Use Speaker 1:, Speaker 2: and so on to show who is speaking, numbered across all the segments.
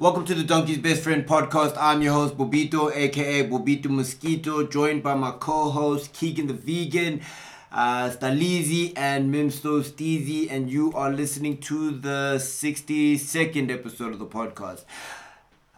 Speaker 1: Welcome to the Donkey's Best Friend podcast. I'm your host, Bobito, aka Bobito Mosquito, joined by my co host, Keagan the Vegan, uh, Staleezy, and Mimsto Steezy, and you are listening to the 62nd episode of the podcast.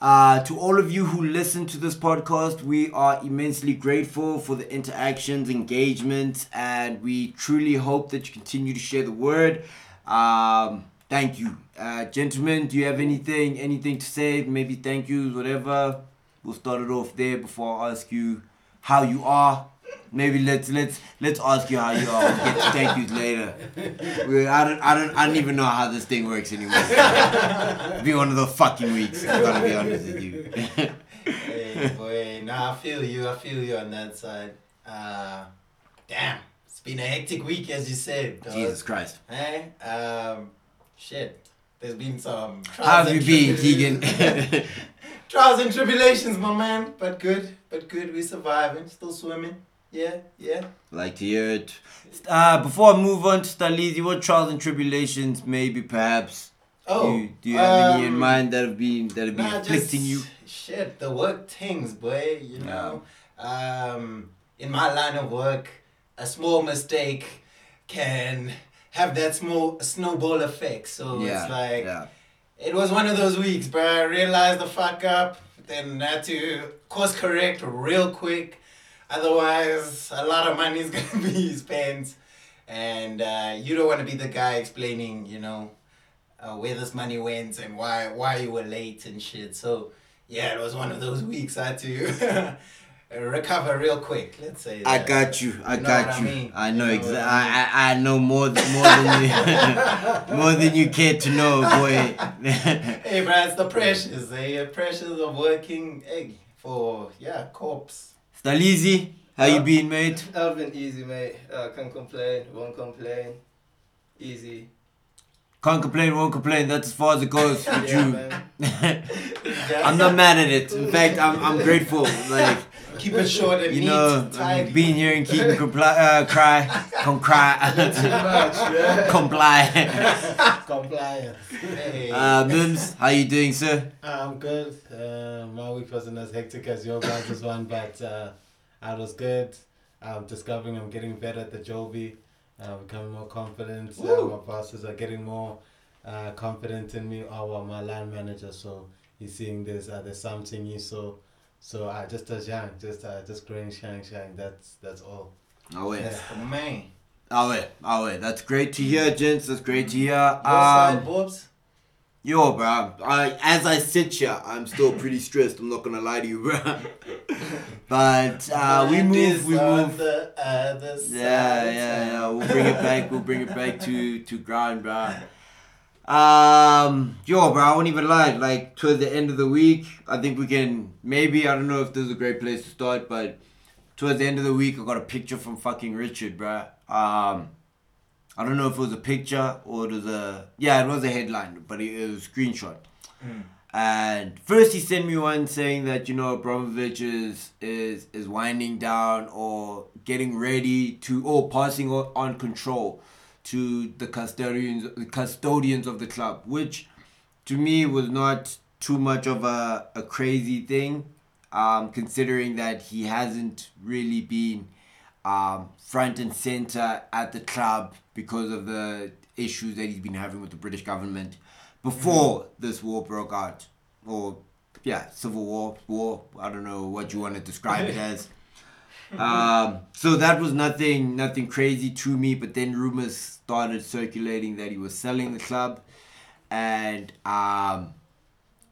Speaker 1: Uh, to all of you who listen to this podcast, we are immensely grateful for the interactions, engagements, and we truly hope that you continue to share the word. Um, thank you, uh, gentlemen. Do you have anything, anything to say? Maybe thank yous, whatever. We'll start it off there before I ask you how you are. Maybe let's let's let's ask you how you are. We'll get to thank yous later. We, I don't I don't I don't even know how this thing works anymore. It's been one of those fucking weeks. I'm gonna be honest with you.
Speaker 2: hey boy, nah, I feel you. I feel you on that side. Uh, damn, it's been a hectic week, as you said. dog.
Speaker 1: Jesus Christ.
Speaker 2: Hey, um, shit. There's been some.
Speaker 1: How
Speaker 2: trials
Speaker 1: have you
Speaker 2: and
Speaker 1: been,
Speaker 2: tribulations.
Speaker 1: Keagan?
Speaker 2: trials and tribulations, my man. But good, but good. We surviving. Still swimming. Yeah, yeah.
Speaker 1: like to hear it. Uh, before I move on to Staleezy, what trials and tribulations maybe perhaps
Speaker 2: Oh,
Speaker 1: do you, do you have any in
Speaker 2: um,
Speaker 1: mind that have been that have been
Speaker 2: Nah,
Speaker 1: afflicting
Speaker 2: just
Speaker 1: you?
Speaker 2: Shit, the work things, boy. You know, um, in my line of work, a small mistake can have that small snowball effect. So
Speaker 1: yeah,
Speaker 2: it's like
Speaker 1: yeah.
Speaker 2: it was one of those weeks, but I realized the fuck up, then had to course correct real quick. Otherwise, a lot of money is gonna be spent, and uh, you don't want to be the guy explaining, you know, uh, where this money went and why why you were late and shit. So yeah, it was one of those weeks. I had to recover real quick. Let's say.
Speaker 1: I got you. I
Speaker 2: You know
Speaker 1: got
Speaker 2: what I
Speaker 1: you.
Speaker 2: mean?
Speaker 1: I know
Speaker 2: You know
Speaker 1: exactly. I, I I know more th- more than you more than you care to know, boy.
Speaker 2: Hey, bro, it's the pressures. Eh? Pressures of working egg for yeah corpse.
Speaker 1: Staleezy, how you been, mate?
Speaker 3: I've been easy, mate. Uh, can't complain, won't complain. Easy.
Speaker 1: Can't complain, won't complain. That's as far as it goes with
Speaker 3: Yeah,
Speaker 1: you. I'm not mad at it. In fact, I'm I'm grateful. Like
Speaker 2: Keep it short and
Speaker 1: you
Speaker 2: neat.
Speaker 1: know,
Speaker 2: tidy.
Speaker 1: being here and keeping comply, uh, cry, com cry,
Speaker 3: Too much,
Speaker 1: comply.
Speaker 4: Compliance.
Speaker 2: Hey.
Speaker 1: Uh, Mimz, how you doing, sir?
Speaker 4: I'm good. Uh, my week wasn't as hectic as your guys' one, but uh, I was good. I'm discovering I'm getting better at the Joby, uh, becoming more confident. Uh, my bosses are getting more uh, confident in me. Oh, well, my line manager, so he's seeing this. Uh, there's something new, so so I just as young, just uh, just growing, shine, shine. That's that's all.
Speaker 1: Oh wait,
Speaker 2: That's the man.
Speaker 1: oh wait, oh wait. That's great to hear, gents. That's great to hear.
Speaker 2: Side,
Speaker 1: Um,
Speaker 2: Bobs?
Speaker 1: yo, bro. I as I sit here, I'm still pretty stressed. I'm not gonna lie to you, bro. But uh, we move, we move.
Speaker 2: The other side
Speaker 1: Yeah, yeah, yeah. We'll bring it back. We'll bring it back to to ground, bro. Um, yo, bro. I won't even lie. Like towards the end of the week, I think we can maybe. I don't know if this is a great place to start, but towards the end of the week, I got a picture from fucking Richard, bro. Um, I don't know if it was a picture or it was a yeah, it was a headline, but it, it was a screenshot.
Speaker 2: Mm.
Speaker 1: And first he sent me one saying that you know Abramovich is is is winding down or getting ready to or passing on, on control to the custodians the custodians of the club, which to me was not too much of a, a crazy thing, um, considering that he hasn't really been um, front and center at the club because of the issues that he's been having with the British government before this war broke out, or yeah, civil war, war. I don't know what you want to describe it as. Um, so that was nothing, nothing crazy to me. But then rumors started circulating that he was selling the club, and um,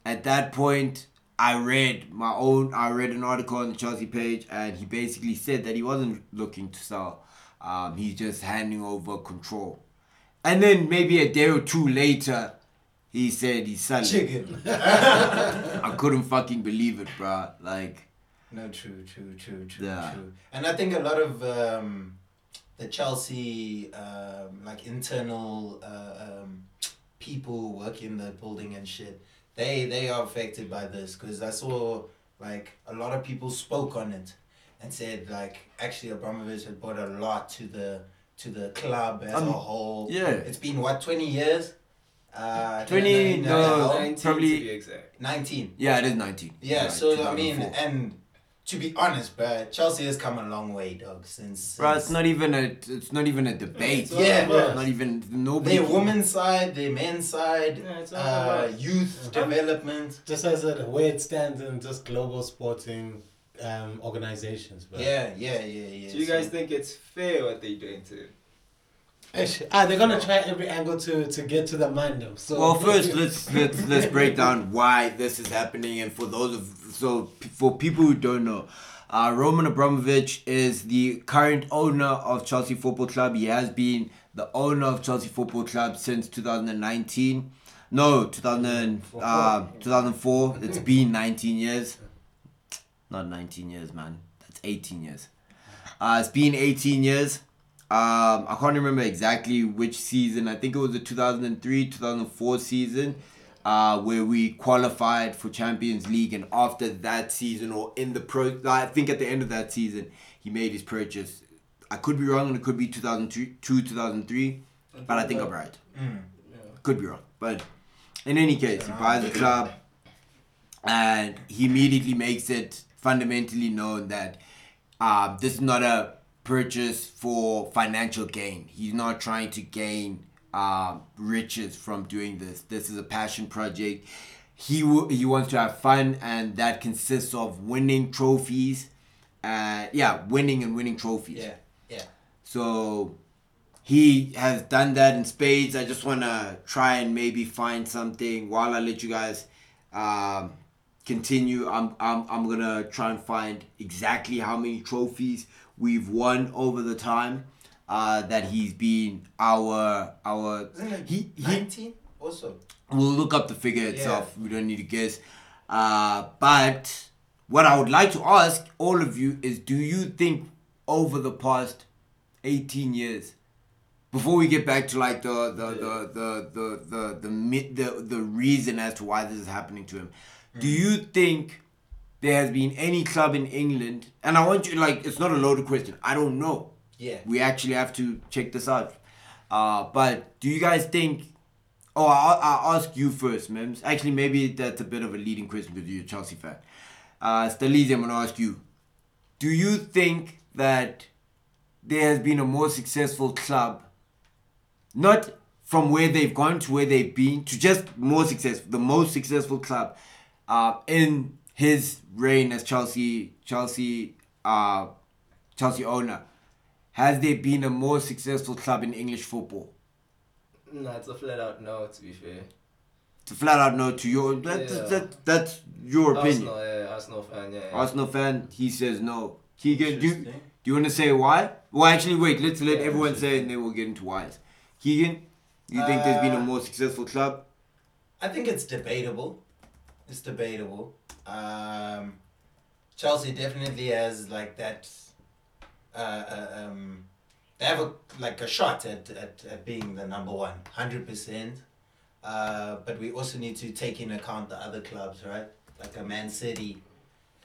Speaker 1: at that point, I read my own. I read an article on the Chelsea page, and he basically said that he wasn't looking to sell. Um, he's just handing over control. And then maybe a day or two later, he said he's selling.
Speaker 2: Chicken.
Speaker 1: I couldn't fucking believe it, bro. Like,
Speaker 2: No, true, true, true, true,
Speaker 1: Yeah.
Speaker 2: true. And I think a lot of um, the Chelsea, um, like internal uh, um, people who work in the building and shit, they they are affected by this because I saw like a lot of people spoke on it and said like actually Abramovich had brought a lot to the to the club as
Speaker 1: Um,
Speaker 2: a whole.
Speaker 1: yeah.
Speaker 2: It's been what twenty years. Uh,
Speaker 1: 20
Speaker 2: no,
Speaker 1: no.
Speaker 3: 19
Speaker 1: probably-
Speaker 3: to be exact.
Speaker 2: 19.
Speaker 1: Yeah, it is 19.
Speaker 2: Yeah,
Speaker 1: Right,
Speaker 2: so I mean,
Speaker 1: 2004.
Speaker 2: and to be honest, bro, Chelsea has come a long way, dog. Since,
Speaker 1: Bro, it's not even a it's not even a debate.
Speaker 3: It's
Speaker 2: Yeah.
Speaker 3: about-
Speaker 1: Not even nobody.
Speaker 2: their women's side, their men's side,
Speaker 3: Yeah,
Speaker 2: uh, youth
Speaker 4: Yeah.
Speaker 2: development.
Speaker 4: Just as a where it stands in just global sporting um, organizations. Bro.
Speaker 2: Yeah, yeah, yeah, yeah.
Speaker 3: Do you guys
Speaker 2: So-
Speaker 3: think it's fair what they're doing to
Speaker 4: Ish. Ah, they're gonna try every angle to to get to the mandem. So
Speaker 1: Well, first let's let's let's break down why this is happening, and for those of so for people who don't know, uh, Roman Abramovich is the current owner of Chelsea Football Club. He has been the owner of Chelsea Football Club since 2019. No, 2000, uh, 2004. It's been 19 years. Not 19 years, man. That's 18 years. Uh, it's been 18 years. Um, I can't remember exactly which season. I think it was the 2003 2004 season uh, where we qualified for Champions League. And after that season, or in the pro, I think at the end of that season, he made his purchase. I could be wrong, and it could be 2002 2003, but I think I'm right.
Speaker 2: Mm.
Speaker 3: Yeah.
Speaker 1: Could be wrong. But in any case, he buys the club and he immediately makes it fundamentally known that uh, this is not a purchase for financial gain. He's not trying to gain uh, riches from doing this. This is a passion project. He, w- he wants to have fun, and that consists of winning trophies. Uh, yeah, winning and winning trophies.
Speaker 2: Yeah, yeah.
Speaker 1: So he has done that in spades. I just want to try and maybe find something while I let you guys um, continue. I'm, I'm, I'm going to try and find exactly how many trophies we've won over the time uh, that he's been our our he, he
Speaker 2: 19 also?
Speaker 1: We'll look up the figure itself. We don't need to guess. Uh, but what I would like to ask all of you is do you think over the past 18 years, before we get back to like the the the the the the the, mi- the, the reason as to why this is happening to him, do you think there has been any club in England? And I want you like it's not a loaded question. I don't know
Speaker 2: Yeah.
Speaker 1: we actually have to check this out. Uh, but do you guys think? Oh, I'll, I'll ask you first, Mimz. Actually, maybe that's a bit of a leading question because you're a Chelsea fan. Uh, Staleezy, I'm going to ask you. Do you think that there has been a more successful club, not from where they've gone to where they've been, to just more successful, the most successful club uh, in his reign as Chelsea, Chelsea, uh, Chelsea owner? Has there been a more successful club in English football?
Speaker 3: No, it's a flat out no. To be fair,
Speaker 1: it's a flat out no to your that,
Speaker 3: Yeah.
Speaker 1: that, that's your opinion.
Speaker 3: Arsenal, yeah, Arsenal fan, yeah. yeah.
Speaker 1: Arsenal fan, he says no. Keagan, do you, do you want to say why? Well, actually, wait. Let's let
Speaker 3: Yeah,
Speaker 1: everyone say, and then we'll get into whys. Keagan, you think there's been a
Speaker 2: Uh,
Speaker 1: more successful club?
Speaker 2: I think it's debatable. It's debatable. Um, Chelsea definitely has like that. Uh, uh, um, they have a like a shot at, at, at being the number one, hundred percent. Uh, but we also need to take in account the other clubs, right? Like a Man City,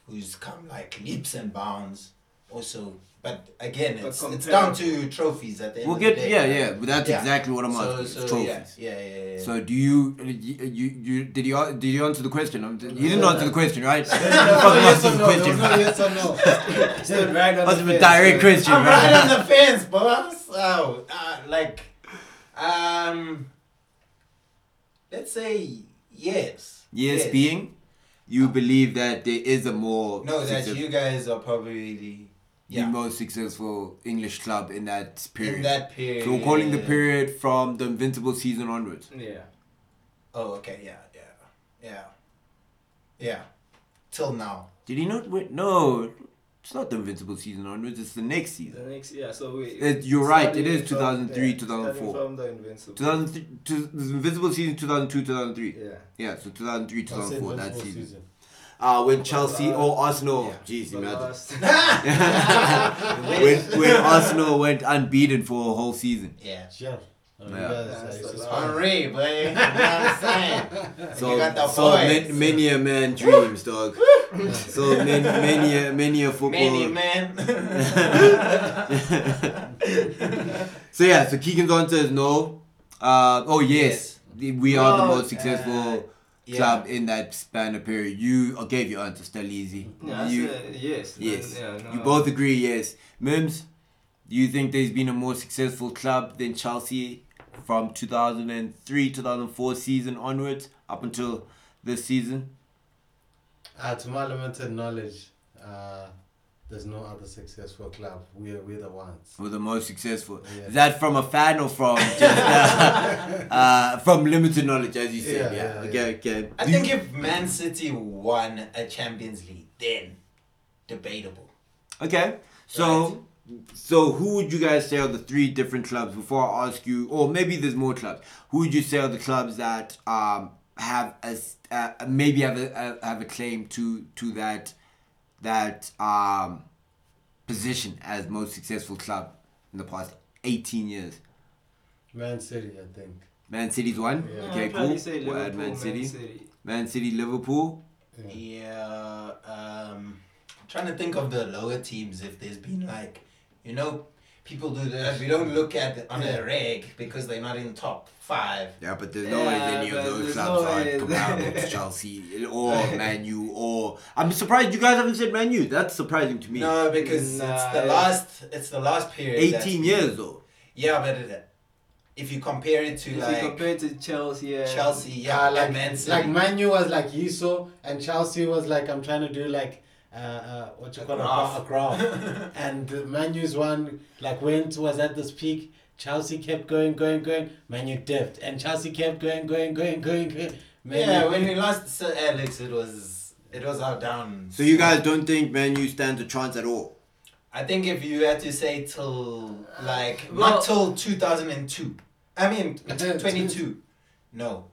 Speaker 2: who's come like leaps and bounds. Also, but again,
Speaker 3: But
Speaker 2: it's, it's down to trophies at the end
Speaker 1: We'll
Speaker 2: of
Speaker 1: get
Speaker 2: the day.
Speaker 1: yeah,
Speaker 2: right?
Speaker 1: yeah. But that's
Speaker 2: Yeah.
Speaker 1: exactly what I'm
Speaker 2: So,
Speaker 1: asking.
Speaker 2: so
Speaker 1: it's
Speaker 2: yeah,
Speaker 1: trophies.
Speaker 2: yeah, yeah, yeah.
Speaker 1: So do you, you you you did you did you answer the question? You didn't
Speaker 4: No.
Speaker 1: answer the question, right?
Speaker 4: There
Speaker 1: You
Speaker 4: was no yes or no.
Speaker 1: Question.
Speaker 4: was no yes or no.
Speaker 3: Stood right on
Speaker 1: That's
Speaker 3: the
Speaker 1: a direct question,
Speaker 2: I'm
Speaker 1: man.
Speaker 2: right on the fence, boss. Oh, uh, like, um, let's say yes.
Speaker 1: Yes, being you believe that there is a more
Speaker 2: No, that you guys are probably the
Speaker 1: the most successful English club in that period.
Speaker 2: in that period.
Speaker 1: so we're calling the period from the Invincible season onwards.
Speaker 3: Yeah.
Speaker 2: Oh, okay, yeah, yeah, yeah, yeah. Till now.
Speaker 1: Did he not win? No, it's not the Invincible season onwards. It's the next season.
Speaker 3: The next, yeah. So we.
Speaker 1: It- you're right, it is
Speaker 3: from-
Speaker 1: 2003,
Speaker 3: yeah,
Speaker 1: 2004.
Speaker 3: Starting from the Invincible.
Speaker 1: 2003, the Invincible season 2002 2003.
Speaker 3: Yeah.
Speaker 1: Yeah, so two
Speaker 4: thousand three,
Speaker 1: two thousand four. that
Speaker 4: Liverpool
Speaker 1: season. Uh, when Chelsea or Arsenal, jeez,
Speaker 3: The
Speaker 1: imagine.
Speaker 3: last-
Speaker 1: when, when Arsenal went unbeaten for a whole season.
Speaker 2: Yeah.
Speaker 4: Sure. Oh, you
Speaker 1: Yeah.
Speaker 4: guys,
Speaker 3: That's
Speaker 4: it's
Speaker 3: the
Speaker 4: just
Speaker 2: Henri, boy. You know what I'm saying?
Speaker 1: So,
Speaker 2: you got the
Speaker 1: so
Speaker 2: voice.
Speaker 1: ma- many a man dreams, dog. so many, many, a, many a football.
Speaker 2: Many man.
Speaker 1: so yeah, so Keagan's answer is no. Uh, oh yes, we are the most successful
Speaker 2: uh, yeah.
Speaker 1: club in that span of period. You I gave your answer still easy.
Speaker 3: Yeah,
Speaker 1: you,
Speaker 3: said yes.
Speaker 1: yes.
Speaker 3: Yeah, no.
Speaker 1: you both agree. Yes, Mimz. Do you think there's been a more successful club than Chelsea from 2003 2004 season onwards up until this season?
Speaker 4: Uh, to my limited knowledge, uh, there's no other successful club. We're we're the ones.
Speaker 1: We're the most successful.
Speaker 4: Yeah.
Speaker 1: Is that from a fan or from just uh, uh, from limited knowledge, as you said?
Speaker 4: Yeah,
Speaker 1: Yeah.
Speaker 4: yeah,
Speaker 1: okay. Okay.
Speaker 2: I
Speaker 1: Do
Speaker 2: think
Speaker 1: you-
Speaker 2: if Man City won a Champions League, then debatable.
Speaker 1: Okay. So. So who would you guys say are the three different clubs? Before I ask you, or maybe there's more clubs. Who would you say are the clubs that um have a s- uh, maybe have a uh, have a claim to to that that um position as most successful club in the past eighteen years?
Speaker 4: Man City, I think.
Speaker 1: Man City's one.
Speaker 4: Yeah.
Speaker 3: Yeah,
Speaker 1: Okay, cool. We'll add Man City.
Speaker 3: City.
Speaker 1: Man City, Liverpool.
Speaker 2: Yeah, um, trying to think of the lower teams if there's been like, you know, people do that. We don't look at it on a reg because they're not in top five.
Speaker 1: Yeah, but there's no way
Speaker 3: Yeah,
Speaker 1: any of those
Speaker 3: there's
Speaker 1: clubs
Speaker 3: no
Speaker 1: are comparable to Chelsea or Man U or I'm surprised you guys haven't said Man U. That's surprising to me.
Speaker 2: No, because
Speaker 3: Nah,
Speaker 2: it's the
Speaker 3: it-
Speaker 2: last. It's the last period. that's
Speaker 1: 18
Speaker 2: been-
Speaker 1: years though.
Speaker 2: Yeah, but it, if you compare it to
Speaker 3: If
Speaker 2: like
Speaker 3: you compare to Chelsea, yeah.
Speaker 2: Chelsea, yeah,
Speaker 4: Yeah, like
Speaker 2: Man City.
Speaker 4: like Manu was like Yiso, and Chelsea was like I'm trying to do like uh, uh what you
Speaker 2: A
Speaker 4: call
Speaker 2: graph.
Speaker 4: a, a graph, and Manu's one like went was at this peak. Chelsea kept going, going, going. Manu dipped, and Chelsea kept going, going, going, going, going. Man
Speaker 2: yeah,
Speaker 4: U-
Speaker 2: when we lost Sir Alex, it was it was our down.
Speaker 1: So you guys don't think Manu U stands a chance at all?
Speaker 2: I think if you had to say till like
Speaker 3: Well-
Speaker 2: not till two thousand and two, I mean twenty two, no.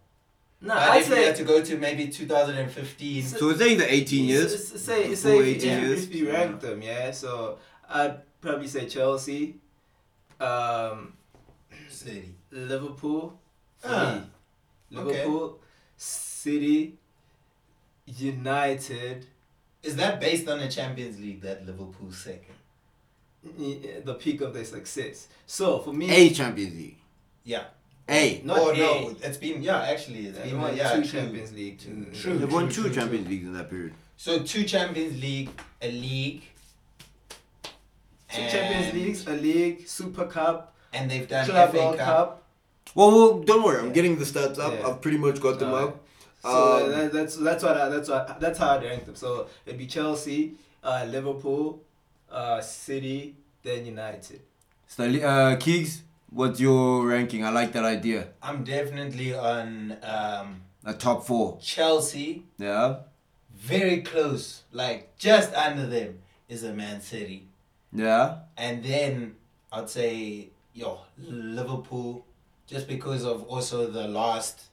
Speaker 3: No,
Speaker 2: but
Speaker 3: I'd
Speaker 2: if you
Speaker 3: say
Speaker 2: had to go to maybe two thousand and fifteen,
Speaker 1: So we're saying the 18 years.
Speaker 3: S- s- Say,
Speaker 1: The
Speaker 3: say
Speaker 1: full
Speaker 3: if,
Speaker 1: 18
Speaker 3: if,
Speaker 1: years.
Speaker 3: if you rank them, yeah. So I'd probably say Chelsea, um,
Speaker 2: City.
Speaker 3: Liverpool, for
Speaker 2: Ah,
Speaker 3: me. Liverpool, City, United,
Speaker 2: Is that based on the Champions League that Liverpool second?
Speaker 3: i- the peak of their success. So for me,
Speaker 1: A Champions League.
Speaker 2: Yeah.
Speaker 1: A.
Speaker 3: Not
Speaker 2: oh
Speaker 3: A.
Speaker 2: no, it's been yeah actually it's
Speaker 3: they
Speaker 2: been
Speaker 3: won
Speaker 2: yeah
Speaker 3: two
Speaker 2: true.
Speaker 3: Champions League.
Speaker 2: True,
Speaker 3: Mm,
Speaker 2: true.
Speaker 1: They've won
Speaker 2: true,
Speaker 1: two
Speaker 2: true,
Speaker 1: Champions Leagues in that period.
Speaker 2: So two Champions League, a league.
Speaker 3: Two
Speaker 2: and-
Speaker 3: Champions Leagues, a league, Super Cup,
Speaker 2: and they've done
Speaker 3: Club
Speaker 2: FA
Speaker 3: World
Speaker 2: Cup.
Speaker 3: Cup.
Speaker 1: Well, well, don't worry. I'm
Speaker 3: Yeah.
Speaker 1: getting the stats up.
Speaker 3: Yeah.
Speaker 1: I've pretty much got them
Speaker 3: Alright.
Speaker 1: up.
Speaker 3: So
Speaker 1: Um,
Speaker 3: that, that's that's what I, that's what that's how I rank them. So it'd be Chelsea, uh, Liverpool, uh, City, then United.
Speaker 1: So, uh, Keegs, what's your ranking? I like that idea.
Speaker 2: I'm definitely on um,
Speaker 1: A top four.
Speaker 2: Chelsea.
Speaker 1: Yeah.
Speaker 2: Very close, like just under them is a Man City,
Speaker 1: Yeah.
Speaker 2: and then I'd say yo Liverpool, just because of also the last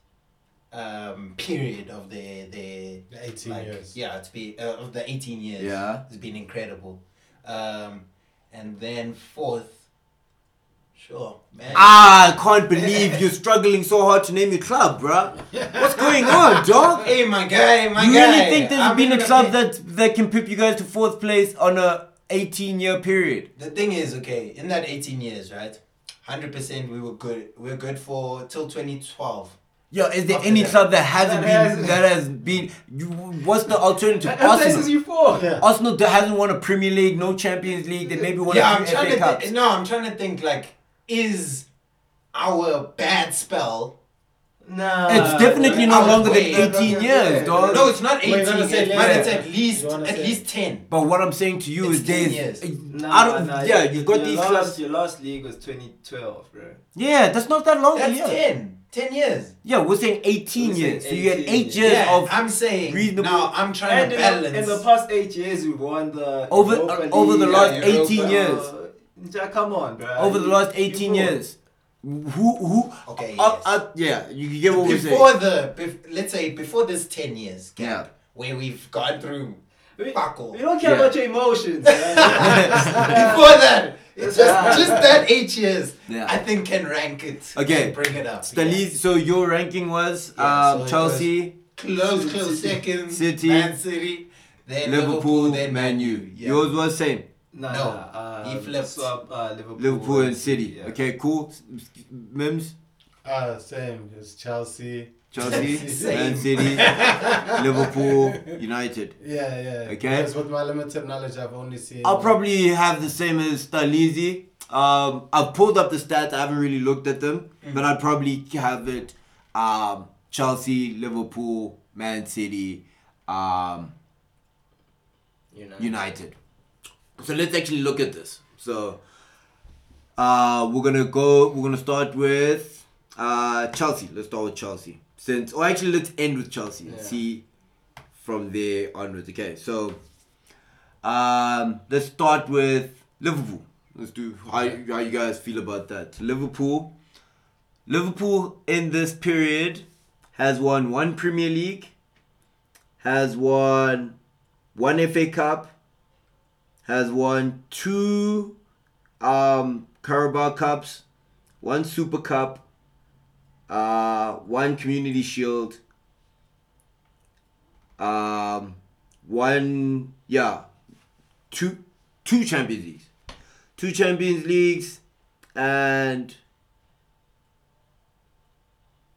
Speaker 2: um, period of their their
Speaker 4: The 18
Speaker 2: like
Speaker 4: years.
Speaker 2: yeah it's been uh, of the eighteen years.
Speaker 1: Yeah.
Speaker 2: it's been incredible, um, and then fourth. Sure, man.
Speaker 1: Ah, I can't believe you're struggling so hard to name your club, bruh. What's going on, dog?
Speaker 2: Hey, my guy, my
Speaker 1: you
Speaker 2: guy.
Speaker 1: You really think there's
Speaker 2: I'm
Speaker 1: been a club
Speaker 2: pick-
Speaker 1: that that can pip you guys to fourth place on a 18 year period?
Speaker 2: The thing is, okay, in that 18 years, right? 100% we were good. We were good for till 2012.
Speaker 1: Yo, is there
Speaker 2: After
Speaker 1: any
Speaker 2: that.
Speaker 1: club that hasn't
Speaker 3: That
Speaker 1: been
Speaker 3: has-
Speaker 1: that has been? You, what's the alternative?
Speaker 3: That, that places
Speaker 1: Arsenal.
Speaker 3: you four.
Speaker 4: Yeah.
Speaker 1: Arsenal that hasn't won a Premier League, no Champions League. They maybe won
Speaker 2: yeah,
Speaker 1: a
Speaker 2: I'm
Speaker 1: few
Speaker 2: trying
Speaker 1: FA
Speaker 2: to
Speaker 1: Cups.
Speaker 2: think. No, I'm trying to think. Like, is our bad spell?
Speaker 3: Nah.
Speaker 1: It's definitely no longer than
Speaker 2: waiting.
Speaker 1: 18 years, dog.
Speaker 2: No, it's not 18 years,
Speaker 4: less
Speaker 2: but it's at least at
Speaker 4: say-
Speaker 2: least 10.
Speaker 1: But what I'm saying to you
Speaker 2: It's
Speaker 1: is
Speaker 2: 10
Speaker 1: there's,
Speaker 2: years.
Speaker 3: Nah,
Speaker 1: I don't,
Speaker 3: nah,
Speaker 1: yeah,
Speaker 3: your-
Speaker 1: you've got
Speaker 3: your
Speaker 1: these
Speaker 3: last,
Speaker 1: clubs.
Speaker 3: Your last league was 2012, bro.
Speaker 1: Yeah, that's not that long.
Speaker 2: That's
Speaker 1: yeah.
Speaker 2: 10. 10 years.
Speaker 1: Yeah, we're saying 18
Speaker 3: We're saying
Speaker 1: years. So you had eight
Speaker 3: years.
Speaker 1: years
Speaker 2: yeah,
Speaker 1: of
Speaker 2: I'm saying.
Speaker 1: reasonable-
Speaker 2: Now, I'm trying
Speaker 3: And
Speaker 2: to
Speaker 3: in
Speaker 2: balance.
Speaker 3: the, in the past eight years, we've won the
Speaker 1: Over- uh, over the last
Speaker 3: uh,
Speaker 1: 18
Speaker 3: Europa-
Speaker 1: years.
Speaker 3: Uh, come on, bro.
Speaker 1: over the last 18
Speaker 3: four.
Speaker 1: years. Who who?
Speaker 2: Okay,
Speaker 1: Uh,
Speaker 2: yes.
Speaker 1: uh, yeah, you get what we're saying.
Speaker 2: before the, bef- let's say, before this 10 years gap,
Speaker 1: Yeah.
Speaker 2: where we've gone through
Speaker 3: We,
Speaker 2: fuck all.
Speaker 3: we don't care
Speaker 1: Yeah.
Speaker 3: about your emotions.
Speaker 2: before that, it's just just that eight years,
Speaker 1: Yeah.
Speaker 2: I think can rank it.
Speaker 1: Okay.
Speaker 2: bring it up.
Speaker 1: Stali- so your ranking was
Speaker 2: Yeah,
Speaker 1: um,
Speaker 2: so
Speaker 1: Chelsea,
Speaker 2: yeah. close, close second.
Speaker 1: City,
Speaker 2: Man City, then
Speaker 1: Liverpool,
Speaker 2: Liverpool, then
Speaker 1: Man U.
Speaker 2: Yeah.
Speaker 1: Yours was same.
Speaker 3: Nah,
Speaker 2: No,
Speaker 3: uh,
Speaker 2: he flipped.
Speaker 3: Swap, uh, Liverpool,
Speaker 1: Liverpool and City.
Speaker 3: yeah.
Speaker 1: Okay, cool. S- s- Mimz.
Speaker 4: Uh, same. It's Chelsea.
Speaker 1: Chelsea,
Speaker 2: Same.
Speaker 1: Man City, Liverpool, United.
Speaker 4: Yeah, yeah.
Speaker 1: Okay.
Speaker 4: Because with my limited knowledge, I've only seen.
Speaker 1: I'll probably have the same as Staleezy. Um, I've pulled up the stats. I haven't really looked at them, but I'd probably have it um, Chelsea, Liverpool, Man City, um,
Speaker 3: United.
Speaker 1: United. So let's actually look at this. So uh, we're gonna go. We're gonna start with uh, Chelsea. Let's start with Chelsea. Since, or actually, let's end with Chelsea and
Speaker 3: Yeah.
Speaker 1: see from there onwards. Okay, so um, let's start with Liverpool. Let's do how how you guys feel about that. Liverpool. Liverpool in this period has won one Premier League, has won one FA Cup, has won two um, Carabao Cups, one Super Cup, uh, one Community Shield, um, one yeah, two two Champions Leagues, two Champions Leagues, and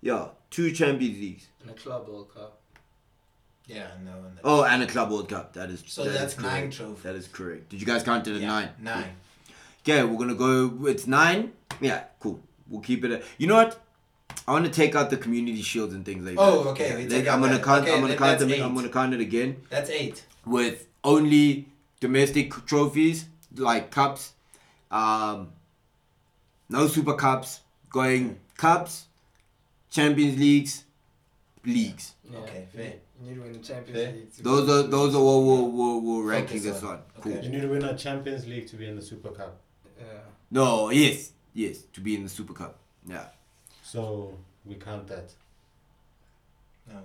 Speaker 1: yeah, two Champions Leagues.
Speaker 3: And a Club World Cup.
Speaker 2: Yeah, no. and
Speaker 1: Oh, and a Club World Cup. That is
Speaker 2: So
Speaker 1: that is
Speaker 2: that's nine
Speaker 1: correct.
Speaker 2: trophies.
Speaker 1: That is correct. Did you guys count it at
Speaker 2: Yeah,
Speaker 1: nine?
Speaker 2: Nine.
Speaker 1: Okay, we're gonna go. It's nine. Yeah, cool. We'll keep it. At, you know what? I want to take out the community shields and things like
Speaker 2: Oh,
Speaker 1: that.
Speaker 2: okay,
Speaker 1: Yeah,
Speaker 2: we
Speaker 1: I'm gonna
Speaker 2: that.
Speaker 1: count.
Speaker 2: Okay,
Speaker 1: I'm gonna count them. I'm gonna count it again
Speaker 2: That's eight.
Speaker 1: with only domestic trophies like cups. Um, no super cups. Going cups, Champions Leagues, leagues.
Speaker 3: Yeah.
Speaker 2: Okay, fair.
Speaker 3: You need to win the Champions
Speaker 2: Fair.
Speaker 3: League. to
Speaker 1: Those are those are what we're, we're, we're ranking this
Speaker 2: on.
Speaker 1: on. Cool.
Speaker 2: Okay.
Speaker 4: You need to win a Champions League to be in the Super Cup.
Speaker 3: Yeah.
Speaker 1: No, yes, yes, to be in the Super Cup. Yeah.
Speaker 4: So we count that.
Speaker 2: No.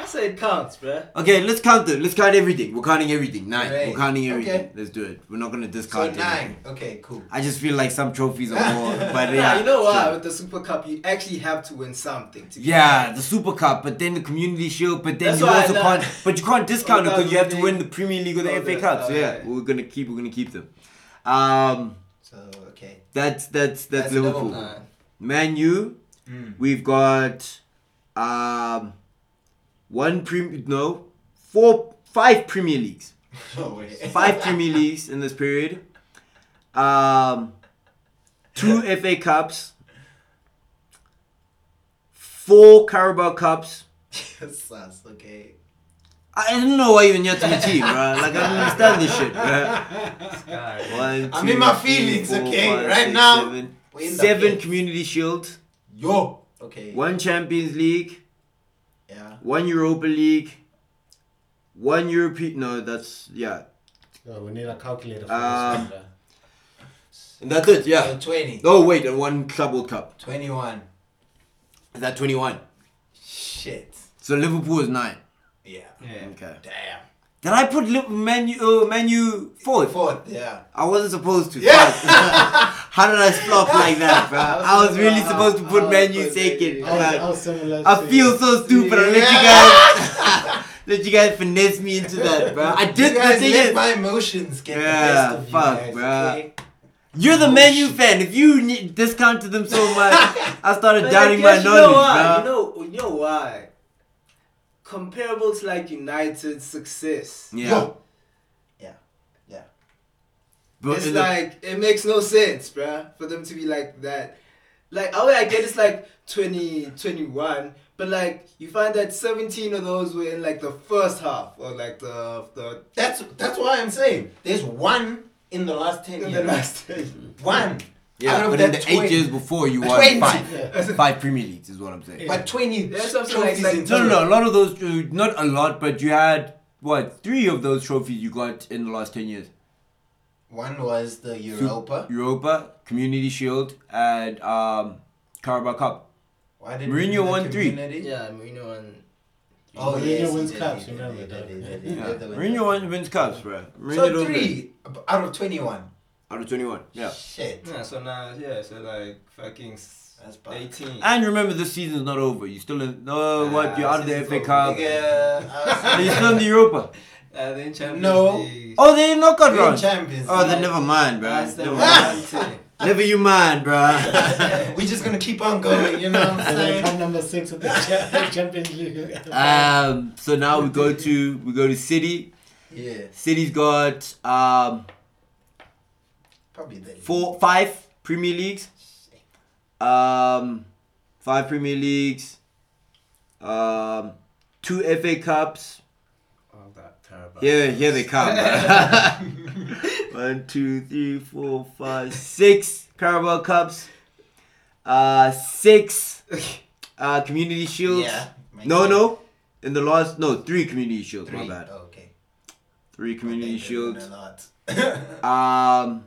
Speaker 3: I say it counts, bruh.
Speaker 1: Okay, let's count it. Let's count everything. We're counting everything. Nine.
Speaker 2: Right.
Speaker 1: We're counting everything.
Speaker 2: Okay.
Speaker 1: Let's do it. We're not gonna
Speaker 2: So
Speaker 1: discount
Speaker 2: nine.
Speaker 1: anything.
Speaker 2: Okay, cool.
Speaker 1: I just feel like some trophies are more, but
Speaker 3: Yeah, you know
Speaker 1: what?
Speaker 3: With the Super Cup, you actually have to win something. To
Speaker 1: Yeah, the Super Cup, but then the Community Shield, but then
Speaker 3: That's
Speaker 1: you
Speaker 3: why I
Speaker 1: also can't. But you can't discount it because you have to win the Premier League or the
Speaker 3: oh,
Speaker 1: FA
Speaker 3: the-
Speaker 1: Cup. So
Speaker 3: oh,
Speaker 1: yeah,
Speaker 3: yeah.
Speaker 1: we're gonna keep. We're gonna keep them. Um,
Speaker 2: So okay.
Speaker 1: that's that's that's, Liverpool.
Speaker 2: Liverpool.
Speaker 1: Man U,
Speaker 2: Mm.
Speaker 1: we've got um one prem no four five Premier Leagues.
Speaker 2: No
Speaker 1: five Premier Leagues in this period, um, two FA Cups, four Carabao Cups.
Speaker 2: Sus, okay.
Speaker 1: I don't know why you're have to the team, bro. Like I don't understand this shit, bro.
Speaker 3: This guy.
Speaker 1: One,
Speaker 2: I'm in my feelings,
Speaker 1: four,
Speaker 2: okay?
Speaker 1: five,
Speaker 2: Right
Speaker 1: six,
Speaker 2: now,
Speaker 1: seven.
Speaker 2: we're in the
Speaker 1: Seven. Community Shields,
Speaker 2: Yo. Okay.
Speaker 1: one Champions League,
Speaker 2: Yeah.
Speaker 1: One Europa League, one European. No, that's yeah,
Speaker 4: Oh, we need a calculator for
Speaker 1: Um,
Speaker 4: this one.
Speaker 1: and that's it.
Speaker 2: So
Speaker 1: Yeah.
Speaker 2: 20.
Speaker 1: Oh wait, and one Club World Cup.
Speaker 2: 21.
Speaker 1: Is that twenty-one?
Speaker 2: Shit.
Speaker 1: So Liverpool is nine.
Speaker 2: Yeah.
Speaker 3: Yeah.
Speaker 1: Okay.
Speaker 2: Damn.
Speaker 1: Did I put Manu uh, Manu fourth?
Speaker 2: Fourth, yeah.
Speaker 1: I wasn't supposed to.
Speaker 2: Yeah.
Speaker 1: How did I flop like that, bro? I was really supposed to put menu second.
Speaker 4: I I
Speaker 1: Fuck.
Speaker 4: was similar
Speaker 1: I
Speaker 4: to
Speaker 1: feel so stupid. I let you guys let you guys finesse me into that, bro. I did
Speaker 2: You guys let my emotions get
Speaker 1: Yeah,
Speaker 2: the best of you
Speaker 1: fuck,
Speaker 2: guys,
Speaker 1: bruh.
Speaker 2: okay?
Speaker 1: You're the
Speaker 2: menu
Speaker 1: fan. If you discounted them so much, I started
Speaker 3: But I
Speaker 1: doubting my
Speaker 3: guess you
Speaker 1: knowledge,
Speaker 3: know why?
Speaker 1: bro.
Speaker 3: You know, you know why? Comparable to like United's success.
Speaker 1: Yeah,
Speaker 2: Yo. Yeah. Yeah.
Speaker 1: but
Speaker 3: it's
Speaker 1: in the-
Speaker 3: like it makes no sense, bruh, for them to be like that. Like, oh, I get it's like 20, 21, but like you find that 17 of those were in like the first half or like the the
Speaker 2: That's that's why I'm saying there's one in the last ten
Speaker 3: in
Speaker 2: years.
Speaker 3: the last ten.
Speaker 2: one.
Speaker 1: Yeah,
Speaker 2: out of
Speaker 1: but in
Speaker 2: that
Speaker 1: the eight years before, you won
Speaker 2: 20.
Speaker 1: five,
Speaker 4: Yeah.
Speaker 1: five Premier Leagues, is what I'm saying.
Speaker 2: But twenty
Speaker 3: That's what I'm
Speaker 2: trophies
Speaker 3: like-
Speaker 2: in
Speaker 1: No, no, no. A lot of those, uh, not a lot, but you had what three of those trophies you got in the last ten years:
Speaker 2: One was the Europa.
Speaker 1: Europa, Community Shield, and um, Carabao Cup.
Speaker 2: Why did
Speaker 1: Mourinho
Speaker 2: we do
Speaker 1: won three.
Speaker 2: community?
Speaker 3: Yeah, Mourinho and
Speaker 2: Oh,
Speaker 4: Mourinho
Speaker 2: yes,
Speaker 4: wins cups,
Speaker 2: he did,
Speaker 4: remember that.
Speaker 1: Yeah. Mourinho won, wins cups, bro. Mourinho
Speaker 2: So three out of twenty-one.
Speaker 1: Out of twenty-one. Yeah.
Speaker 2: Shit.
Speaker 3: yeah. So now, yeah, so like fucking
Speaker 2: That's
Speaker 3: 18.
Speaker 1: And remember, this season's not over. You still in? No,
Speaker 3: Nah,
Speaker 1: what? You're out of the
Speaker 3: season's
Speaker 1: FA
Speaker 3: over.
Speaker 1: Cup.
Speaker 2: Nigga,
Speaker 1: You're still in the Europa.
Speaker 3: Uh, then Champions
Speaker 2: No.
Speaker 3: League.
Speaker 1: Oh, they knockout
Speaker 2: We're in
Speaker 1: round.
Speaker 2: champions.
Speaker 1: Oh, then never mind, bro.
Speaker 3: That's the
Speaker 1: Never
Speaker 3: one
Speaker 1: mind. Never you mind, bruh.
Speaker 2: We're just gonna keep on going, you know what I'm
Speaker 4: And then
Speaker 2: saying?
Speaker 4: come number six with the Champions League.
Speaker 1: um, so now we go to we go to City.
Speaker 2: Yeah,
Speaker 1: City's got um
Speaker 2: probably the
Speaker 1: four, five Premier Leagues. Um, five Premier Leagues. Um, two FA Cups.
Speaker 4: Oh, that terrible.
Speaker 1: Here, here they come. One, two, three, four, five, six Carabao Cups. Uh, six uh, Community Shields.
Speaker 2: Yeah.
Speaker 1: No,
Speaker 2: sense.
Speaker 1: no. In the last, no, three Community Shields.
Speaker 2: Three.
Speaker 1: My bad.
Speaker 2: Oh, okay.
Speaker 1: Three Community
Speaker 2: Okay,
Speaker 1: Shields. Um.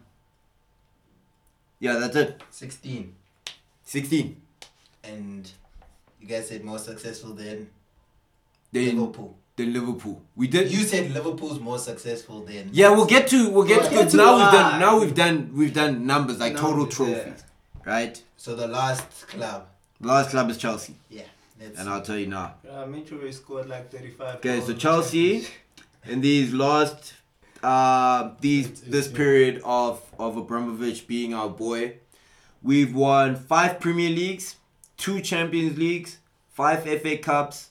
Speaker 1: Yeah, that's it.
Speaker 2: Sixteen.
Speaker 1: Sixteen.
Speaker 2: And you guys said more successful than
Speaker 1: Then
Speaker 2: Liverpool.
Speaker 1: Than Liverpool. We did.
Speaker 2: You said Liverpool's more successful than.
Speaker 1: yeah, we'll get to we'll get
Speaker 3: We'll
Speaker 1: to
Speaker 3: get to
Speaker 1: now we've done now we've done we've done numbers like total
Speaker 3: Numbers, yeah.
Speaker 1: trophies, right?
Speaker 2: So the last club.
Speaker 1: The last club is Chelsea,
Speaker 2: Yeah. That's
Speaker 1: and I'll tell you now.
Speaker 3: Uh, Mitrovic scored like 35
Speaker 1: Okay, so Chelsea
Speaker 3: Champions
Speaker 1: in these last uh these
Speaker 4: It's- it's-
Speaker 1: this period of of Abramovich being our boy, we've won five Premier Leagues, two Champions Leagues, five FA Cups,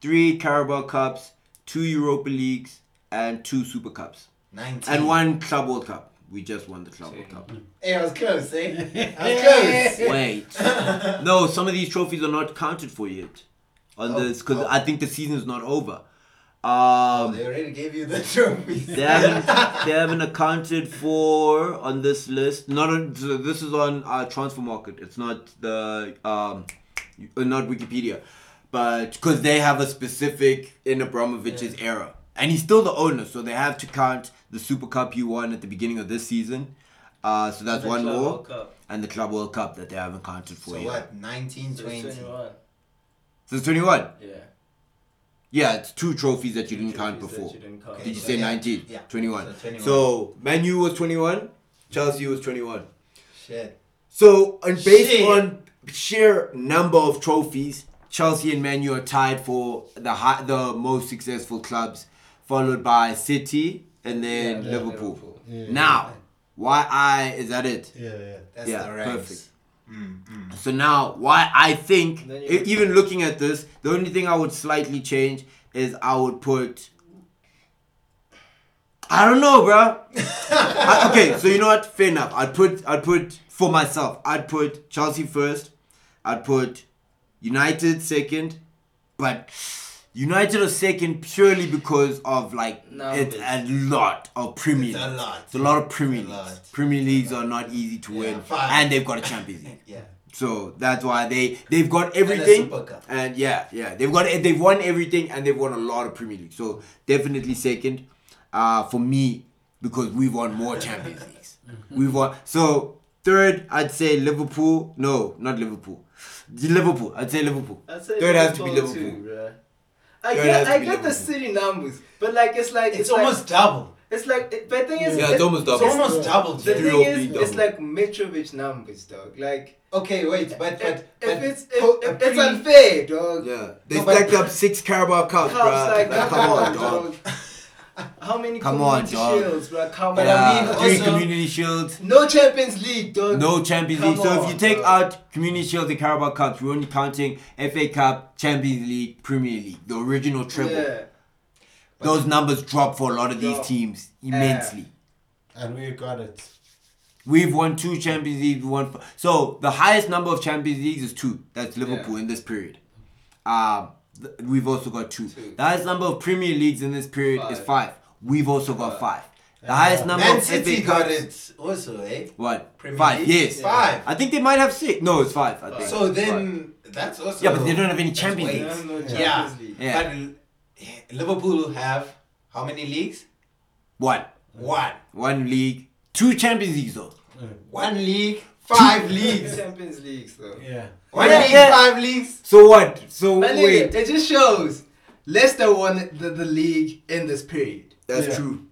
Speaker 1: three Carabao Cups, two Europa Leagues, and two Super Cups,
Speaker 2: 19.
Speaker 1: and one Club World Cup. We just won the Club World Cup.
Speaker 2: Hey, I was close, eh? I was close.
Speaker 1: Wait, no, some of these trophies are not counted for yet on
Speaker 2: Oh,
Speaker 1: this because
Speaker 2: oh.
Speaker 1: I think the season is not over.
Speaker 2: Oh,
Speaker 1: Um,
Speaker 2: they already gave you the trophies.
Speaker 1: they haven't they haven't accounted for on this list. Not on so this is on uh, Transfermarkt. It's not the um, uh, not Wikipedia, but because they have a specific in Abramovich's era, and he's still the owner, so they have to count the Super Cup he won at the beginning of this season. Uh, so that's one
Speaker 3: Club
Speaker 1: more,
Speaker 3: World Cup.
Speaker 1: and the Club World Cup that they haven't counted for
Speaker 2: So
Speaker 1: yet.
Speaker 2: what? 19,
Speaker 3: So
Speaker 2: 20.
Speaker 3: it's 21.
Speaker 1: So it's twenty one.
Speaker 3: Yeah.
Speaker 1: Yeah, it's two trophies that you
Speaker 3: Two
Speaker 1: didn't count before.
Speaker 3: you didn't count.
Speaker 1: Did you
Speaker 2: so
Speaker 1: say
Speaker 2: yeah,
Speaker 1: 19?
Speaker 2: yeah.
Speaker 1: 21.
Speaker 2: So 21.
Speaker 1: So, Man U was 21, Chelsea was 21.
Speaker 2: Shit.
Speaker 1: So, and based
Speaker 2: Shit.
Speaker 1: on sheer number of trophies, Chelsea and Manu are tied for the high, the most successful clubs, followed by City and then
Speaker 3: Yeah,
Speaker 1: Liverpool.
Speaker 4: Yeah.
Speaker 1: Now, why I is that it?
Speaker 4: Yeah, yeah.
Speaker 2: That's
Speaker 1: Yeah,
Speaker 2: the ranks.
Speaker 1: perfect.
Speaker 2: Mm, mm.
Speaker 1: So now, why I think,
Speaker 3: Then you-
Speaker 1: even looking at this, the only thing I would slightly change is I would put. I don't know, bro. I- okay, so you know what? Fair enough. I'd put, I'd put for myself. I'd put Chelsea first. I'd put United second, but United are second purely because of like it's a lot of Premier
Speaker 2: It's a
Speaker 1: Leagues.
Speaker 2: lot.
Speaker 1: It's a lot of Premier
Speaker 2: It's
Speaker 1: Leagues. Premier Leagues are not easy to
Speaker 2: Yeah,
Speaker 1: win,
Speaker 2: five.
Speaker 1: and they've got a Champions League.
Speaker 2: Yeah.
Speaker 1: So that's why they they've got everything,
Speaker 2: Super Cup.
Speaker 1: and yeah, yeah, they've got they've won everything, and they've won a lot of Premier League. So definitely second, uh, for me because we've won more Champions Leagues. We've won. So third, I'd say Liverpool. No, not Liverpool. Liverpool. I'd say Liverpool.
Speaker 3: I'd say
Speaker 1: Third has to be
Speaker 3: Liverpool
Speaker 1: Liverpool.
Speaker 3: Too, bruh. I
Speaker 1: Third
Speaker 3: get, I get the city numbers, but like it's like
Speaker 2: It's,
Speaker 3: like-
Speaker 2: almost double.
Speaker 3: It's like, it- but the thing is,
Speaker 1: Yeah, it's almost double.
Speaker 2: It's
Speaker 1: double.
Speaker 2: almost double.
Speaker 3: The thing is,
Speaker 1: three
Speaker 3: it's
Speaker 1: double.
Speaker 3: like Mitrovic numbers, dog. Like,
Speaker 2: Okay, wait, but but,
Speaker 3: if,
Speaker 2: but
Speaker 3: if it's if,
Speaker 2: po-
Speaker 3: if it's unfair, dog.
Speaker 1: Yeah, they
Speaker 2: No, but-
Speaker 1: stacked up six Carabao Cups,
Speaker 3: Cups,
Speaker 1: bruh.
Speaker 3: like,
Speaker 1: Like,
Speaker 3: come, on, dog.
Speaker 1: Dog.
Speaker 3: How many
Speaker 1: Come on,
Speaker 3: community
Speaker 1: dog.
Speaker 3: shields, bro? Come
Speaker 2: But
Speaker 3: on.
Speaker 2: I
Speaker 1: Yeah,
Speaker 2: mean,
Speaker 1: three
Speaker 2: also-
Speaker 1: Community Shields.
Speaker 3: no Champions League, dog.
Speaker 1: No Champions
Speaker 3: Come
Speaker 1: League. So if
Speaker 3: on,
Speaker 1: you take
Speaker 3: bro.
Speaker 1: out Community Shield and Carabao Cups, we're only counting FA Cup, Champions League, Premier League, the original treble.
Speaker 3: Yeah.
Speaker 1: Those numbers drop for a lot of these
Speaker 3: Drop.
Speaker 1: teams immensely.
Speaker 4: And we got it.
Speaker 1: We've won two Champions Leagues. We won. So the highest number of Champions Leagues is two. That's Liverpool in this period. Um, th- we've also got two.
Speaker 3: Two.
Speaker 1: The highest number of Premier Leagues in this period is
Speaker 3: Five.
Speaker 1: five. We've also got
Speaker 3: Five.
Speaker 1: five. The highest number
Speaker 2: Man
Speaker 1: of
Speaker 2: City
Speaker 1: FA
Speaker 2: got it also, eh?
Speaker 1: What?
Speaker 2: Premier
Speaker 1: five.
Speaker 2: League?
Speaker 1: Yes.
Speaker 2: Five.
Speaker 1: I think they might have six. No, it's five. I think.
Speaker 2: So
Speaker 1: Five.
Speaker 2: then that's also
Speaker 1: Yeah, but they don't have any Champions
Speaker 2: way-
Speaker 3: They
Speaker 1: Leagues.
Speaker 3: no
Speaker 2: Yeah.
Speaker 3: Champions League.
Speaker 1: Yeah.
Speaker 2: But Liverpool have how many leagues?
Speaker 1: One.
Speaker 2: One.
Speaker 1: One league. Two Champions Leagues though.
Speaker 2: One league, five leagues.
Speaker 3: Champions Leagues, though.
Speaker 4: Yeah.
Speaker 2: One
Speaker 1: Yeah,
Speaker 2: league,
Speaker 1: yeah.
Speaker 2: five leagues.
Speaker 1: So what? So
Speaker 3: My nigga,
Speaker 1: wait.
Speaker 3: it just shows Leicester won the, the league in this period.
Speaker 1: That's
Speaker 4: Yeah.
Speaker 1: true.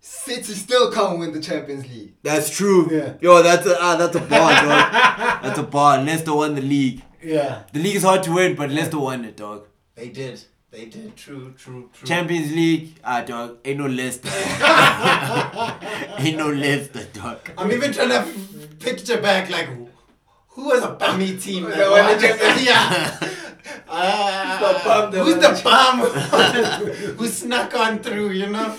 Speaker 3: City still can't win the Champions League.
Speaker 1: That's true.
Speaker 4: Yeah.
Speaker 1: Yo, that's a ah, that's a bar, dog. that's a bar. Leicester won the league.
Speaker 4: Yeah.
Speaker 1: The league is hard to win, but Leicester won it, dog.
Speaker 2: They did. They did. True, true, true.
Speaker 1: Champions League, ah, dog. Ain't no Leicester. Ain't no Leicester, dog.
Speaker 2: I'm even trying to f- picture back like who was a bummy team that
Speaker 3: The one
Speaker 2: won?
Speaker 3: that just-
Speaker 2: yeah. Uh,
Speaker 3: The bum that
Speaker 2: who's
Speaker 3: won
Speaker 2: the
Speaker 3: the
Speaker 2: bum who snuck on through? You know,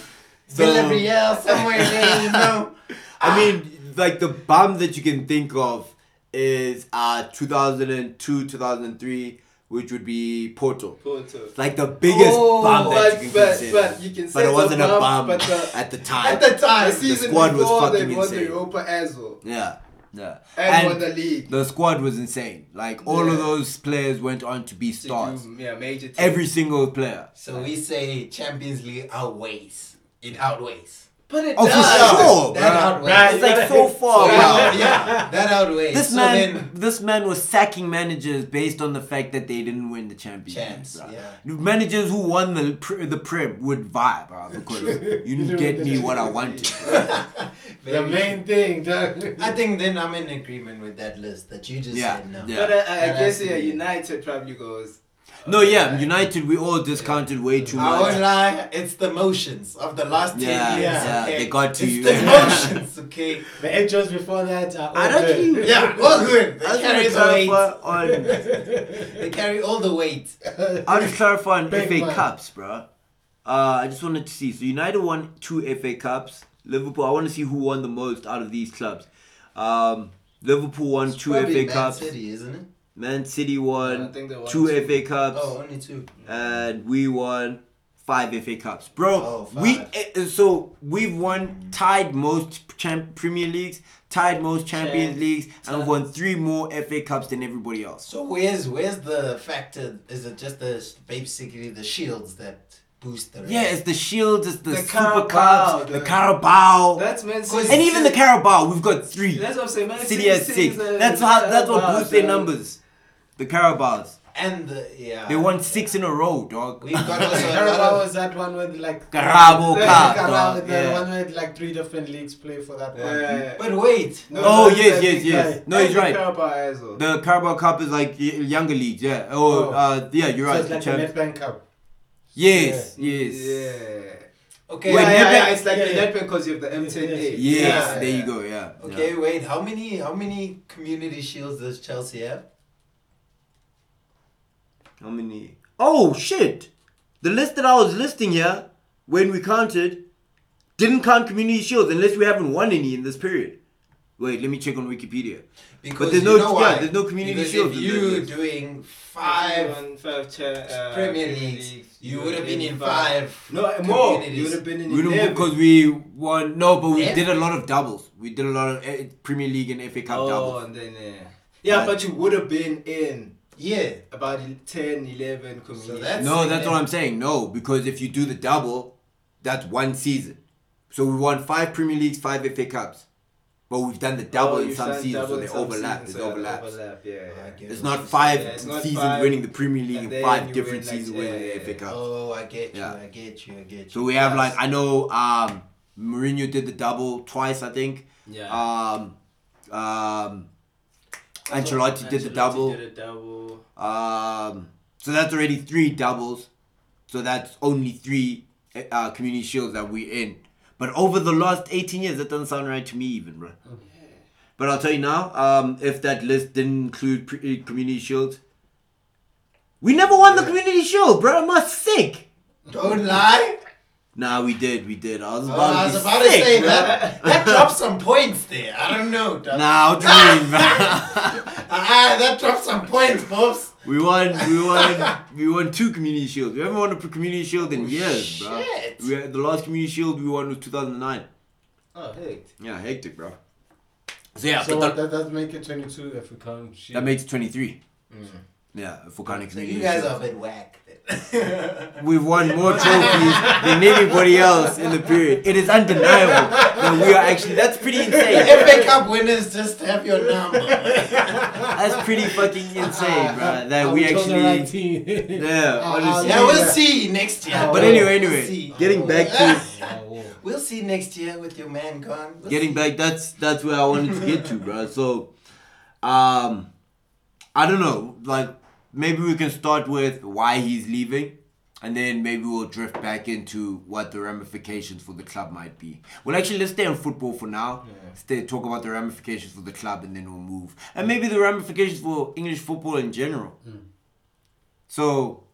Speaker 1: So-
Speaker 2: Villarreal somewhere there. You know.
Speaker 1: I mean, like the bum that you can think of is uh 2002, 2003, which would be Porto.
Speaker 3: Porto.
Speaker 1: Like the biggest
Speaker 2: Oh,
Speaker 1: bomb that
Speaker 3: but,
Speaker 1: you can
Speaker 3: but,
Speaker 1: consider.
Speaker 3: but you can say
Speaker 1: But it wasn't a
Speaker 3: bomb,
Speaker 1: bomb
Speaker 3: But the,
Speaker 1: at the time.
Speaker 2: At the
Speaker 3: the
Speaker 2: time,
Speaker 3: season
Speaker 1: squad was
Speaker 3: before they
Speaker 1: fucking
Speaker 3: won the
Speaker 1: insane.
Speaker 3: Europa as well.
Speaker 1: yeah, yeah.
Speaker 3: And, won the league.
Speaker 1: the squad was insane. Like all of those players went on to be
Speaker 3: To
Speaker 1: stars.
Speaker 3: do, yeah, major teams.
Speaker 1: Every single player.
Speaker 2: So we say Champions League outweighs. It outweighs.
Speaker 3: But it
Speaker 1: Oh, for
Speaker 3: does.
Speaker 1: sure,
Speaker 2: That
Speaker 1: bruh.
Speaker 2: outweighs.
Speaker 1: It's like so far.
Speaker 2: So, yeah, yeah, that outweighs.
Speaker 1: This
Speaker 2: so
Speaker 1: man,
Speaker 2: then,
Speaker 1: this man was sacking managers based on the fact that they didn't win the championship.
Speaker 2: Chance,
Speaker 1: bruh.
Speaker 2: yeah.
Speaker 1: Managers who won the pr- the prem would vibe, bruh, because you didn't get me what I wanted.
Speaker 4: The main thing, dog.
Speaker 2: I think then I'm in agreement with that list that you just
Speaker 1: Yeah,
Speaker 2: said no.
Speaker 1: yeah.
Speaker 3: But uh, I, I,
Speaker 2: I
Speaker 3: guess yeah, United probably goes.
Speaker 1: No, yeah, United we all discounted way too much.
Speaker 2: I won't lie, it's the motions of the last 10
Speaker 1: Yeah,
Speaker 2: years.
Speaker 1: yeah,
Speaker 2: okay?
Speaker 1: they got to
Speaker 2: it's
Speaker 1: you.
Speaker 2: the emotions, okay?
Speaker 4: The intros before that are all
Speaker 1: I don't
Speaker 4: good.
Speaker 1: think-
Speaker 2: Yeah, all good. They
Speaker 1: I
Speaker 2: carry the weight.
Speaker 1: on.
Speaker 2: They carry all the weight.
Speaker 1: I'll just clarify on
Speaker 4: Big
Speaker 1: FA
Speaker 4: man.
Speaker 1: Cups, bro. Uh, I just wanted to see. So United won two FA Cups. Liverpool. I want to see who won the most out of these clubs. Um, Liverpool won two
Speaker 2: Probably
Speaker 1: FA
Speaker 2: Man
Speaker 1: Cups.
Speaker 2: City, isn't it?
Speaker 1: Man City won
Speaker 3: they won
Speaker 1: two
Speaker 3: two.
Speaker 1: FA Cups,
Speaker 2: Oh, only two.
Speaker 1: and we won five FA Cups, bro.
Speaker 2: Oh, five.
Speaker 1: we eh, so we've won tied most champ- Premier Leagues, tied most Champions
Speaker 3: Champ-
Speaker 1: Leagues, and we've won three more FA Cups than everybody else.
Speaker 2: So where's where's the factor? Is it just the basically the shields that boost the?
Speaker 1: Yeah, it's the Shields, it's the,
Speaker 3: The
Speaker 1: Super Cups, the,
Speaker 3: the-
Speaker 1: Carabao,
Speaker 3: That's Man City.
Speaker 1: and even the Carabao. We've got three.
Speaker 3: That's what I'm saying. Man
Speaker 1: City has
Speaker 3: City
Speaker 1: six.
Speaker 3: is, uh,
Speaker 1: That's how. That's what boosts their numbers. The Carabaos.
Speaker 2: and the yeah.
Speaker 1: They won six in a row, dog.
Speaker 2: We've got also a
Speaker 4: Carabao
Speaker 2: of
Speaker 4: was that one with like
Speaker 1: Carabao
Speaker 4: the,
Speaker 1: Cup,
Speaker 4: Carabao, the
Speaker 1: yeah.
Speaker 4: one with like three different leagues play for that one.
Speaker 3: Yeah.
Speaker 2: But wait,
Speaker 3: No,
Speaker 1: Oh, yes, yes, yes.
Speaker 3: guy.
Speaker 1: No,
Speaker 3: And
Speaker 1: he's right.
Speaker 3: Carabao as well.
Speaker 1: The Carabao Cup is like younger leagues, yeah. Oh,
Speaker 4: Oh.
Speaker 1: uh, yeah, you're
Speaker 4: So
Speaker 1: right.
Speaker 4: it's
Speaker 1: the
Speaker 4: like
Speaker 1: champ-
Speaker 4: the Netbank Cup.
Speaker 1: yes, yes,
Speaker 3: Yeah.
Speaker 2: okay,
Speaker 1: Wait,
Speaker 3: yeah, yeah, yeah, it's like
Speaker 4: yeah,
Speaker 3: the
Speaker 4: yeah.
Speaker 3: Netbank because you have the M10A.
Speaker 1: yes.
Speaker 2: Yeah.
Speaker 1: There you go. Yeah.
Speaker 2: okay, wait. How many how many community shields does Chelsea have?
Speaker 1: How many? Oh shit! The list that I was listing here when we counted didn't count community shields unless we haven't won any in this period. Wait, let me check on Wikipedia.
Speaker 2: Because
Speaker 1: there's
Speaker 2: you
Speaker 1: no-
Speaker 2: know
Speaker 1: yeah,
Speaker 2: why?
Speaker 1: there's no community
Speaker 2: because
Speaker 1: shields
Speaker 2: If you
Speaker 1: this
Speaker 2: doing five,
Speaker 3: cha- uh,
Speaker 2: Premier
Speaker 3: Premier
Speaker 2: Leagues,
Speaker 3: Leagues,
Speaker 2: you would have been in five.
Speaker 3: No, more. You would have been in
Speaker 1: We don't
Speaker 3: eleven.
Speaker 1: because we won. No, but we
Speaker 2: Yeah.
Speaker 1: did a lot of doubles. We did a lot of eh, Premier League and FA Cup
Speaker 3: oh,
Speaker 1: doubles.
Speaker 3: and then yeah. Yeah, but you would have been in
Speaker 2: Yeah.
Speaker 3: about 10, 11 communities.
Speaker 2: that's-
Speaker 1: No, that's what I'm saying. No, because if you do the double, that's one season. So we won five Premier Leagues, five FA Cups. But we've done the double
Speaker 3: Oh,
Speaker 1: in some seasons, so
Speaker 3: double
Speaker 1: they overlap. There's
Speaker 3: so
Speaker 1: overlaps.
Speaker 3: Overlap, yeah, yeah.
Speaker 2: I get
Speaker 1: It's not five
Speaker 3: Yeah, it's not
Speaker 1: seasons
Speaker 3: five,
Speaker 1: winning the Premier League
Speaker 3: and
Speaker 1: and five different
Speaker 3: win, like,
Speaker 1: seasons winning the FA Cup.
Speaker 2: Oh, I get you. I get you. I get you.
Speaker 1: So we have
Speaker 2: Yes.
Speaker 1: like I know um Mourinho did the double twice, I think.
Speaker 3: Yeah.
Speaker 1: Um um Ancelotti did the double.
Speaker 3: Did a double.
Speaker 1: Um so that's already three doubles. So that's only three uh, community shields that we're in. But over the last 18 years, that doesn't sound right to me even, bro. Okay. But I'll tell you now, um, if that list didn't include pre- uh, community shields, we never won the community shield, bro. I'm sick.
Speaker 2: Don't lie.
Speaker 1: Nah, we did, we did. I was
Speaker 2: Oh,
Speaker 1: about
Speaker 2: I
Speaker 1: to
Speaker 2: was about
Speaker 1: sick,
Speaker 2: to say
Speaker 1: bro.
Speaker 2: that. That dropped some points there. I don't know. dog.
Speaker 1: Nah, what do you mean, bro?
Speaker 2: Ah, that dropped some points, Bobs.
Speaker 1: we won, we won, we won two community shields. We haven't won a community shield in years, bro.
Speaker 2: shit.
Speaker 1: We had, the last community shield we won was 2009.
Speaker 3: Oh, hey.
Speaker 1: Yeah, hectic, bro. So yeah,
Speaker 4: so
Speaker 1: but that,
Speaker 4: that does make it 22 if we count sheep.
Speaker 1: that makes it 23. Yeah, if we're counting
Speaker 2: So
Speaker 1: community
Speaker 2: you guys
Speaker 1: shields.
Speaker 2: are a bit whack.
Speaker 1: We've won more trophies than anybody else in the period. It is undeniable that we are actually. That's pretty insane.
Speaker 2: FA Cup winners just have your number.
Speaker 1: That's pretty fucking insane, bro. That
Speaker 4: Are
Speaker 1: we
Speaker 4: chose right
Speaker 1: actually. Yeah,
Speaker 4: Uh,
Speaker 1: honestly.
Speaker 2: Yeah, we'll see next year.
Speaker 1: But anyway,
Speaker 2: We'll
Speaker 1: anyway,
Speaker 2: see.
Speaker 1: getting back to
Speaker 2: We'll see next year with your man gone. We'll
Speaker 1: getting
Speaker 2: see.
Speaker 1: back. That's that's where I wanted to get to, bro. So, um, I don't know. Like maybe we can start with why he's leaving. and then maybe we'll drift back into what the ramifications for the club might be. Well, actually, let's stay on football for now. Stay talk about the ramifications for the club, and then we'll move, and maybe the ramifications for English football in general. Hmm. So,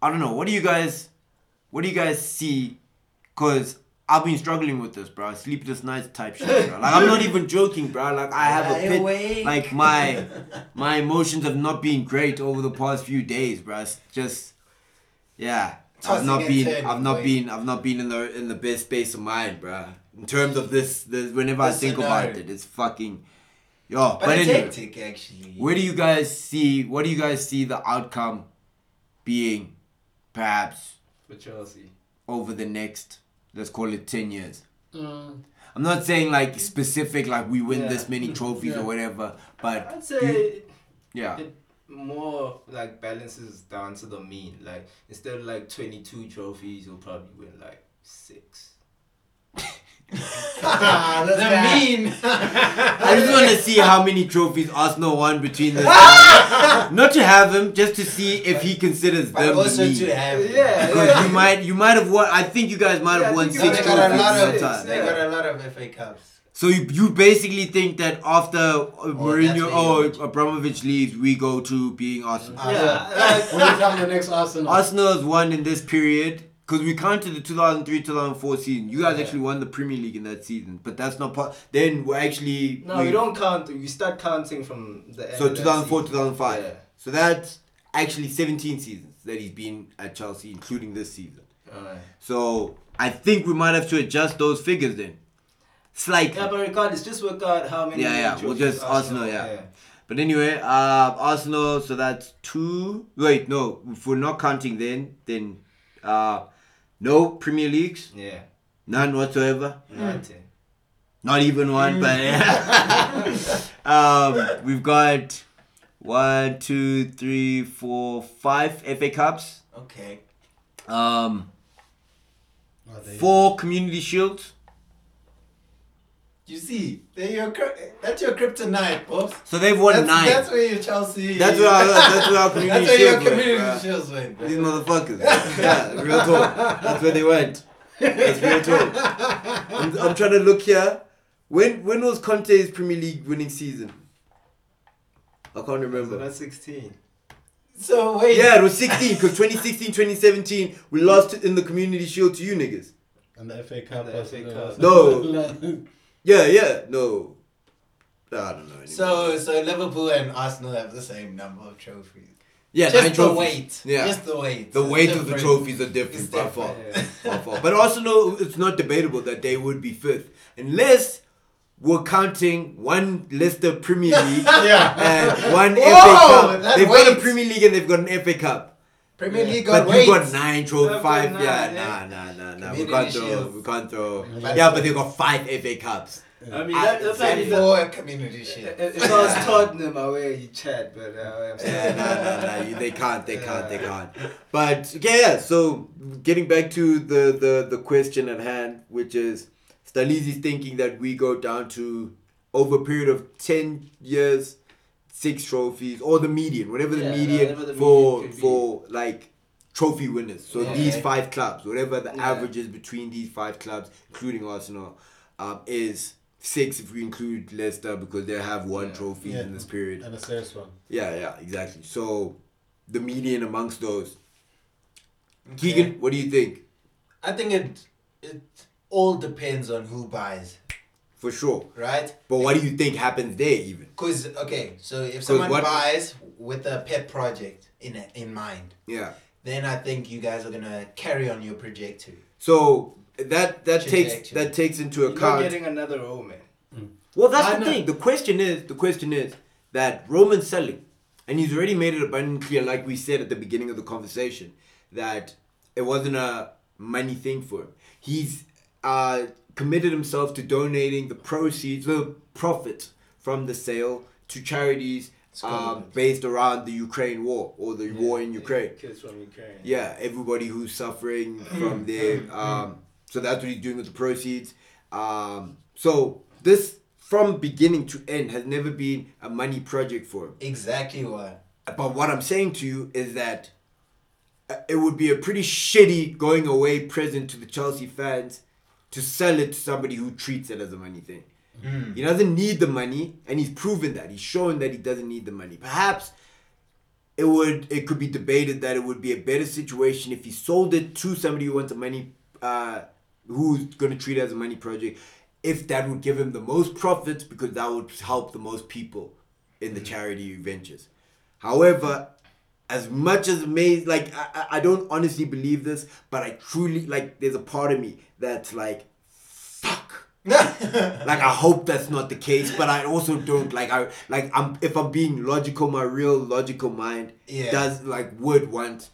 Speaker 1: I don't know. What do you guys, what do you guys see? Cause I've been struggling with this, bro. Sleepless nights type shit, bro. Like I'm not even joking, bro. Like I have a pit.
Speaker 2: awake.
Speaker 1: Like my my emotions have not been great over the past few days, bro. It's just yeah. I've not been
Speaker 2: turning,
Speaker 1: I've not
Speaker 2: boy.
Speaker 1: been I've not been in the in the best space of mind, bro. In terms of this, this whenever I think about it, it's fucking yo.
Speaker 2: But,
Speaker 1: But, anyway,
Speaker 2: hectic, actually.
Speaker 1: where do you guys see what do you guys see the outcome being perhaps
Speaker 3: For Chelsea.
Speaker 1: over the next let's call it 10 years
Speaker 4: Mm.
Speaker 1: i'm not saying like specific like we win
Speaker 3: Yeah.
Speaker 1: this many trophies
Speaker 4: Yeah.
Speaker 1: or whatever but
Speaker 3: I'd say
Speaker 1: yeah
Speaker 3: it more like balances down to the mean. Like instead of like twenty two trophies, you'll probably win like six.
Speaker 2: Ah, the mean.
Speaker 1: i just want to see how many trophies arsenal won between this not to have him just to see if he considers
Speaker 2: But
Speaker 1: them
Speaker 2: also
Speaker 1: the
Speaker 2: to
Speaker 1: mean.
Speaker 2: have.
Speaker 3: Yeah,
Speaker 1: because you might you might have won i think you guys might
Speaker 3: Yeah,
Speaker 1: have
Speaker 3: I
Speaker 1: won
Speaker 3: think you
Speaker 1: six
Speaker 2: they
Speaker 3: guys
Speaker 2: got a
Speaker 1: trophies
Speaker 2: lot
Speaker 1: at
Speaker 2: of.
Speaker 1: time
Speaker 2: They got a lot of FA Cups.
Speaker 1: So you, you basically think that after uh, Mourinho or
Speaker 2: where
Speaker 1: Abramovich leaves, we go to being Arsenal.
Speaker 2: Ah,
Speaker 3: Yeah, like,
Speaker 4: Will become the next Arsenal?
Speaker 1: Arsenal has won in this period because we counted the 2003 2004 season. You guys
Speaker 3: Yeah.
Speaker 1: actually won the Premier League in that season, but that's not part. Then we're actually.
Speaker 3: no, we don't count. We start counting from the end.
Speaker 1: So
Speaker 3: of that
Speaker 1: 2004
Speaker 3: season.
Speaker 1: 2005.
Speaker 3: Yeah.
Speaker 1: So that's actually 17 seasons that he's been at Chelsea, including this season. So I think we might have to adjust those figures then. Slightly.
Speaker 3: Yeah, but regardless, just work out how many.
Speaker 1: Yeah, yeah, we'll just Arsenal, yeah. But anyway, uh, Arsenal. So that's two. Wait, no. If we're not counting, then then uh, no Premier Leagues,
Speaker 3: Yeah.
Speaker 1: none whatsoever.
Speaker 3: Nothing.
Speaker 1: Not even one. But um, we've got one, two, three, four, five FA Cups.
Speaker 2: Okay.
Speaker 1: Um,
Speaker 4: Oh,
Speaker 1: four Community Shields.
Speaker 2: You see, there your that's your kryptonite, boss.
Speaker 1: So they've won
Speaker 2: that's,
Speaker 1: nine.
Speaker 2: That's where your Chelsea.
Speaker 1: That's where our, that's where our Community
Speaker 2: That's where your
Speaker 1: Shields went,
Speaker 2: community
Speaker 1: bruh.
Speaker 2: shields went.
Speaker 1: These motherfuckers. yeah, real talk. That's where they went. That's real talk. I'm, I'm trying to look here. When when was Conte's Premier League winning season? I can't
Speaker 3: So
Speaker 1: remember.
Speaker 3: that's 16.
Speaker 2: So wait.
Speaker 1: Yeah, it was 16 because 2016, 2017, we lost in the Community Shield to you niggas.
Speaker 4: And the FA Cup.
Speaker 3: The
Speaker 4: was-
Speaker 3: FA
Speaker 4: was-
Speaker 3: Cup.
Speaker 1: No. Yeah, yeah, no. I don't know. Anymore.
Speaker 2: So so Liverpool and Arsenal have the same number of trophies.
Speaker 1: yeah,
Speaker 2: Just
Speaker 1: nine
Speaker 2: the
Speaker 1: trophies.
Speaker 2: weight.
Speaker 1: Yeah.
Speaker 2: Just the weight.
Speaker 1: The
Speaker 2: It's
Speaker 1: weight of the trophies are different
Speaker 2: It's
Speaker 1: by far.
Speaker 3: Yeah.
Speaker 1: By far. But Arsenal, it's not debatable that they would be fifth. Unless we're counting one Leicester Premier League
Speaker 2: Yeah.
Speaker 1: and one
Speaker 2: Whoa,
Speaker 1: FA Cup. They've got a. Premier League and they've got an FA Cup.
Speaker 2: Premier
Speaker 3: Yeah.
Speaker 2: League got
Speaker 1: But
Speaker 2: weight.
Speaker 1: you got nine trophies,
Speaker 3: They've
Speaker 1: five.
Speaker 3: got
Speaker 1: Yeah,
Speaker 3: nine,
Speaker 1: nah, nah, nah, nah. We
Speaker 2: Community
Speaker 1: can't throw.
Speaker 2: Shield.
Speaker 1: We can't throw.
Speaker 4: But-
Speaker 1: Yeah, but they got five FA Cups.
Speaker 3: I mean, that, that's
Speaker 2: and
Speaker 3: like
Speaker 2: four community shields.
Speaker 3: if if I was Tottenham, I wear you chat, but uh,
Speaker 1: Yeah, nah, nah, nah. you- They can't. They can't. They can't. But okay, yeah. So getting back to the the the question at hand, which is Staleezy's thinking that we go down to over a period of ten years, six trophies, or the median, whatever the
Speaker 3: Yeah,
Speaker 1: median
Speaker 3: whatever the
Speaker 1: for
Speaker 3: median could be.
Speaker 1: for like trophy winners. So
Speaker 3: Yeah.
Speaker 1: these five clubs, whatever the
Speaker 3: Yeah.
Speaker 1: average is between these five clubs, including Arsenal, um, is six if we include Leicester because they have one
Speaker 3: Yeah.
Speaker 1: trophy
Speaker 4: Yeah.
Speaker 1: in this period.
Speaker 4: And a serious one.
Speaker 1: Yeah, yeah, exactly. So the median amongst those.
Speaker 2: Okay.
Speaker 1: Keagan, what do you think?
Speaker 2: I think it it all depends on who buys,
Speaker 1: For sure.
Speaker 2: right?
Speaker 1: But what do you think happens there even?
Speaker 2: Because okay, so if someone
Speaker 1: what-
Speaker 2: buys with a pet project in in mind,
Speaker 1: Yeah.
Speaker 2: then I think you guys are gonna carry on your trajectory.
Speaker 1: So that that takes that takes into account
Speaker 3: You're
Speaker 1: account.
Speaker 3: getting another Omen.
Speaker 1: well, that's
Speaker 2: I
Speaker 1: the
Speaker 2: know.
Speaker 1: thing. The question is the question is that Roman's selling, and he's already made it abundantly clear, like we said at the beginning of the conversation, that it wasn't a money thing for him. He's uh, committed himself to donating the proceeds, the profit from the sale to charities uh, based around the Ukraine war or the war in Ukraine.
Speaker 3: Kids from Ukraine.
Speaker 1: Yeah, everybody who's suffering from there. Um, so that's what he's doing with the proceeds. Um, so this, from beginning to end, has never been a money project for him.
Speaker 2: Exactly why.
Speaker 1: But what I'm saying to you is that uh, it would be a pretty shitty going away present to the Chelsea fans to sell it to somebody who treats it as a money thing. He doesn't need the money, and he's proven that. He's shown that he doesn't need the money. Perhaps it would it could be debated that it would be a better situation if he sold it to somebody who wants a money uh who's gonna treat it as a money project if that would give him the most profits because that would help the most people in the charity ventures however as much as may like I, I- I don't honestly believe this but i truly like there's a part of me that's like fuck like I hope that's not the case, but I also don't like I like I'm if I'm being logical, my real logical mind
Speaker 2: Yeah.
Speaker 1: does like would want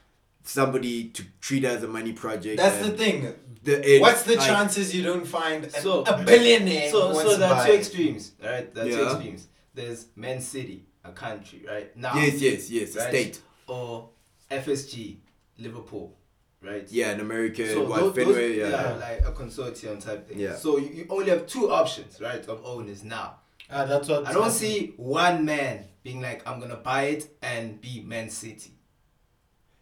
Speaker 1: somebody to treat it as a money project.
Speaker 2: That's the thing.
Speaker 1: the- it-
Speaker 2: What's the
Speaker 1: like,
Speaker 2: chances you don't find a,
Speaker 3: So-
Speaker 2: a billionaire?
Speaker 3: So, so
Speaker 2: wants to
Speaker 3: there are
Speaker 2: buy
Speaker 3: two extremes, right? There are two extremes. There's Man City, a country, right? Now,
Speaker 1: Yes, yes, yes.
Speaker 3: right?
Speaker 1: State.
Speaker 3: Or FSG, Liverpool, right?
Speaker 1: Yeah, in America,
Speaker 3: So
Speaker 1: what
Speaker 3: those,
Speaker 1: Fenway,
Speaker 3: those,
Speaker 1: yeah.
Speaker 3: like a consortium type thing.
Speaker 1: Yeah.
Speaker 3: So you, you only have two options, right, of owners now.
Speaker 4: Ah, that's what
Speaker 3: I don't see one man being like, I'm gonna buy it and be Man City.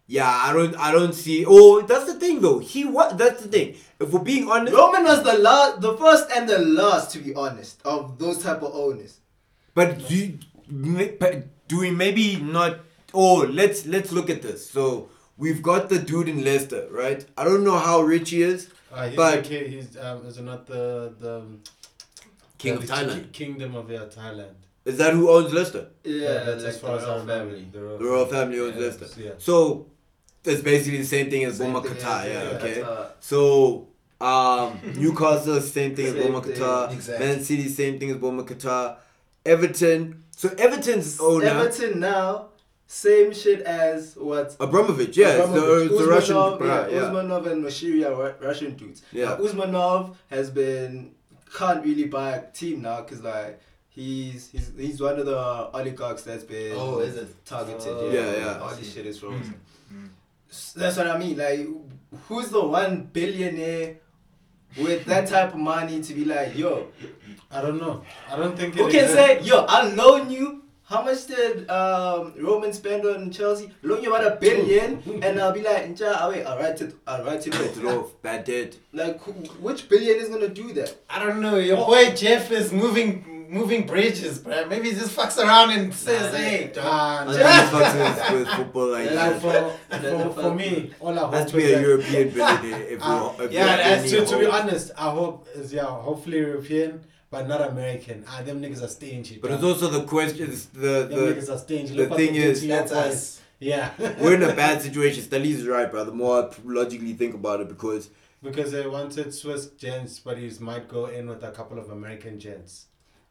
Speaker 1: Yeah, I don't I don't see oh that's the thing though. He what that's the thing. If we're being honest
Speaker 3: Roman was the last, the first and the last, to be honest, of those type of owners.
Speaker 1: But do but do we maybe not? Oh, let's let's look at this. So we've got the dude in Leicester, right? I don't know how rich he is,
Speaker 4: Uh, he's
Speaker 1: but
Speaker 4: like, he's um, is it not the the
Speaker 1: King
Speaker 4: the
Speaker 1: of Thailand.
Speaker 4: Kingdom of yeah, Thailand.
Speaker 1: Is that who owns Leicester?
Speaker 3: Yeah,
Speaker 4: that's
Speaker 3: like
Speaker 4: as far
Speaker 3: the
Speaker 4: as I
Speaker 3: royal family.
Speaker 4: The royal,
Speaker 1: The royal family owns
Speaker 4: Yeah,
Speaker 1: Leicester.
Speaker 4: yeah.
Speaker 1: So it's basically the same thing as
Speaker 3: Same
Speaker 1: Boma
Speaker 3: thing
Speaker 1: Qatar,
Speaker 3: as,
Speaker 1: yeah,
Speaker 3: yeah,
Speaker 1: okay.
Speaker 3: Qatar.
Speaker 1: So um, Newcastle, same thing as Boma
Speaker 3: thing,
Speaker 1: Qatar.
Speaker 2: exactly.
Speaker 1: Man City, same thing as Boma Qatar. Everton. So Everton's owner
Speaker 3: Everton now, same shit as what
Speaker 1: Abramovich, yeah, it's the,
Speaker 3: Abramovich.
Speaker 1: the Russian,
Speaker 3: Usmanov,
Speaker 1: yeah,
Speaker 3: yeah, Usmanov and Mashiria Ru- Russian dudes.
Speaker 1: Yeah.
Speaker 3: Now, Usmanov has been can't really buy a team now because like he's he's he's one of the oligarchs that's been
Speaker 2: Oh, is it?
Speaker 3: targeted.
Speaker 2: Oh.
Speaker 3: yeah,
Speaker 1: Yeah, yeah.
Speaker 3: All this shit is frozen.
Speaker 2: Mm.
Speaker 3: S- That's what I mean. Like, who's the one billionaire with that type of money to be like, yo,
Speaker 4: I don't know. I don't think.
Speaker 3: who can say, yo, I'll loan you. How much did um, Roman spend on Chelsea? Loan you about a billion, and I'll be like, "Nja, ah, wait, I'll write it, I'll write it
Speaker 1: Write it
Speaker 3: off.
Speaker 1: off. Bad debt.
Speaker 3: Like, who, which billion is gonna do that?
Speaker 2: I don't know. Your boy Jeff is moving moving bridges, bro. Maybe he just fucks around and says,
Speaker 3: Nah,
Speaker 2: "Hey,
Speaker 4: Ah,
Speaker 1: And
Speaker 4: no.
Speaker 1: then he fucks with, with football like
Speaker 4: Like
Speaker 1: that.
Speaker 4: for, for, for me, all I hope
Speaker 1: Has to be a
Speaker 4: that-
Speaker 1: European billionaire if
Speaker 4: Ah,
Speaker 1: we if
Speaker 2: yeah,
Speaker 1: we have
Speaker 2: that's
Speaker 1: any
Speaker 4: to, to be honest, I hope is yeah, hopefully European, but not American. Ah, them niggas are stingy.
Speaker 1: But it's also the questions. The
Speaker 4: them
Speaker 1: the
Speaker 4: niggas are stingy.
Speaker 1: the
Speaker 4: Look
Speaker 1: thing is-
Speaker 2: That's
Speaker 4: boys.
Speaker 2: us.
Speaker 4: Yeah,
Speaker 1: we're in a bad situation. Stali's is right, bro. The more I logically think about it, because
Speaker 4: because they wanted Swiss gents, but he might go in with a couple of American gents.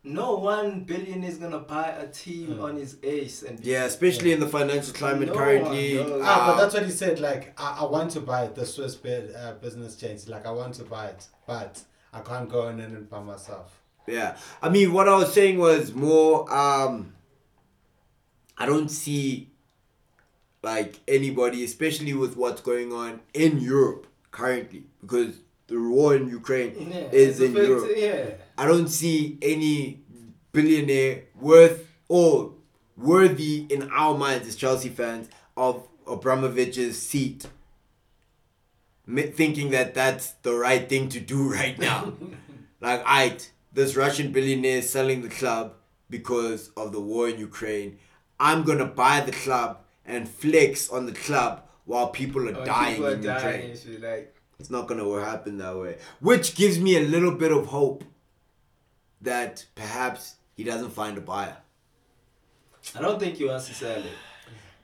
Speaker 3: No one billion is gonna buy a team
Speaker 4: Hmm.
Speaker 3: on his ace and
Speaker 1: yeah, especially in the financial climate
Speaker 3: No
Speaker 1: currently.
Speaker 3: one knows.
Speaker 4: Ah,
Speaker 1: uh,
Speaker 4: but that's what he said. Like, I, I want to buy it, the Swiss bid, uh, business gents. Like, I want to buy it, but I can't go in and by myself.
Speaker 1: Yeah. I mean, what I was saying was more, um, I don't see like anybody, especially with what's going on in Europe currently, because the war in Ukraine
Speaker 3: Yeah,
Speaker 1: is in Europe.
Speaker 3: Yeah.
Speaker 1: I don't see any billionaire worth or worthy in our minds as Chelsea fans of Abramovich's seat. Thinking that that's the right thing to do right now. like, I, this Russian billionaire selling the club because of the war in Ukraine. I'm gonna buy the club and flex on the club while people are oh,
Speaker 3: When
Speaker 1: dying
Speaker 3: people are
Speaker 1: in Ukraine.
Speaker 3: dying and like
Speaker 1: It's not gonna happen that way. Which gives me a little bit of hope that perhaps he doesn't find a buyer.
Speaker 3: I don't think he wants to sell it.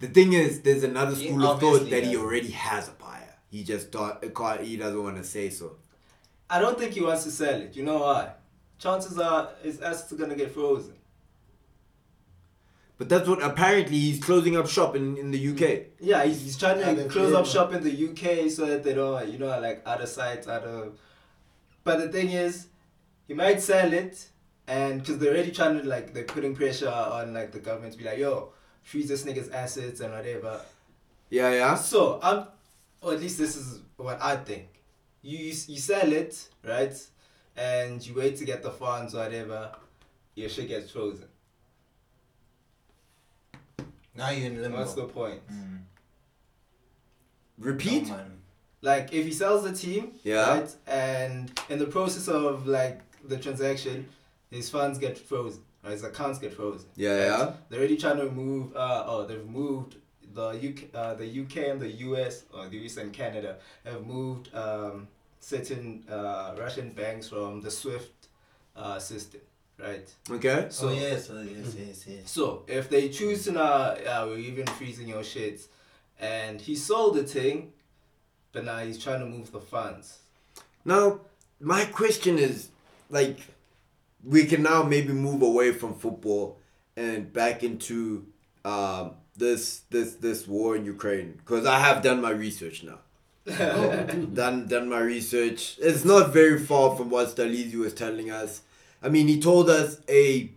Speaker 1: The thing is, there's another
Speaker 2: He
Speaker 1: school of thought that he
Speaker 2: doesn't.
Speaker 1: already has a buyer. He just thought can't- he doesn't want to say so.
Speaker 3: I don't think he wants to sell it. You know why? Chances are his assets are gonna get frozen.
Speaker 1: But that's what apparently he's closing up shop in, in the UK. Mm.
Speaker 3: Yeah, he's, he's trying to
Speaker 4: they're
Speaker 3: close up
Speaker 4: man.
Speaker 3: shop in the UK so that they don't, you know, like out of sight, out of. But the thing is, he might sell it, and because they're already trying to like they're putting pressure on like the government to be like, yo, freeze this nigga's assets and whatever.
Speaker 1: Yeah, yeah.
Speaker 3: So I'm, or at least this is what I think. You you, you sell it right, and you wait to get the funds or whatever. Your shit gets frozen.
Speaker 2: now you're in limbo."
Speaker 3: What's the point?
Speaker 2: Mm.
Speaker 1: Repeat.
Speaker 2: No.
Speaker 3: Like if he sells the team,
Speaker 1: Yeah.
Speaker 3: right, and in the process of like the transaction, his funds get frozen, or his accounts get frozen.
Speaker 1: Yeah,
Speaker 3: right?
Speaker 1: yeah.
Speaker 3: They're already trying to move. Uh, oh, they've moved the UK, uh, the UK and the US, or the US and Canada have moved um, certain uh, Russian banks from the SWIFT uh, system, right?
Speaker 1: Okay.
Speaker 2: So yes, oh, yes, yes, yes.
Speaker 3: So if they choose to now, yeah, we're even freezing your shit, and he sold the thing, but now he's trying to move the funds.
Speaker 1: Now, my question is, like, we can now maybe move away from football and back into um, this this this war in Ukraine because I have done my research now. Done done my research. It's not very far from what Staleezy was telling us. I mean, he told us a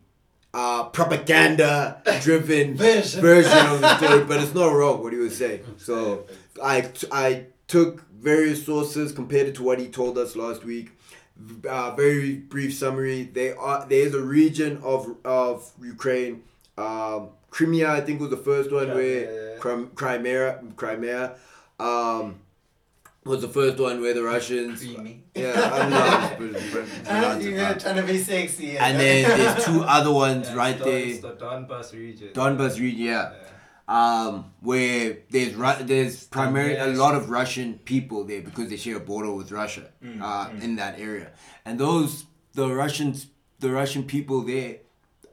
Speaker 1: uh, propaganda driven
Speaker 2: Version.
Speaker 1: version of the story, but it's not wrong what he was saying. So I I took various sources, compared it to what he told us last week. Uh, very brief summary. They are there is a region of of Ukraine. Um, Crimea, I think, was the first one where
Speaker 3: Crimea.
Speaker 1: Crim- Crimea Crimea um, was the first one where the Russians.
Speaker 2: Creamy.
Speaker 1: Yeah, I don't know.
Speaker 2: You're
Speaker 1: wrong.
Speaker 2: trying to be sexy. yeah.
Speaker 1: And then there's two other ones
Speaker 3: Yeah,
Speaker 1: right
Speaker 3: it's Don-
Speaker 1: there.
Speaker 3: It's the Donbas region.
Speaker 1: Donbas region, yeah.
Speaker 3: Yeah.
Speaker 1: um, where there's Ru- there's primarily a lot of Russian people there because they share a border with Russia
Speaker 2: Mm,
Speaker 1: uh, in that area, and those the Russians the Russian people there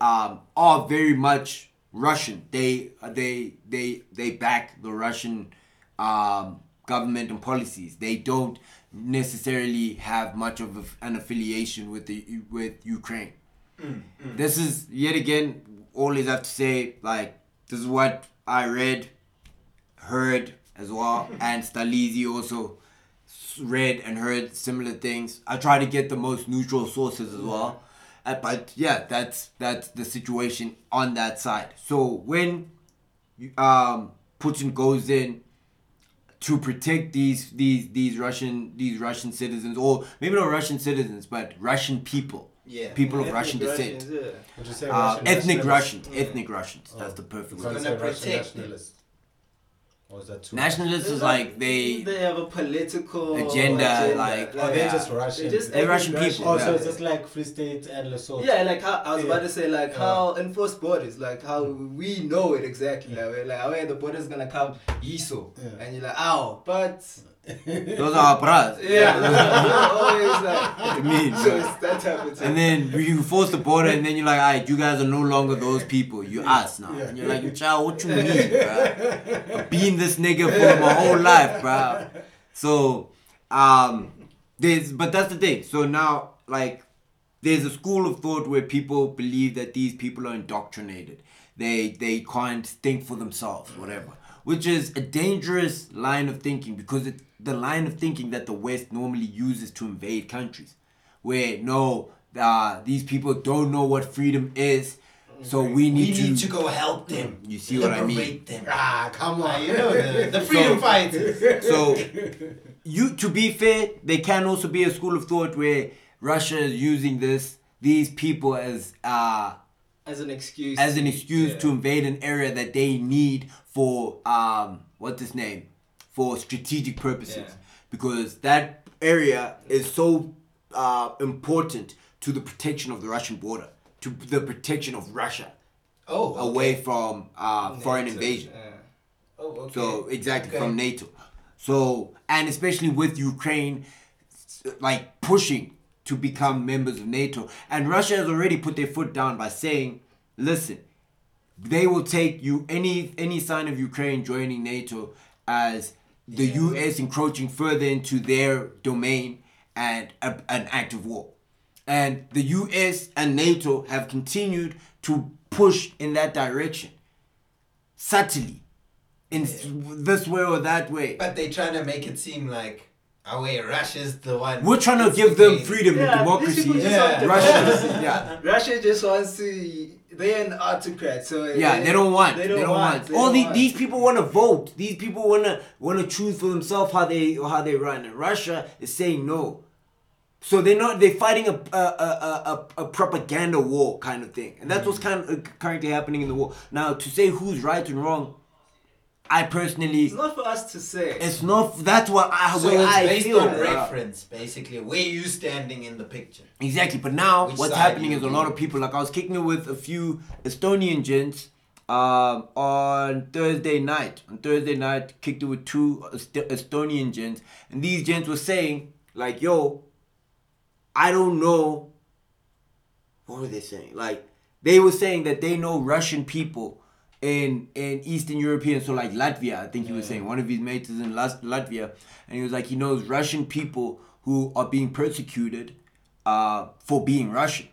Speaker 1: um, are very much Russian. They they they they back the Russian um, government and policies. They don't necessarily have much of a- an affiliation with the with Ukraine
Speaker 2: Mm,
Speaker 1: this is yet again all is have to say like this is what I read, heard as well, and Staleezy also read and heard similar things. I try to get the most neutral sources as well, Uh, but yeah, that's that's the situation on that side. So when um, Putin goes in to protect these these these Russian these Russian citizens, or maybe not Russian citizens, but Russian people
Speaker 2: Yeah.
Speaker 1: people of
Speaker 3: Ethnic
Speaker 1: Russian descent.
Speaker 3: Yeah.
Speaker 4: Would you say
Speaker 1: Uh,
Speaker 4: Russian
Speaker 1: ethnic
Speaker 4: nationalists?
Speaker 1: Russians,
Speaker 3: Mm.
Speaker 1: ethnic Russians. That's the perfect word.
Speaker 4: can't
Speaker 2: Gonna
Speaker 4: say Russian
Speaker 2: protect
Speaker 4: nationalists. Or is that too
Speaker 1: Nationalists is like they.
Speaker 3: they have a political
Speaker 1: Agenda, like-
Speaker 4: Oh, they're
Speaker 1: Yeah.
Speaker 4: just Russian.
Speaker 3: They're just
Speaker 1: They're
Speaker 3: ethnic
Speaker 1: Russian people,
Speaker 4: Oh, so
Speaker 1: yeah.
Speaker 4: it's just like Free State and Lesotho.
Speaker 3: Yeah, like how I was
Speaker 4: Yeah.
Speaker 3: about to say, like
Speaker 4: Yeah.
Speaker 3: how enforced borders, like how we know it exactly. Like, we're like, oh, yeah, the border's gonna come ISO,
Speaker 4: Yeah.
Speaker 3: and you're like, ow, but
Speaker 1: Those are our bras.
Speaker 3: yeah, always like,
Speaker 1: mean,
Speaker 3: so it's that type of thing.
Speaker 1: And then you force the border, and then you're like, alright, you guys are no longer those people. You us now. And you're like, child, what you mean, bro? I've been this nigga for my whole life, bro. So, um, there's, but that's the thing. So now, like, there's a school of thought where people believe that these people are indoctrinated. They they can't think for themselves, whatever. Which is a dangerous line of thinking because it's the line of thinking that the West normally uses to invade countries. Where no, uh, these people don't know what freedom is, so we
Speaker 2: We
Speaker 1: need,
Speaker 2: need
Speaker 1: to,
Speaker 2: to go help them.
Speaker 1: You see what I mean?
Speaker 2: Liberate them.
Speaker 4: Ah, come on.
Speaker 2: you know the, the freedom
Speaker 1: So-
Speaker 2: fighters.
Speaker 1: So, you to be fair, there can also be a school of thought where Russia is using this these people as uh
Speaker 3: as an excuse.
Speaker 1: as an excuse
Speaker 3: Yeah.
Speaker 1: to invade an area that they need for um what's his name for strategic purposes
Speaker 3: Yeah.
Speaker 1: because that area is so uh important to the protection of the Russian border to the protection of Russia
Speaker 2: Oh, okay.
Speaker 1: away from uh foreign invasion
Speaker 3: yeah.
Speaker 2: Oh, okay.
Speaker 1: so exactly
Speaker 2: Okay.
Speaker 1: from NATO. So and especially with Ukraine, like pushing to become members of NATO, and Russia has already put their foot down by saying, "Listen, they will take you any any sign of Ukraine joining NATO as the U.S. encroaching further into their domain and a, an act of war." And the U.S. and NATO have continued to push in that direction subtly in s- this way or that way.
Speaker 2: But they trying to make it seem like, Ah oh wait, Russia's the one.
Speaker 1: We're trying to give them freedom and
Speaker 3: Yeah, these
Speaker 1: democracy.
Speaker 3: people
Speaker 2: Yeah.
Speaker 1: Russia, yeah,
Speaker 3: Russia just wants to. They're an autocrat, so
Speaker 1: yeah. They don't want.
Speaker 3: They
Speaker 1: They
Speaker 3: don't,
Speaker 1: don't,
Speaker 3: want.
Speaker 1: want.
Speaker 3: they
Speaker 1: All
Speaker 3: don't
Speaker 1: the,
Speaker 3: want.
Speaker 1: these people want to vote. These people want to want to choose for themselves how they how they run. And Russia is saying no. So they're not. They're fighting a a, a, a, a propaganda war kind of thing, and that's what's hmm. kind of currently happening in the war now. To say who's right and wrong, I personally,
Speaker 3: It's not for us to say.
Speaker 1: it's not. That's what I.
Speaker 2: So
Speaker 1: way
Speaker 2: it's
Speaker 1: I
Speaker 2: based
Speaker 1: feel.
Speaker 2: on
Speaker 1: bruh.
Speaker 2: reference, basically, where you standing in the picture.
Speaker 1: Exactly, but now
Speaker 2: Which
Speaker 1: what's happening is a lot of people. Like I was kicking it with a few Estonian gents um, on Thursday night. On Thursday night, kicked it with two Est- Estonian gents, and these gents were saying like, "Yo, I don't know." What were they saying? Like they were saying that they know Russian people in in Eastern European, so like Latvia. I think he was saying one of his mates is in Latvia, and he was like he knows Russian people who are being persecuted uh, for being Russian,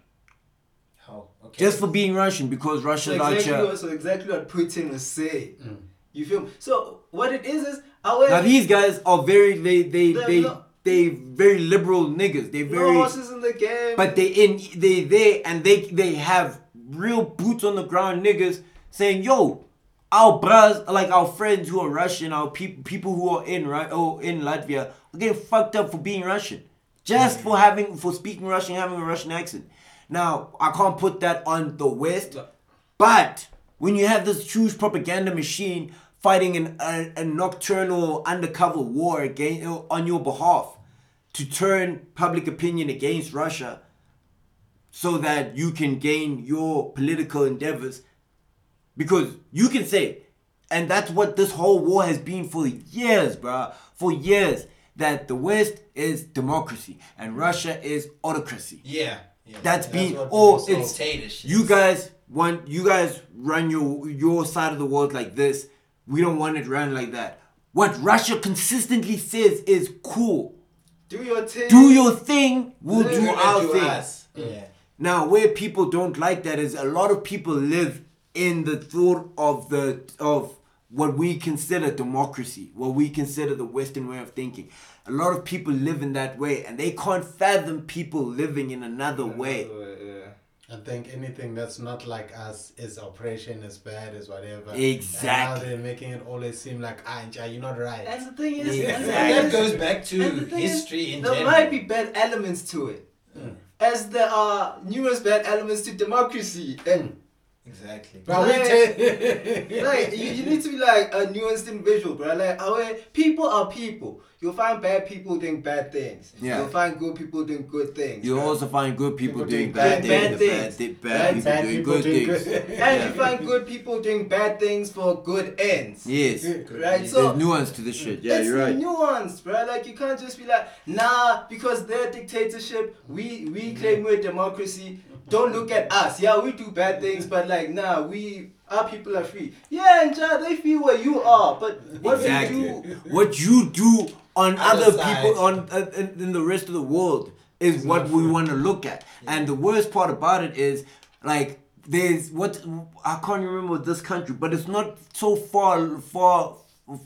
Speaker 2: Oh, okay.
Speaker 1: just for being Russian because
Speaker 3: So
Speaker 1: Russia's
Speaker 3: exactly,
Speaker 1: out
Speaker 3: what, so exactly what Putin was saying. You feel me? So what it is is our
Speaker 1: Now these guys are very they they
Speaker 3: They're
Speaker 1: they
Speaker 3: not-
Speaker 1: they very liberal niggas. They
Speaker 3: no
Speaker 1: very
Speaker 3: horses in the game.
Speaker 1: But they in they they and they they have real boots on the ground niggas saying, "Yo, our bros, like our friends who are Russian, our people people who are in right oh in Latvia are getting fucked up for being Russian, just for having for speaking Russian, having a Russian accent." Now I can't put that on the West, but when you have this huge propaganda machine fighting an, a, a nocturnal undercover war against uh, on your behalf to turn public opinion against Russia so that you can gain your political endeavors because you can say and that's what this whole war has been for years bruh for years that the west is democracy and russia is autocracy
Speaker 2: yeah. yeah.
Speaker 1: that's been
Speaker 2: what
Speaker 1: or
Speaker 2: people
Speaker 1: it's
Speaker 2: dictatorship.
Speaker 1: you guys want you guys run your your side of the world like this we don't want it run like that what russia consistently says is cool
Speaker 3: do your thing.
Speaker 1: do your thing we'll
Speaker 3: We're
Speaker 1: do our
Speaker 2: do
Speaker 1: thing
Speaker 2: us. Yeah.
Speaker 1: now, where people don't like that is a lot of people live in the thought of the of what we consider democracy, what we consider the Western way of thinking. A lot of people live in that way, and they can't fathom people living in another way.
Speaker 3: Yeah.
Speaker 4: I think anything that's not like us is oppression, is bad, is whatever.
Speaker 1: Exactly.
Speaker 4: And now they're making it always seem like, ah, Nja, you're not right.
Speaker 3: And the thing is,
Speaker 1: Yeah.
Speaker 3: and the
Speaker 2: And
Speaker 3: thing
Speaker 2: that
Speaker 3: is-
Speaker 2: goes back to
Speaker 3: and the thing is,
Speaker 2: history in
Speaker 3: there
Speaker 2: general.
Speaker 3: might be bad elements to it, as there are numerous bad elements to democracy. And
Speaker 2: Exactly.
Speaker 4: But
Speaker 3: Like- like you, you need to be like a nuanced individual, bro. Like our people are people. You'll find bad people doing bad things.
Speaker 1: Yeah.
Speaker 3: You'll find good people doing good things.
Speaker 1: You
Speaker 3: bro.
Speaker 1: also find good people,
Speaker 4: People
Speaker 1: doing
Speaker 4: doing
Speaker 1: bad,
Speaker 3: bad-
Speaker 1: things,
Speaker 3: bad things.
Speaker 1: bad, bad,
Speaker 3: Bad-
Speaker 1: people
Speaker 4: bad
Speaker 1: doing
Speaker 4: people
Speaker 1: good
Speaker 4: doing
Speaker 1: things.
Speaker 4: good-
Speaker 3: and
Speaker 1: Yeah.
Speaker 3: you find good people doing bad things for good ends.
Speaker 1: Yes,
Speaker 3: Right. So
Speaker 1: there's nuance to this shit. Yeah, you're right.
Speaker 3: nuanced, bro. Like you can't just be like, nah, because they're dictatorship, we we mm-hmm. claim we're democracy. Don't look at us. Yeah, we do bad things, but like, nah, we our people are free. Yeah, and ja, they feel where you are, but what
Speaker 1: exactly.
Speaker 3: we do,
Speaker 1: What you do on
Speaker 2: Other
Speaker 1: other people on uh, in, in the rest of the world is what we want to look at. And the worst part about it is like there's what I can't remember this country, but it's not so far far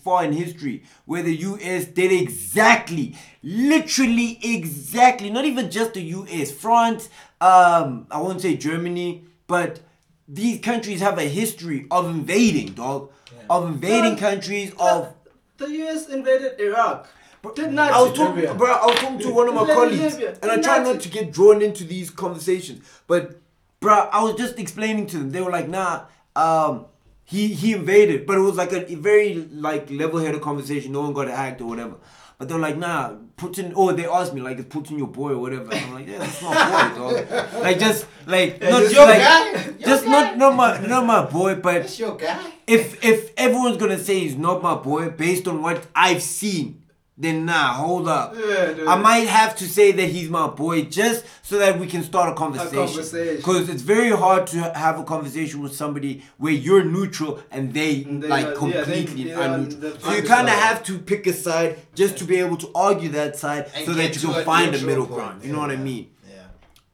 Speaker 1: far in history where the US did exactly, literally exactly, not even just the US, France, um, I won't say Germany, but these countries have a history of invading, dog. Of invading
Speaker 3: Bro,
Speaker 1: countries,
Speaker 3: the,
Speaker 1: of
Speaker 3: the US invaded Iraq. Did not.
Speaker 1: I was talking, bro. I was talking to one of my
Speaker 3: Libya,
Speaker 1: colleagues, and I try not to get drawn into these conversations. But, bro, I was just explaining to them. They were like, "Nah, um, he he invaded," but it was like a very like level-headed conversation. No one got hacked or whatever. But they're like, "Nah, Putin." Or they asked me like, "Is Putin your boy or whatever?" I'm like, "Yeah, that's my boy, dog." Like just like not
Speaker 2: just
Speaker 1: just
Speaker 2: your
Speaker 1: like
Speaker 2: guy. Your
Speaker 1: just
Speaker 2: guy.
Speaker 1: not not my not my boy, but
Speaker 2: That's your guy.
Speaker 1: if if everyone's gonna say he's not my boy based on what I've seen, then nah, hold up.
Speaker 3: Yeah, dude.
Speaker 1: I might have to say that he's my boy just so that we can start a conversation.
Speaker 3: conversation.
Speaker 1: Because it's very hard to have a conversation with somebody where you're neutral and they
Speaker 3: And they
Speaker 1: like
Speaker 3: are- yeah, they-
Speaker 1: completely
Speaker 3: are
Speaker 1: unneutral.
Speaker 3: the
Speaker 1: So you kind of
Speaker 3: side.
Speaker 1: have to pick a side just to be able to argue that side
Speaker 2: And
Speaker 1: so that you can
Speaker 2: a
Speaker 1: find a middle
Speaker 2: point.
Speaker 1: ground. You know what I mean?
Speaker 2: Yeah.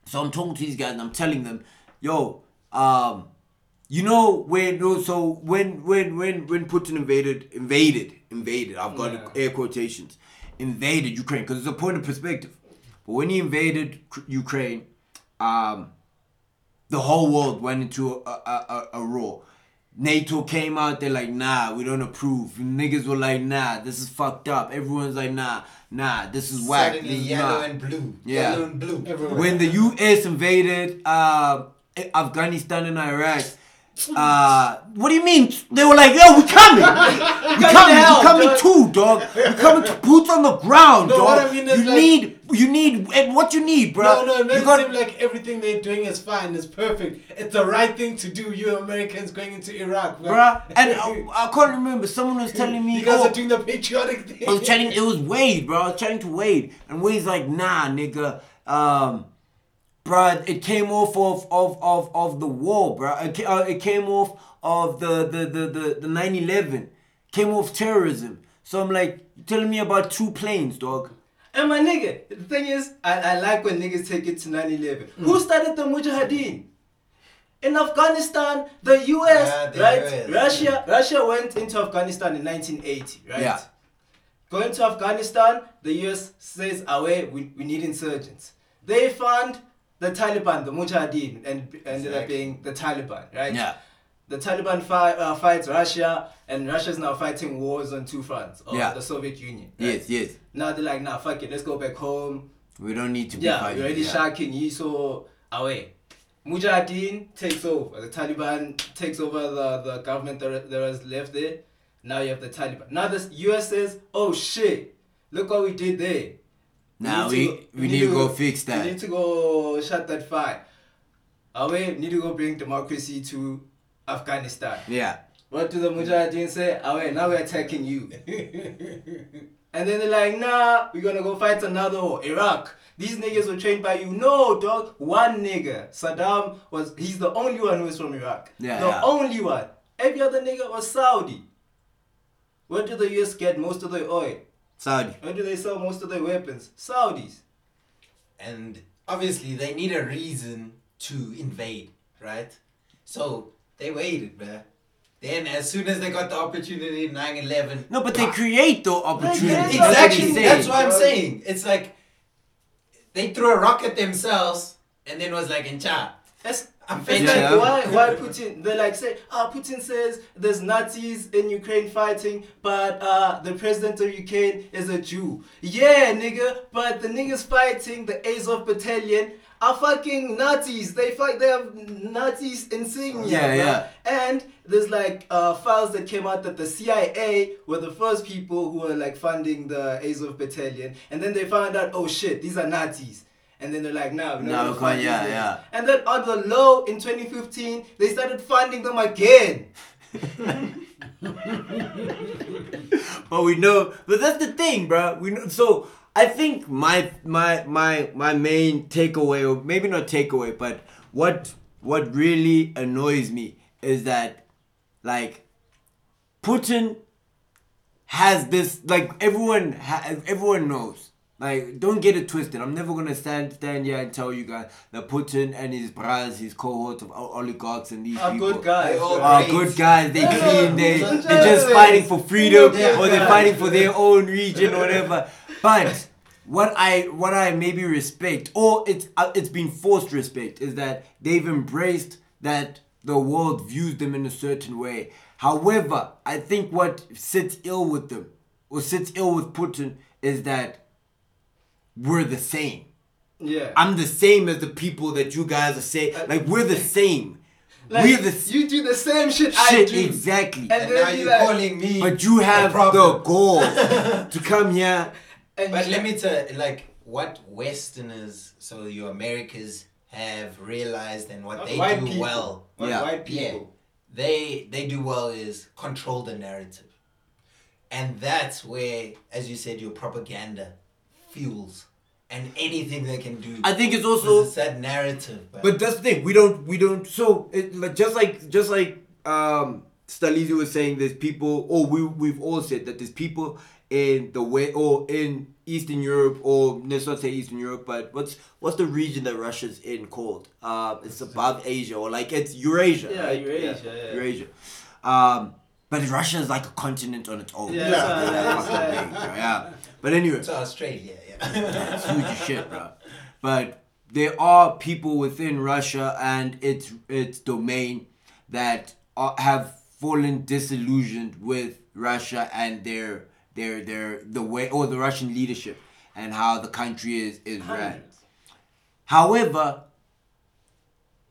Speaker 1: So I'm talking to these guys and I'm telling them, yo, um, you know when so when when when when Putin invaded invaded invaded I've got
Speaker 3: Yeah.
Speaker 1: air quotations invaded Ukraine because it's a point of perspective. But when he invaded Ukraine, um, the whole world went into a, a, a, a roar. NATO came out, they're like, nah, we don't approve. Niggas were like, nah, this is fucked up. Everyone's like, nah, nah, this is whack.
Speaker 2: Suddenly
Speaker 1: This is
Speaker 2: yellow
Speaker 1: nah.
Speaker 2: and blue.
Speaker 1: Yeah.
Speaker 2: Yellow and blue.
Speaker 4: Everywhere.
Speaker 1: When the U.S. invaded uh, Afghanistan and Iraq, uh, what do you mean? They were like, yo, we coming. We coming.
Speaker 3: hell,
Speaker 1: We coming
Speaker 3: dog.
Speaker 1: too, dog. We coming to boots on the ground,
Speaker 4: No,
Speaker 1: dog.
Speaker 4: what I mean
Speaker 1: you
Speaker 4: like-
Speaker 1: need, you need, and what you need, bro.
Speaker 4: No, no, it makes
Speaker 1: got,
Speaker 4: seem like everything they're doing is fine, is perfect. It's the right thing to do. You Americans going into Iraq, bro.
Speaker 1: bruh. And I, I can't remember. Someone was telling me,
Speaker 4: you guys
Speaker 1: oh,
Speaker 4: are doing the patriotic thing.
Speaker 1: I was chatting. It was Wade, bro. I was chatting to Wade, and Wade's like, "Nah, nigga, um, bro, it came off of of of, of the war, bro. It, uh, it came off of the the the the the 9/11. Came off terrorism. So I'm like, you telling me about two planes, dog.
Speaker 3: And my nigga, the thing is, I, I like when niggas take it to 9-11.
Speaker 2: Hmm.
Speaker 3: Who started the Mujahideen? In Afghanistan, the US,
Speaker 2: Yeah, the
Speaker 3: right?
Speaker 2: US,
Speaker 3: Russia, Russia went into Afghanistan in 1980, right?
Speaker 1: Yeah.
Speaker 3: Going to Afghanistan, the US says, away, we, we need insurgents. They fund the Taliban, the Mujahideen, and ended up being the Taliban, right?
Speaker 1: Yeah.
Speaker 3: The Taliban fight, uh, fights Russia, and Russia's now fighting wars on two fronts of
Speaker 1: Yeah.
Speaker 3: the Soviet Union. right?
Speaker 1: Yes, yes.
Speaker 3: Now they're like, nah, fuck it, let's go back home.
Speaker 1: We don't need to be
Speaker 3: Yeah,
Speaker 1: fighting.
Speaker 3: we're already
Speaker 1: yeah.
Speaker 3: shocking you, so away. Mujahideen takes over. The Taliban takes over the, the government that, that was left there. Now you have the Taliban. Now the US says, oh shit, look what we did there.
Speaker 1: Now
Speaker 3: need
Speaker 1: we
Speaker 3: to-
Speaker 1: we, need to go fix that.
Speaker 3: We need to go shut that fire. Away, need to go bring democracy to Afghanistan.
Speaker 1: Yeah.
Speaker 3: What do the Mujahideen say? Away, now we're attacking you. And then they're like, nah, we're gonna go fight another war. Iraq. These niggas were trained by you. No, dog. One nigga. Saddam was he's the only one who is from Iraq.
Speaker 1: Yeah,
Speaker 3: The
Speaker 1: yeah.
Speaker 3: only one. Every other nigga was Saudi. Where do the US get most of the oil?
Speaker 1: Saudi.
Speaker 3: Where do they sell most of their weapons? Saudis.
Speaker 2: And obviously they need a reason to invade, right? So they waited, bruh. Then as soon as they got the opportunity, 9-11.
Speaker 1: No, but they create the opportunity.
Speaker 3: Yeah,
Speaker 1: That's what
Speaker 2: Exactly.
Speaker 1: he's saying.
Speaker 2: That's what I'm saying. It's like they threw a rock at themselves and then was like, in chat.
Speaker 3: That's
Speaker 2: I'm
Speaker 3: it's like why why Putin they like say ah Putin says there's Nazis in Ukraine fighting but uh the president of Ukraine is a Jew. Yeah nigga, but the niggas fighting the Azov battalion are fucking Nazis. They fight they have Nazis insignia.
Speaker 1: Yeah, yeah.
Speaker 3: And there's like uh, files that came out that the CIA were the first people who were like funding the Azov battalion, and then they found out, oh shit, these are Nazis. And then they're like,
Speaker 1: No,
Speaker 3: fund
Speaker 1: can't- yeah, yeah.
Speaker 3: And then on the low in 2015, they started funding them again.
Speaker 1: but we know but that's the thing bro we know so i think my my my my main takeaway or maybe not takeaway but what what really annoys me is that like putin has this like everyone ha- everyone knows like don't get it twisted i'm never gonna stand stand here and tell you guys that putin and his brothers his cohorts of oligarchs and these
Speaker 3: Are
Speaker 1: people
Speaker 3: good guys.
Speaker 2: They all
Speaker 3: bro.
Speaker 1: are
Speaker 2: great.
Speaker 1: good guys. They
Speaker 3: Yeah,
Speaker 1: clean. They
Speaker 3: yeah,
Speaker 1: they're just fighting for freedom,
Speaker 2: Yeah.
Speaker 1: or they're fighting for their own region, or whatever. But what I what I maybe respect, or it's uh, it's been forced respect, is that they've embraced that the world views them in a certain way. However, I think what sits ill with them, or sits ill with Putin, is that we're the same.
Speaker 3: Yeah.
Speaker 1: I'm the same as the people that you guys are saying. Uh, like we're the same.
Speaker 3: Like,
Speaker 1: we're the s-
Speaker 3: you do the same shit, I do.
Speaker 1: exactly.
Speaker 3: And
Speaker 2: And now
Speaker 3: you
Speaker 2: you're
Speaker 3: like-
Speaker 2: calling me.
Speaker 1: But you have the
Speaker 2: problem.
Speaker 1: goal to come here.
Speaker 3: And
Speaker 2: But let me tell you, like what Westerners, so your Americas, have realized and what they
Speaker 3: white
Speaker 2: do
Speaker 3: people.
Speaker 2: well.
Speaker 3: White-
Speaker 1: Yeah.
Speaker 3: white
Speaker 2: Yeah,
Speaker 3: people.
Speaker 2: they they do well is control the narrative, and that's where, as you said, your propaganda fuels, and anything they can do.
Speaker 1: I think it's also
Speaker 2: it's that narrative. But,
Speaker 1: But that's the thing. We don't. We don't. So it, like just like just like um Staleezy was saying, there's people. Or we we've all said that there's people in the way or in Eastern Europe or let's not say Eastern Europe, but what's what's the region that Russia's in called? Um, it's above Asia or like it's Eurasia.
Speaker 3: Yeah,
Speaker 1: right?
Speaker 3: Eurasia, yeah.
Speaker 1: Eurasia. Um, but Russia is like a continent on its own.
Speaker 3: Yeah,
Speaker 1: It's
Speaker 3: yeah,
Speaker 1: fucking
Speaker 3: yeah.
Speaker 1: big, yeah. But anyway,
Speaker 2: to Australia, yeah.
Speaker 1: It's huge as shit, bro. But there are people within Russia and its its domain that are, have fallen disillusioned with Russia and their their their the way or the Russian leadership and how the country is is ran. However,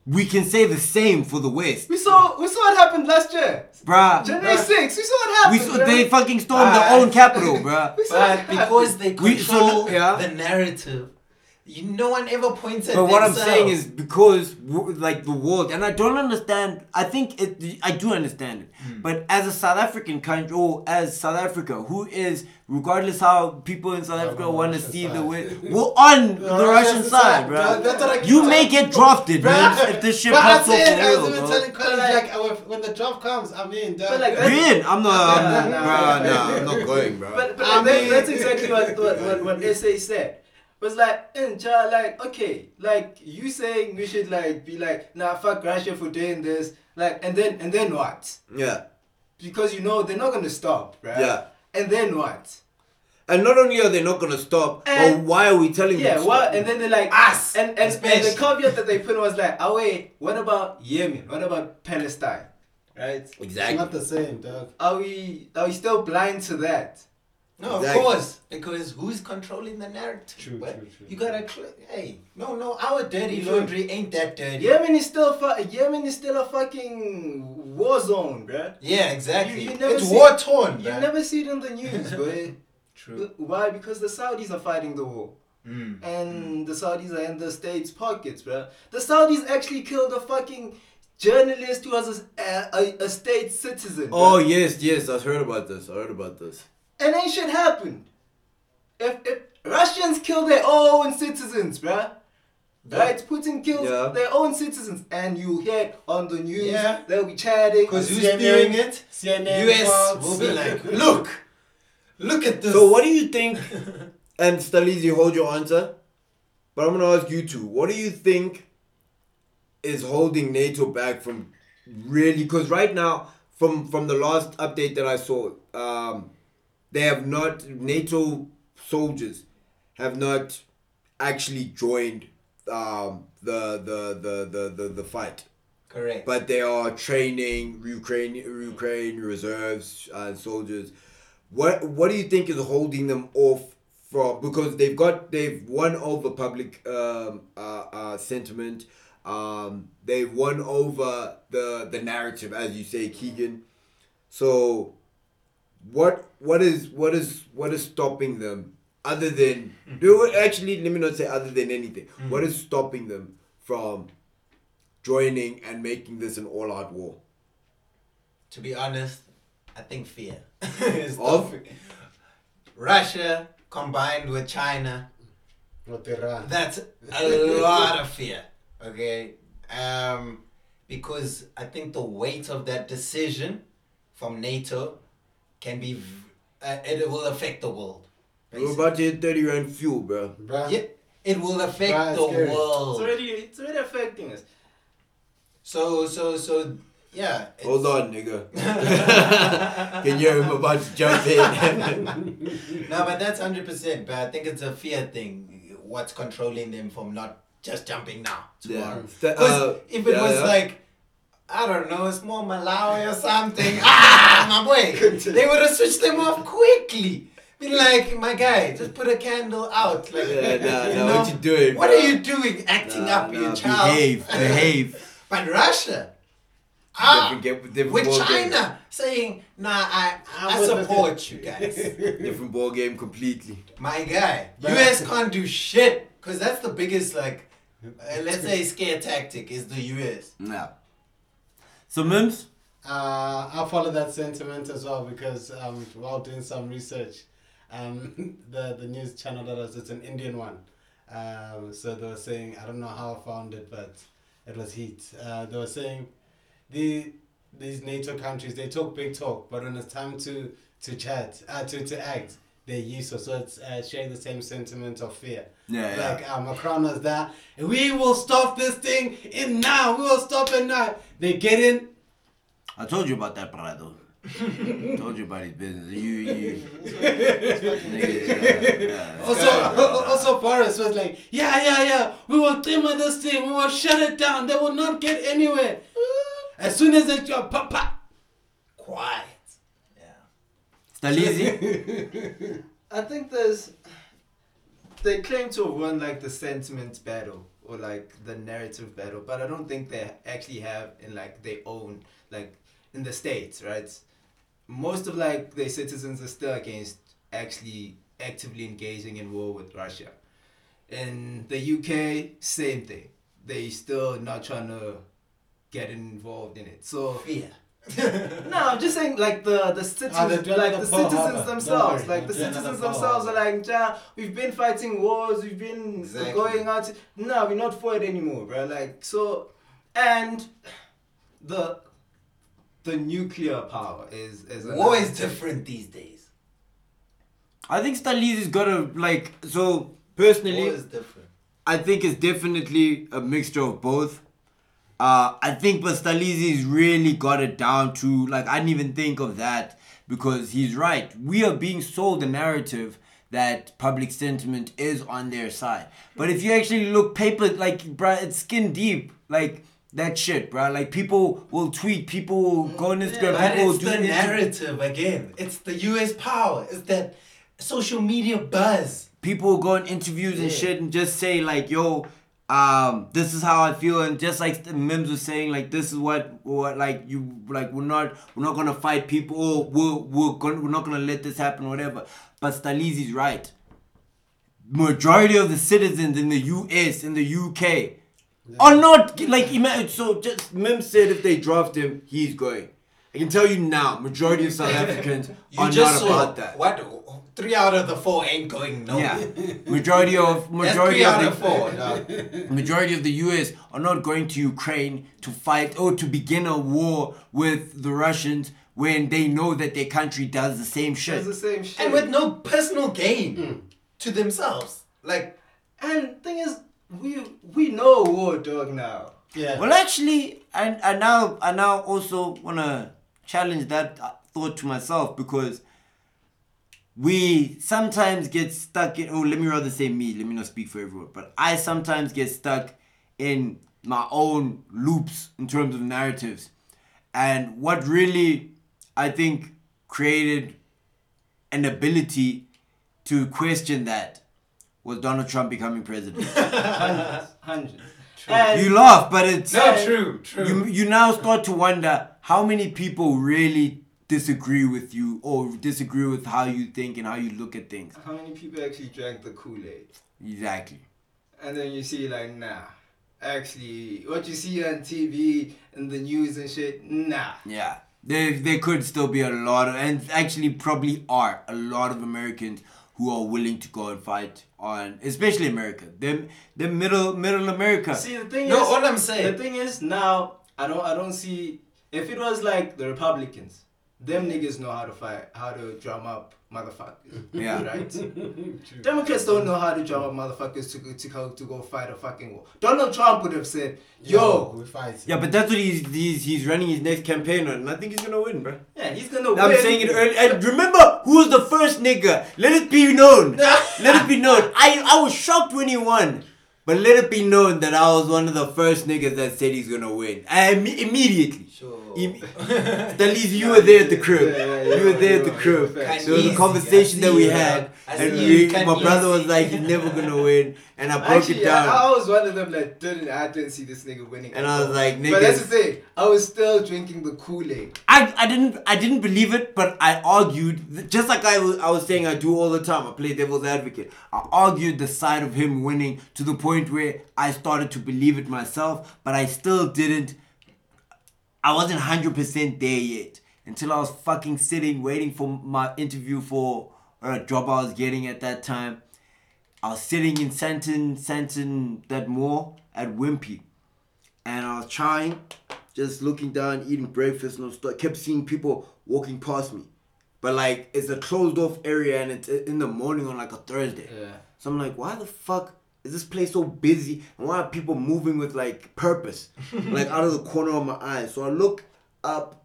Speaker 1: we can say the same for the West,
Speaker 3: We saw we saw what happened last year.
Speaker 1: bruh.
Speaker 3: January
Speaker 2: Bruh.
Speaker 3: 6th, we saw what happened.
Speaker 1: We saw,
Speaker 3: bruh.
Speaker 1: they fucking stormed their own capital, bruh.
Speaker 3: We saw what
Speaker 2: But
Speaker 3: happened.
Speaker 2: because they
Speaker 1: We- so
Speaker 2: control
Speaker 1: yeah.
Speaker 2: the narrative, you, no one ever points at
Speaker 1: But what I'm saying is because like the world, and I don't understand. I think it. I do understand it.
Speaker 2: Hmm.
Speaker 1: But as a South African country, or as South Africa, who is regardless how people in South
Speaker 4: On
Speaker 1: Africa want to
Speaker 4: Russian
Speaker 1: see the way, we're on the,
Speaker 4: Russian
Speaker 1: Russian
Speaker 4: side,
Speaker 1: side,
Speaker 4: bro.
Speaker 1: bro.
Speaker 4: That's what I keep
Speaker 1: You may get
Speaker 4: people.
Speaker 1: drafted, man, if this shit
Speaker 4: But
Speaker 1: pops
Speaker 4: I
Speaker 1: off
Speaker 4: said, I was even
Speaker 1: bro.
Speaker 4: telling college, like, when the draft comes, I'm in. dog.
Speaker 3: Like,
Speaker 1: You in? I'm not, I'm,
Speaker 3: Nah, nah, nah.
Speaker 1: nah, I'm not going, bro.
Speaker 3: But, but
Speaker 4: I mean-
Speaker 3: that's exactly what what, what, what SA said. Was like, eh, ja, like, okay, like you saying we should like be like, nah, fuck Russia for doing this, like, and then and then what?
Speaker 1: yeah,
Speaker 3: Because you know they're not gonna stop, right?
Speaker 1: yeah.
Speaker 3: And then what?
Speaker 1: And not only are they not gonna stop, but why are we telling
Speaker 3: Yeah,
Speaker 1: them? to
Speaker 3: what? And then they're like,
Speaker 2: Us,
Speaker 3: and and, and the caveat that they put was like, oh wait, what about Yemen? What about Palestine? Right?
Speaker 4: it's
Speaker 1: exactly.
Speaker 4: not the same, dog.
Speaker 3: Are we are we still blind to that?
Speaker 2: No,
Speaker 1: Exactly.
Speaker 2: of course, because who's controlling the narrative?
Speaker 4: True,
Speaker 2: What?
Speaker 4: true, true.
Speaker 2: You gotta, cl- hey, no, no, our dirty
Speaker 3: True.
Speaker 2: laundry ain't that dirty.
Speaker 3: Yemen is still fu- Yemen is still a fucking war zone, bruh.
Speaker 2: Yeah, exactly.
Speaker 3: You- you never
Speaker 2: it's
Speaker 3: see-
Speaker 2: war torn,
Speaker 3: You
Speaker 2: bruh.
Speaker 3: never see it in the news, boy.
Speaker 2: True.
Speaker 3: Why? Because the Saudis are fighting the war.
Speaker 2: Mm.
Speaker 3: And the Saudis are in the states' pockets, bruh. The Saudis actually killed a fucking journalist who was a, a, a state citizen. bruh.
Speaker 1: Oh yes, yes, I've heard about this. I heard about this.
Speaker 3: And ain't shit happened. If, if Russians kill their own citizens, bruh. Right? Putin kills
Speaker 1: Yeah.
Speaker 3: their own citizens, and you hear it on the news.
Speaker 2: Yeah.
Speaker 3: They'll be chatting.
Speaker 2: Because who's
Speaker 4: CNN,
Speaker 2: doing it?
Speaker 4: CNN,
Speaker 2: US will be like, look, look at this.
Speaker 1: So what do you think? And Staleezy, hold your answer. But I'm gonna ask you two. What do you think is holding NATO back from really? Because right now, from from the last update that I saw, um, they have not NATO soldiers have not actually joined um, the, the, the the the the fight.
Speaker 2: Correct.
Speaker 1: but they are training Ukraine Ukraine reserves and soldiers. What what do you think is holding them off from because they've got they've won over public um, uh, uh, sentiment. Um, they've won over the the narrative, as you say, Keagan. So, what what is what is what is stopping them other than do actually let me not say other than anything. What is stopping them from joining and making this an all-out war?
Speaker 2: to be honest, I think fear. is the
Speaker 1: Of?
Speaker 2: Russia combined with China,
Speaker 4: With Iran.
Speaker 2: that's a lot of fear. Okay? Um, because I think the weight of that decision from NATO can be, uh, it will affect the world.
Speaker 1: We're about to hit 30 rand fuel, bro.
Speaker 4: Bruh.
Speaker 2: Yeah, it will affect
Speaker 4: Right,
Speaker 2: the
Speaker 4: scary.
Speaker 3: It's
Speaker 2: world.
Speaker 3: already, it's already affecting us.
Speaker 2: So, so, so, yeah.
Speaker 1: Hold on, nigga. Can you hear him about to jump in?
Speaker 2: No, but that's hundred percent. But I think it's a fear thing. What's controlling them from not just jumping now
Speaker 1: yeah.
Speaker 2: tomorrow?
Speaker 1: Th-
Speaker 2: Because
Speaker 1: uh,
Speaker 2: if it
Speaker 1: yeah,
Speaker 2: was
Speaker 1: yeah.
Speaker 2: like, I don't know, it's more Malawi or something. ah, my boy, they would have switched them off quickly. Be like, my guy, just put a candle out. Like,
Speaker 1: Yeah, nah,
Speaker 2: you
Speaker 1: nah,
Speaker 2: know?
Speaker 1: what you doing?
Speaker 2: What
Speaker 1: bro?
Speaker 2: are you doing, acting
Speaker 1: Nah,
Speaker 2: up your
Speaker 1: nah,
Speaker 2: child?
Speaker 1: Behave, behave.
Speaker 2: But Russia, ah,
Speaker 1: different, different
Speaker 2: with
Speaker 1: ball game.
Speaker 2: China saying, nah, I, I
Speaker 4: the-
Speaker 2: support you guys.
Speaker 1: Different ball game completely.
Speaker 2: My guy,
Speaker 4: But-
Speaker 2: US can't do shit because that's the biggest like, uh, let's say scare tactic is the US.
Speaker 1: Yeah. So Mimz,
Speaker 4: Uh, I follow that sentiment as well because um, while doing some research, um, the the news channel that was it's an Indian one. Um, so they were saying I don't know how I found it, but it was heat. Uh, they were saying the these NATO countries they talk big talk, but when it's time to to chat, uh, to to act, they're useless. So it's uh, sharing the same sentiment of fear.
Speaker 1: yeah, yeah.
Speaker 4: Like uh, Macron was that. We will stop this thing in now. We will stop it now. They get in.
Speaker 1: I told you about that, Prado. told you about his business. You, you. Niggas, yeah, yeah.
Speaker 4: Also, also Boris was like, yeah, yeah, yeah. We will trimmer this thing. We will shut it down. They will not get anywhere. As soon as they jump, pop, pop.
Speaker 2: Quiet. Yeah.
Speaker 1: Staleezy?
Speaker 3: I think there's. They claim to have won like the sentiment battle, or like the narrative battle, but I don't think they actually have in like their own like in the states, right? Most of like their citizens are still against actually actively engaging in war with Russia. In the UK, same thing. They still not trying to get involved in it. So
Speaker 2: Fear.
Speaker 3: No, I'm just saying like the the
Speaker 4: Ah,
Speaker 3: citizens,
Speaker 4: they're
Speaker 3: like
Speaker 4: the
Speaker 3: the citizens
Speaker 4: Harbor.
Speaker 3: themselves, like the citizens
Speaker 4: the
Speaker 3: themselves are like, ja, we've been fighting wars, we've been
Speaker 2: Exactly.
Speaker 3: going out. No, we're not for it anymore, bro. Like so, and the the nuclear power is is
Speaker 2: War is different these days.
Speaker 1: I think Staleezy's got to like so
Speaker 2: War
Speaker 1: personally.
Speaker 2: is different.
Speaker 1: I think it's definitely a mixture of both. Uh, I think but Staleezy's really got it down to like I didn't even think of that because he's right. We are being sold a narrative that public sentiment is on their side. But if you actually look paper like bruh, it's skin deep. Like that shit, bruh. Like people will tweet, people will go on Instagram,
Speaker 2: But
Speaker 1: people will
Speaker 2: it's
Speaker 1: do
Speaker 2: the narrative again. It's the US power. It's that social media buzz.
Speaker 1: people will go on interviews and shit and just say like, "Yo, um, this is how I feel," and just like the Mimz was saying, like, "This is what what like you like we're not we're not gonna fight people or we're we're gonna we're not gonna let this happen, whatever." But Staleezy's right. Majority of the citizens in the U.S. in the U.K. are not like imagine. So just Mimz said if they draft him, he's going. I can tell you now, majority of South Africans are
Speaker 2: just
Speaker 1: not
Speaker 2: saw
Speaker 1: about that.
Speaker 2: what three out of the four ain't going nowhere.
Speaker 1: Yeah, majority of
Speaker 2: That's
Speaker 1: majority
Speaker 2: three out
Speaker 1: of
Speaker 2: of
Speaker 1: the
Speaker 2: four. dog.
Speaker 1: majority of the US are not going to Ukraine to fight or to begin a war with the Russians when they know that their country does the same shit.
Speaker 3: It's the same shit.
Speaker 2: and with no personal gain mm. to themselves. Like
Speaker 3: and thing is, we we know war, dog. Now.
Speaker 4: Yeah.
Speaker 1: Well, actually, I, I now I now also wanna challenge that thought to myself because we sometimes get stuck in. Oh, let me rather say me. Let me not speak for everyone, but I sometimes get stuck in my own loops in terms of narratives, and what really I think created an ability to question that was Donald Trump becoming president.
Speaker 3: hundreds, hundreds.
Speaker 1: You laugh, but it's
Speaker 2: no, true, true.
Speaker 1: you you now start to wonder how many people really disagree with you or disagree with how you think and how you look at things.
Speaker 3: how many people actually drank the Kool Aid?
Speaker 1: Exactly.
Speaker 3: And then you see like, nah. Actually, what you see on TV and the news and shit, nah.
Speaker 1: Yeah. There there could still be a lot of and actually probably are a lot of Americans who are willing to go and fight on especially America. Them the middle middle America.
Speaker 3: See the thing
Speaker 2: No,
Speaker 3: is,
Speaker 2: all I'm saying-
Speaker 3: the thing is now I don't I don't see if it was like the Republicans, them niggas know how to fight, how to drum up motherfuckers.
Speaker 1: Yeah.
Speaker 3: Right. Democrats don't know how to drum up motherfuckers to go to go to go fight a fucking war. Donald Trump would have said, "Yo,
Speaker 4: we fight.
Speaker 1: Yeah, but that's what he's he's he's running his next campaign on and I think he's gonna win, bro.
Speaker 3: yeah, he's gonna win.
Speaker 1: I'm saying it early. And remember, who was the first nigga? Let it be known. let it be known. I, I was shocked when he won. But let it be known that I was one of the first niggas that said he's gonna win. I, imme- immediately.
Speaker 2: Sure.
Speaker 1: Im- Staliz, you were there at the crib.
Speaker 3: Yeah, yeah.
Speaker 1: You were there at the crib. There was a conversation that we had, and we, my brother was like, "He's never gonna win," and I broke
Speaker 3: Actually,
Speaker 1: it down.
Speaker 3: I, I was one of them that didn't. I didn't see this nigga winning.
Speaker 1: And I was like, "Nigga."
Speaker 3: but that's the thing. I was still drinking the Kool Aid.
Speaker 1: I, I didn't I didn't believe it, but I argued just like I was I was saying I do all the time. I play devil's advocate. I argued the side of him winning to the point where I started to believe it myself, but I still didn't. I wasn't hundred percent there yet until I was fucking sitting waiting for my interview for a job I was getting at that time. I was sitting in Sandton Sandton that mall at Wimpy and I was trying, just looking down, eating breakfast, and I kept seeing people walking past me. But like, it's a closed off area, and it's uh, in the morning on like a Thursday.
Speaker 3: Yeah.
Speaker 1: So I'm like, why the fuck is this place so busy, and why are people moving with like purpose, like out of the corner of my eye? So I look up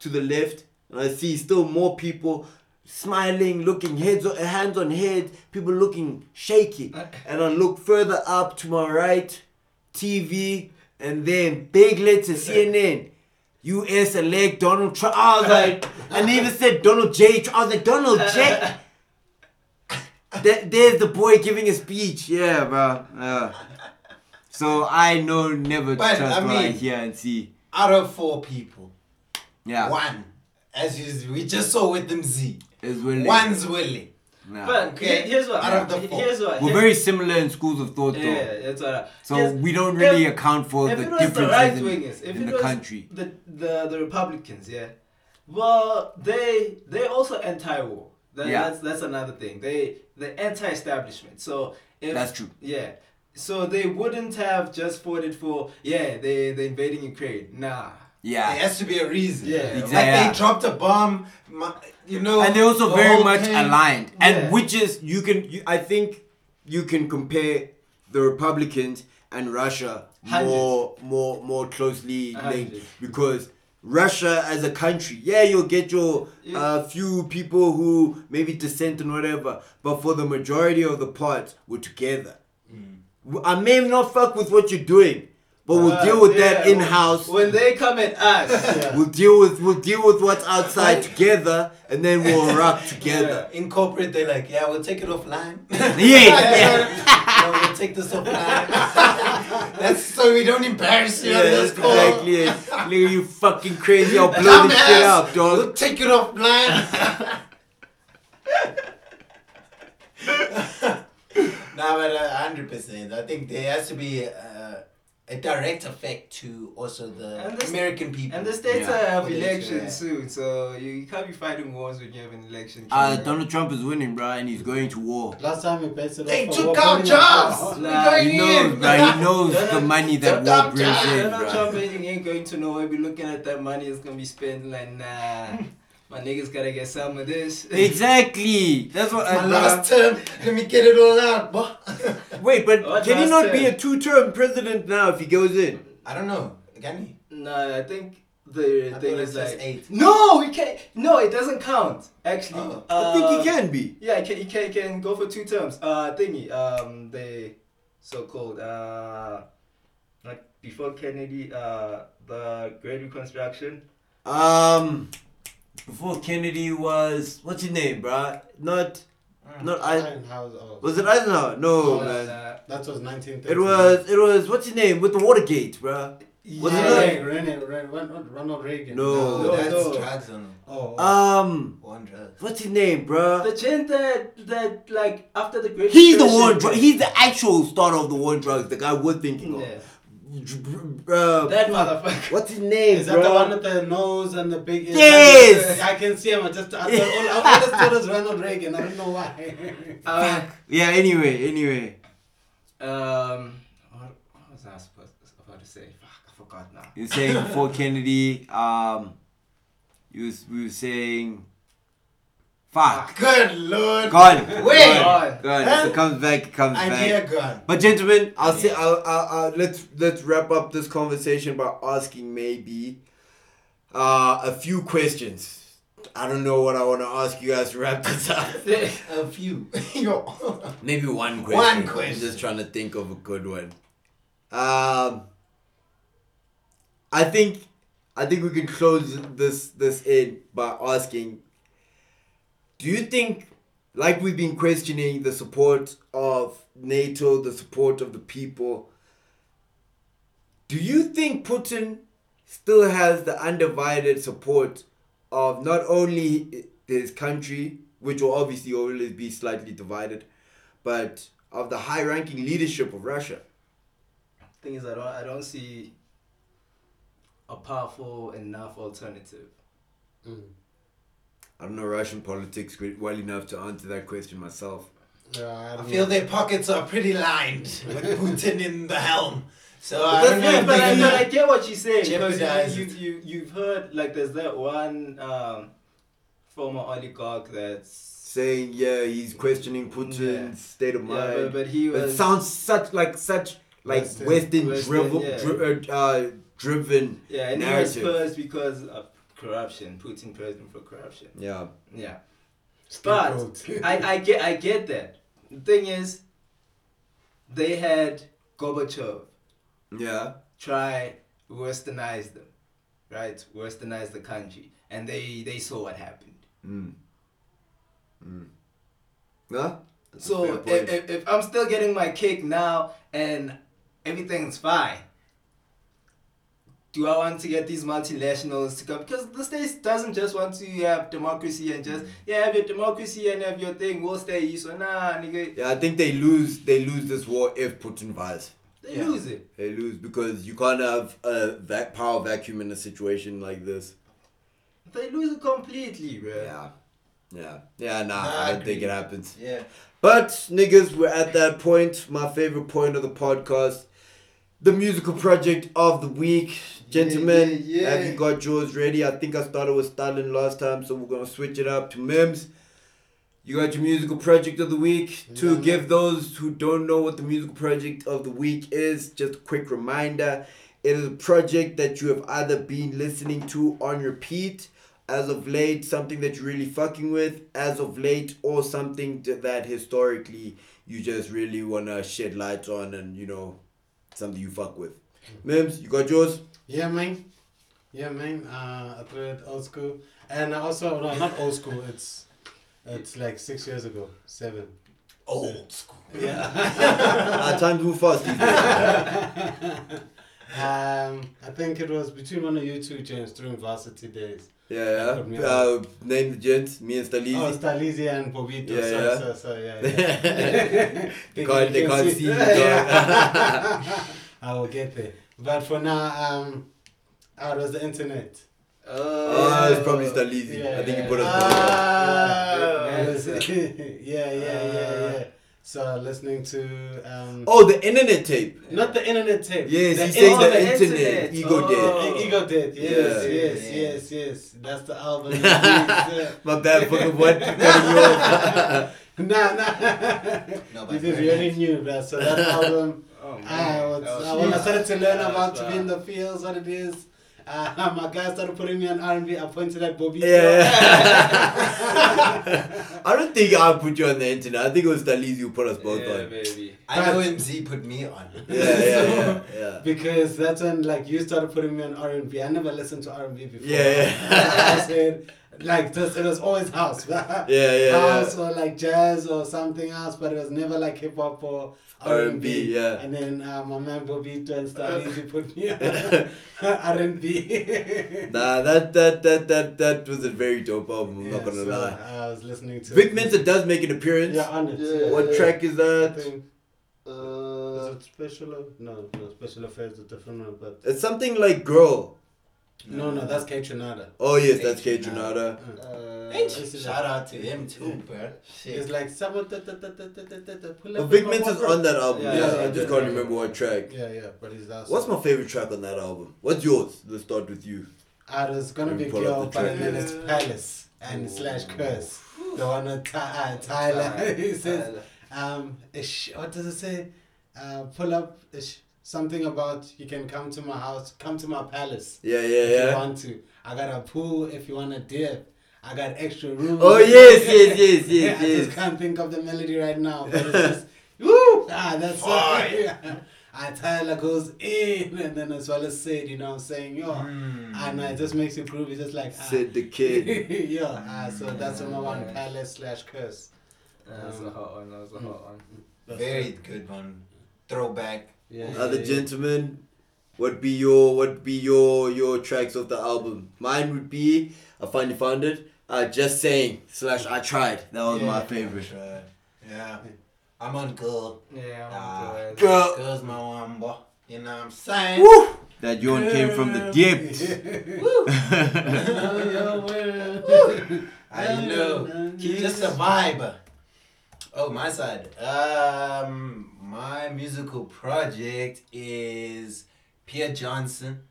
Speaker 1: to the left, and I see still more people smiling, looking heads on, hands on heads, people looking shaky, uh. and I look further up to my right, TV, and then big letters uh. CNN. U.S. elect Donald Trump. I was like, and they even said Donald J. Trump. I was like, Donald J. There- there's the boy giving a speech. Yeah, bro. Yeah. So I know never to
Speaker 2: But,
Speaker 1: trust
Speaker 2: I
Speaker 1: what I
Speaker 2: mean-
Speaker 1: hear and see.
Speaker 2: Out of four people,
Speaker 1: Yeah,
Speaker 2: one, as you, we just saw with them Z,
Speaker 1: is willing.
Speaker 2: one's willing.
Speaker 1: Nah.
Speaker 3: But
Speaker 2: Okay.
Speaker 3: here's what.
Speaker 2: Out of the four.
Speaker 3: Here's what.
Speaker 1: We're
Speaker 3: here's-
Speaker 1: very similar in schools of thought, though.
Speaker 3: Yeah, that's what. I,
Speaker 1: So
Speaker 3: here's-
Speaker 1: we don't really
Speaker 3: if-
Speaker 1: account for the
Speaker 3: it was the
Speaker 1: differences
Speaker 3: right
Speaker 1: in,
Speaker 3: wingers, if
Speaker 1: in the country.
Speaker 3: the, the the Republicans, yeah, well, they they also anti-war. That,
Speaker 1: Yeah.
Speaker 3: That's that's another thing. They the anti-establishment. So if
Speaker 1: That's true.
Speaker 3: yeah, so they wouldn't have just voted for yeah they they invading Ukraine. Nah.
Speaker 1: Yeah.
Speaker 2: There has to be a reason.
Speaker 3: Yeah.
Speaker 1: Exactly.
Speaker 2: Like
Speaker 1: Yeah.
Speaker 2: they dropped a bomb, you know.
Speaker 1: and they're also
Speaker 2: the
Speaker 1: very much
Speaker 2: thing-
Speaker 1: aligned and
Speaker 3: Yeah.
Speaker 1: which is you can you, i think you can compare the republicans and russia more more more closely linked
Speaker 3: Hundreds.
Speaker 1: because russia as a country yeah you'll get your
Speaker 3: Yeah.
Speaker 1: uh, few people who maybe dissent and whatever but for the majority of the parts, we're together
Speaker 3: Mm.
Speaker 1: i may not fuck with what you're doing but we'll
Speaker 3: Uh,
Speaker 1: deal with that in-house
Speaker 3: When they come at us.
Speaker 4: Yeah.
Speaker 1: We'll deal with we'll deal with what's outside together, and then we'll rock together.
Speaker 2: In corporate, they're like, yeah, we'll take it offline.
Speaker 1: Yeah,
Speaker 2: no, we'll take this offline. That's so we don't embarrass you
Speaker 1: yeah,
Speaker 2: on this
Speaker 1: that's
Speaker 2: call.
Speaker 1: exactly it. Nigga, you fucking crazy! I'll blow this shit
Speaker 2: Dumbass,
Speaker 1: up, dog.
Speaker 2: We'll take it offline. nah, but uh, hundred percent. I think there has to be uh, a direct effect to also the
Speaker 3: And the-
Speaker 2: American people.
Speaker 3: And the states
Speaker 1: Yeah.
Speaker 3: have
Speaker 2: What
Speaker 3: elections
Speaker 2: say.
Speaker 3: soon, so you, you can't be fighting wars when you have an election.
Speaker 1: Uh,
Speaker 3: coming.
Speaker 1: Donald Trump is winning, bro, and he's going to war.
Speaker 4: Last time he based it
Speaker 2: They took
Speaker 4: war
Speaker 2: our jobs.
Speaker 4: up-
Speaker 3: Nah,
Speaker 1: He knows, bro. He knows the money that war brings
Speaker 2: Trump-
Speaker 1: in,
Speaker 3: Donald Trump ain't, ain't going to nowhere. Be looking at that money, it's gonna be spent like nah. My niggas gotta get some of this.
Speaker 1: Exactly. That's what.
Speaker 2: My
Speaker 1: I,
Speaker 2: last term, let me get it all out, boy.
Speaker 1: Wait, but
Speaker 3: What
Speaker 1: can he
Speaker 3: last
Speaker 1: not be a two-term president now if he goes in?
Speaker 2: I don't know. Can he?
Speaker 3: nah, I think the
Speaker 2: I
Speaker 3: thing
Speaker 2: thought it
Speaker 3: is
Speaker 2: says
Speaker 3: like
Speaker 2: eight.
Speaker 3: no, he can't. No, it doesn't count. Actually,
Speaker 2: Oh.
Speaker 1: I think
Speaker 3: Uh,
Speaker 1: he can be.
Speaker 3: Yeah, he can, he can, he can go for two terms. Uh, thingy, um, the so-called, uh, like before Kennedy, uh, the Great Reconstruction.
Speaker 1: Um, before Kennedy was what's his name, bruh? Not, not I.
Speaker 4: Eisenhower, oh.
Speaker 1: Was it Eisenhower? No, man.
Speaker 4: That was 1930.
Speaker 1: It was. It was. What's his name with the Watergate, bruh? Was it
Speaker 3: yeah.
Speaker 1: not?
Speaker 4: Reagan, Reagan, Reagan, Ronald Reagan.
Speaker 1: No.
Speaker 2: No,
Speaker 3: No,
Speaker 2: that's
Speaker 3: no.
Speaker 2: drugs on
Speaker 4: Oh.
Speaker 1: Um,
Speaker 2: one drug.
Speaker 1: what's his name, bruh?
Speaker 3: The gent that, that like after the Great
Speaker 1: He's the
Speaker 3: Depression-
Speaker 1: war. Dr- he's the actual starter of the war drugs. The guy we're thinking of. Uh,
Speaker 3: That motherfucker.
Speaker 1: what's his name,
Speaker 4: Is that the one with the nose and the big ears?
Speaker 1: Yes!
Speaker 4: I can see him. I just I thought I it was Ronald Reagan. I don't know why.
Speaker 3: Um,
Speaker 1: Yeah. Anyway. Anyway.
Speaker 3: um, what, what was I supposed about to say? Fuck, I forgot now.
Speaker 1: You're saying before Kennedy. Um, you was, we were saying. Fuck.
Speaker 2: Good lord.
Speaker 1: Gone.
Speaker 2: Wait.
Speaker 1: Gone. Gone.
Speaker 2: Huh?
Speaker 1: It comes back, it comes back.
Speaker 2: Idea gone.
Speaker 1: But gentlemen, I'll say I'll, I'll, I'll let's let's wrap up this conversation by asking maybe uh, a few questions. I don't know what I want to ask you guys to wrap this up.
Speaker 2: A few.
Speaker 1: Maybe one question.
Speaker 2: One
Speaker 1: I'm
Speaker 2: question.
Speaker 1: just trying to think of a good one. Um, I think I think we can close this this in by asking. Do you think, like we've been questioning the support of NATO, the support of the people, do you think Putin still has the undivided support of not only his country, which will obviously always be slightly divided, but of the high ranking leadership of Russia?
Speaker 3: Thing is, I don't, I don't see a powerful enough alternative.
Speaker 4: Mm.
Speaker 1: I don't know Russian politics well enough to answer that question myself.
Speaker 4: Yeah, I,
Speaker 2: I feel
Speaker 4: know.
Speaker 2: their pockets are pretty lined with Putin in the helm. So
Speaker 1: But
Speaker 2: I don't know
Speaker 1: that's-
Speaker 2: if
Speaker 3: but, I, but I get what she's saying because you,
Speaker 2: it.
Speaker 3: you, you, you've heard like there's that one um, former oligarch that's
Speaker 1: Saying yeah, he's questioning Putin's
Speaker 3: Yeah.
Speaker 1: state of
Speaker 3: yeah,
Speaker 1: mind.
Speaker 3: but, but he
Speaker 1: it sounds such like such like
Speaker 4: Western-
Speaker 1: Western,
Speaker 3: Western,
Speaker 1: driven,
Speaker 3: yeah.
Speaker 1: dri- uh, uh, driven.
Speaker 3: yeah and he was first because of corruption Putin praised him for corruption
Speaker 1: Yeah.
Speaker 3: yeah but I, I get I get that the thing is they had Gorbachev
Speaker 1: Yeah.
Speaker 3: try westernize them right westernize the country and they they saw what happened
Speaker 1: Mm. Mm. Yeah. That's
Speaker 3: So if, if, if I'm still getting my cake now and everything's fine. Do I want to get these multinationals to come? Because the states doesn't just want to have democracy and just yeah have your democracy and have your thing. We'll stay here. So nah, nigga,
Speaker 1: Yeah, I think they lose. They lose this war if Putin vies.
Speaker 3: they
Speaker 2: Yeah.
Speaker 3: lose it.
Speaker 1: They lose because you can't have a vac- power vacuum in a situation like this.
Speaker 3: They lose it completely, bro.
Speaker 1: Yeah, yeah, yeah. Nah,
Speaker 2: Nah,
Speaker 1: I
Speaker 2: I
Speaker 1: don't think it happens.
Speaker 2: Yeah.
Speaker 1: But niggas, we're at that point. My favorite point of the podcast, the musical project of the week, gentlemen.
Speaker 3: yeah, yeah.
Speaker 1: Have you got yours ready? I think I started with Stalin last time, so we're gonna switch it up to Mimz. You got your musical project of the week. To give those who don't know what the musical project of the week is, just a quick reminder. It is a project that you have either been listening to on repeat as of late, something that you're really fucking with as of late, or something that historically you just really want to shed light on and, you know, something you fuck with. Mimz, you got yours?
Speaker 4: Yeah, man. Yeah, man. Uh, I played old school, and also no, not old school. It's it's like six years ago, seven.
Speaker 2: Old school.
Speaker 4: Yeah.
Speaker 1: Ah, time to move fast. these days.
Speaker 4: um, I think it was between one of you two, James, during varsity days.
Speaker 1: Yeah,
Speaker 4: Put
Speaker 1: yeah. Uh, name the gents, me and
Speaker 4: Oh,
Speaker 1: Staleezy.
Speaker 4: Staleezy and Bobito.
Speaker 1: Yeah,
Speaker 4: so,
Speaker 1: yeah.
Speaker 4: So, so, yeah, yeah.
Speaker 1: they can't, they can't
Speaker 4: can
Speaker 1: see you,
Speaker 4: Yeah.
Speaker 1: dog.
Speaker 4: I will get there. But for now, um, out was the internet.
Speaker 1: Oh, it's probably Staleezy.
Speaker 4: Yeah,
Speaker 1: I think he
Speaker 4: yeah.
Speaker 1: put us
Speaker 2: Ah.
Speaker 4: Yeah, it was- yeah, yeah, yeah, yeah. So listening to um,
Speaker 1: Oh, the internet tape.
Speaker 4: not the internet tape.
Speaker 1: Yes,
Speaker 4: the
Speaker 1: he's saying the
Speaker 3: the
Speaker 1: internet.
Speaker 3: internet.
Speaker 1: Ego
Speaker 3: Oh.
Speaker 1: dead.
Speaker 4: E- Ego Death, yes,
Speaker 1: Yeah.
Speaker 4: yes,
Speaker 2: Yeah.
Speaker 4: yes, yes. That's the album. yes,
Speaker 1: My bad for the what? cutting
Speaker 4: nah, nah.
Speaker 2: No, but
Speaker 4: this is really
Speaker 2: nice.
Speaker 4: new, bro. So that album,
Speaker 5: Oh,
Speaker 4: I was,
Speaker 5: That was
Speaker 4: uh, when I started to learn
Speaker 5: That
Speaker 4: about
Speaker 5: was
Speaker 4: to be in the fields, what it is. Uh, my guy started putting me on R&B. I pointed at Bobby.
Speaker 1: Yeah. I don't think I put you on the internet. I think it was Staleezy who put us both
Speaker 5: yeah,
Speaker 1: on.
Speaker 5: baby.
Speaker 2: I know MZ put me on.
Speaker 1: Yeah, yeah, yeah, yeah.
Speaker 4: Because that's when like you started putting me on R and B. I never listened to R and B before.
Speaker 1: Yeah, yeah.
Speaker 4: I said like this, it was always house.
Speaker 1: Yeah, yeah,
Speaker 4: house
Speaker 1: yeah.
Speaker 4: or like jazz or something else, but it was never like hip hop or R and
Speaker 1: R&B, yeah.
Speaker 4: And then uh, my man Bobito and Staleezy put me on R and B.
Speaker 1: Nah, that, that that that that was a very dope album. I'm not gonna
Speaker 4: so
Speaker 1: lie.
Speaker 4: I was listening to
Speaker 1: Vic Mensa does make an appearance.
Speaker 4: Yeah, on it.
Speaker 3: Yeah.
Speaker 1: What track is that?
Speaker 4: think,
Speaker 3: Uh,
Speaker 4: is it special? No, no, special affairs is a different one, but
Speaker 1: It's something like Girl.
Speaker 4: no, no, that's Kaytranada.
Speaker 1: Oh yes, that's
Speaker 2: K.
Speaker 1: K
Speaker 2: Shout out to him too, bro.
Speaker 4: It's like someone da. Big
Speaker 1: Mint
Speaker 4: is
Speaker 1: on that album.
Speaker 4: Yeah,
Speaker 1: I just can't remember what track.
Speaker 4: Yeah, yeah, but he's that.
Speaker 1: What's my favorite track on that album? What's yours? Let's start with you.
Speaker 4: Ah, was gonna be Girl, but then it's Palace and slash Curse. The one with uh, Tyler. He says, um, ish, what does it say? Uh, pull up ish, something about you can come to my house, come to my palace.
Speaker 1: Yeah, yeah,
Speaker 4: if
Speaker 1: yeah.
Speaker 4: If you want to, I got a pool if you want to dip. I got extra room.
Speaker 1: Oh yes, yes, yes,
Speaker 4: Yeah,
Speaker 1: yes,
Speaker 4: I just can't think of the melody right now, but it's just woo. Ah, that's
Speaker 2: Fire.
Speaker 4: yeah. Ah, Tyler goes in, and then as well as said, you know, what I'm saying yo,
Speaker 2: Mm.
Speaker 4: and it just makes you groovy, just like ah.
Speaker 1: Said the kid.
Speaker 4: yeah. Ah, so that's my one
Speaker 5: Mm.
Speaker 4: palace slash curse.
Speaker 5: That's a hot one. That was a hot one.
Speaker 4: That's
Speaker 2: Very
Speaker 4: it.
Speaker 2: good one. Throwback.
Speaker 4: Yeah.
Speaker 1: Other
Speaker 4: yeah, yeah.
Speaker 1: gentlemen, what be your what be your your tracks of the album? Mine would be I finally found it. Uh, just saying slash I tried. That was my favorite.
Speaker 2: sure. Yeah. I'm on good.
Speaker 5: Yeah, I'm
Speaker 2: Ah,
Speaker 5: good.
Speaker 1: Girl.
Speaker 2: Girls my one boy. You know what I'm saying?
Speaker 1: Woo! That yawn came from the depths.
Speaker 2: I know. Just a vibe. Oh, my side. Um, my musical project is Pierre Johnson.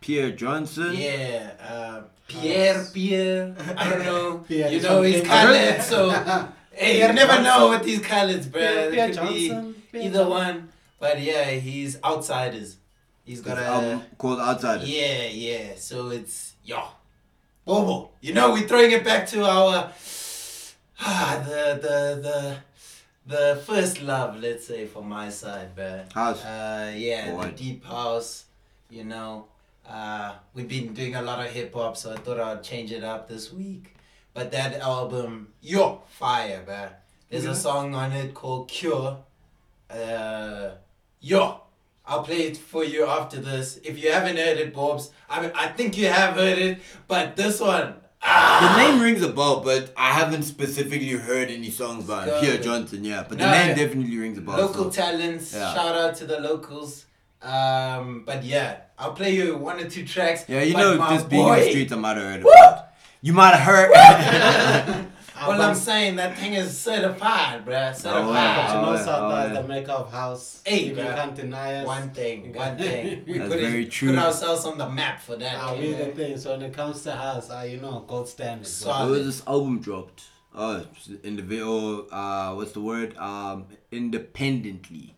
Speaker 1: Pierre Johnson.
Speaker 2: Yeah, uh, Pierre, Pierre. I don't know.
Speaker 4: Pierre
Speaker 2: you
Speaker 4: is
Speaker 2: know
Speaker 4: from
Speaker 2: his
Speaker 4: Kenya.
Speaker 2: colors, so hey, you never
Speaker 4: Johnson.
Speaker 2: know with these colors, bro.
Speaker 4: Pierre- Pierre
Speaker 2: it could
Speaker 4: Johnson, Pierre
Speaker 2: either
Speaker 4: Johnson.
Speaker 2: one. But yeah, he's outsiders. He's got
Speaker 1: This
Speaker 2: a
Speaker 1: album called Outsider.
Speaker 2: yeah, yeah. So it's yo, Bobo. You know, we're throwing it back to our ah, the the the the first love. Let's say for my side, but
Speaker 1: House.
Speaker 2: uh, yeah,
Speaker 1: Boy.
Speaker 2: the deep house. You know, uh, we've been doing a lot of hip hop, so I thought I'd change it up this week. But that album, yo, fire, man. There's a song on it called Cure. Uh, yo, I'll play it for you after this. If you haven't heard it, Bobs, I mean, I think you have heard it, but this one, ah,
Speaker 1: The name rings a bell, but I haven't specifically heard any songs by Pierre. Johnson. Yeah, but the name definitely rings a bell.
Speaker 2: local
Speaker 1: so-
Speaker 2: talents.
Speaker 1: Yeah.
Speaker 2: Shout out to the locals. Um, but yeah, I'll play you one or two tracks.
Speaker 1: Yeah, you know,
Speaker 2: my
Speaker 1: just being in the streets, I might have heard it. You might have heard.
Speaker 2: Well, I'm saying that thing is certified, bruh. Certified.
Speaker 4: But you know,
Speaker 1: Oh,
Speaker 4: South
Speaker 1: yeah.
Speaker 4: the maker of house.
Speaker 2: Hey,
Speaker 4: you
Speaker 2: bruh.
Speaker 4: can't deny us.
Speaker 2: One thing, one thing. We
Speaker 1: That's
Speaker 2: put,
Speaker 1: very
Speaker 2: it,
Speaker 1: true.
Speaker 2: put ourselves on the map for that.
Speaker 4: Ah,
Speaker 2: you
Speaker 4: we
Speaker 2: know?
Speaker 4: the thing. So when it comes to house, ah, you know, gold standard. bro.
Speaker 2: Solid.
Speaker 1: Where was this album dropped? Oh, individual. Uh, what's the word? Um, independently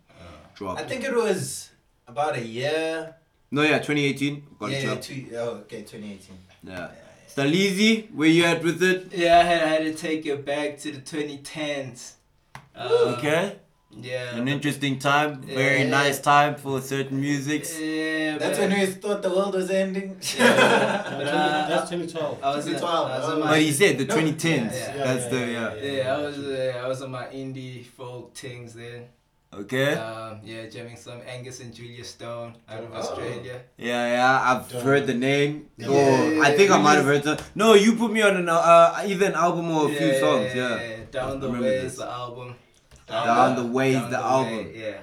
Speaker 1: dropped.
Speaker 2: I think it was about a year.
Speaker 1: No, yeah, 2018. Got
Speaker 2: yeah,
Speaker 1: it
Speaker 2: yeah, two, oh, okay, 2018.
Speaker 1: Yeah. Staleezy, where you at with it?
Speaker 5: Yeah, I had, I had to take it back to the 2010s. Uh,
Speaker 1: Okay.
Speaker 5: Yeah.
Speaker 1: An interesting time. Very
Speaker 5: Yeah.
Speaker 1: nice time for certain musics.
Speaker 5: Yeah,
Speaker 2: That's
Speaker 5: but-
Speaker 2: when we thought the world was ending.
Speaker 5: Yeah.
Speaker 4: No,
Speaker 5: But, uh,
Speaker 4: that's 2012.
Speaker 5: I was, in,
Speaker 2: 2012,
Speaker 5: I was
Speaker 2: oh.
Speaker 5: my,
Speaker 1: But he said the
Speaker 2: No,
Speaker 1: 2010s.
Speaker 2: yeah,
Speaker 4: yeah,
Speaker 1: That's the
Speaker 4: yeah,
Speaker 1: yeah.
Speaker 5: yeah, I was uh, I was on my indie folk things then.
Speaker 1: Okay.
Speaker 5: Um, yeah, jamming some Angus and Julia Stone out of
Speaker 2: Oh.
Speaker 5: Australia.
Speaker 1: Yeah, yeah. I've
Speaker 4: Done.
Speaker 1: heard the name.
Speaker 4: Yeah,
Speaker 1: oh,
Speaker 5: yeah,
Speaker 1: I think I might have heard some. No, you put me on an uh, either an album or a few songs. Yeah.
Speaker 5: Down the
Speaker 1: remember
Speaker 5: ways the album.
Speaker 1: Down the Ways,
Speaker 5: Down
Speaker 1: the
Speaker 5: Way,
Speaker 1: album.
Speaker 5: yeah.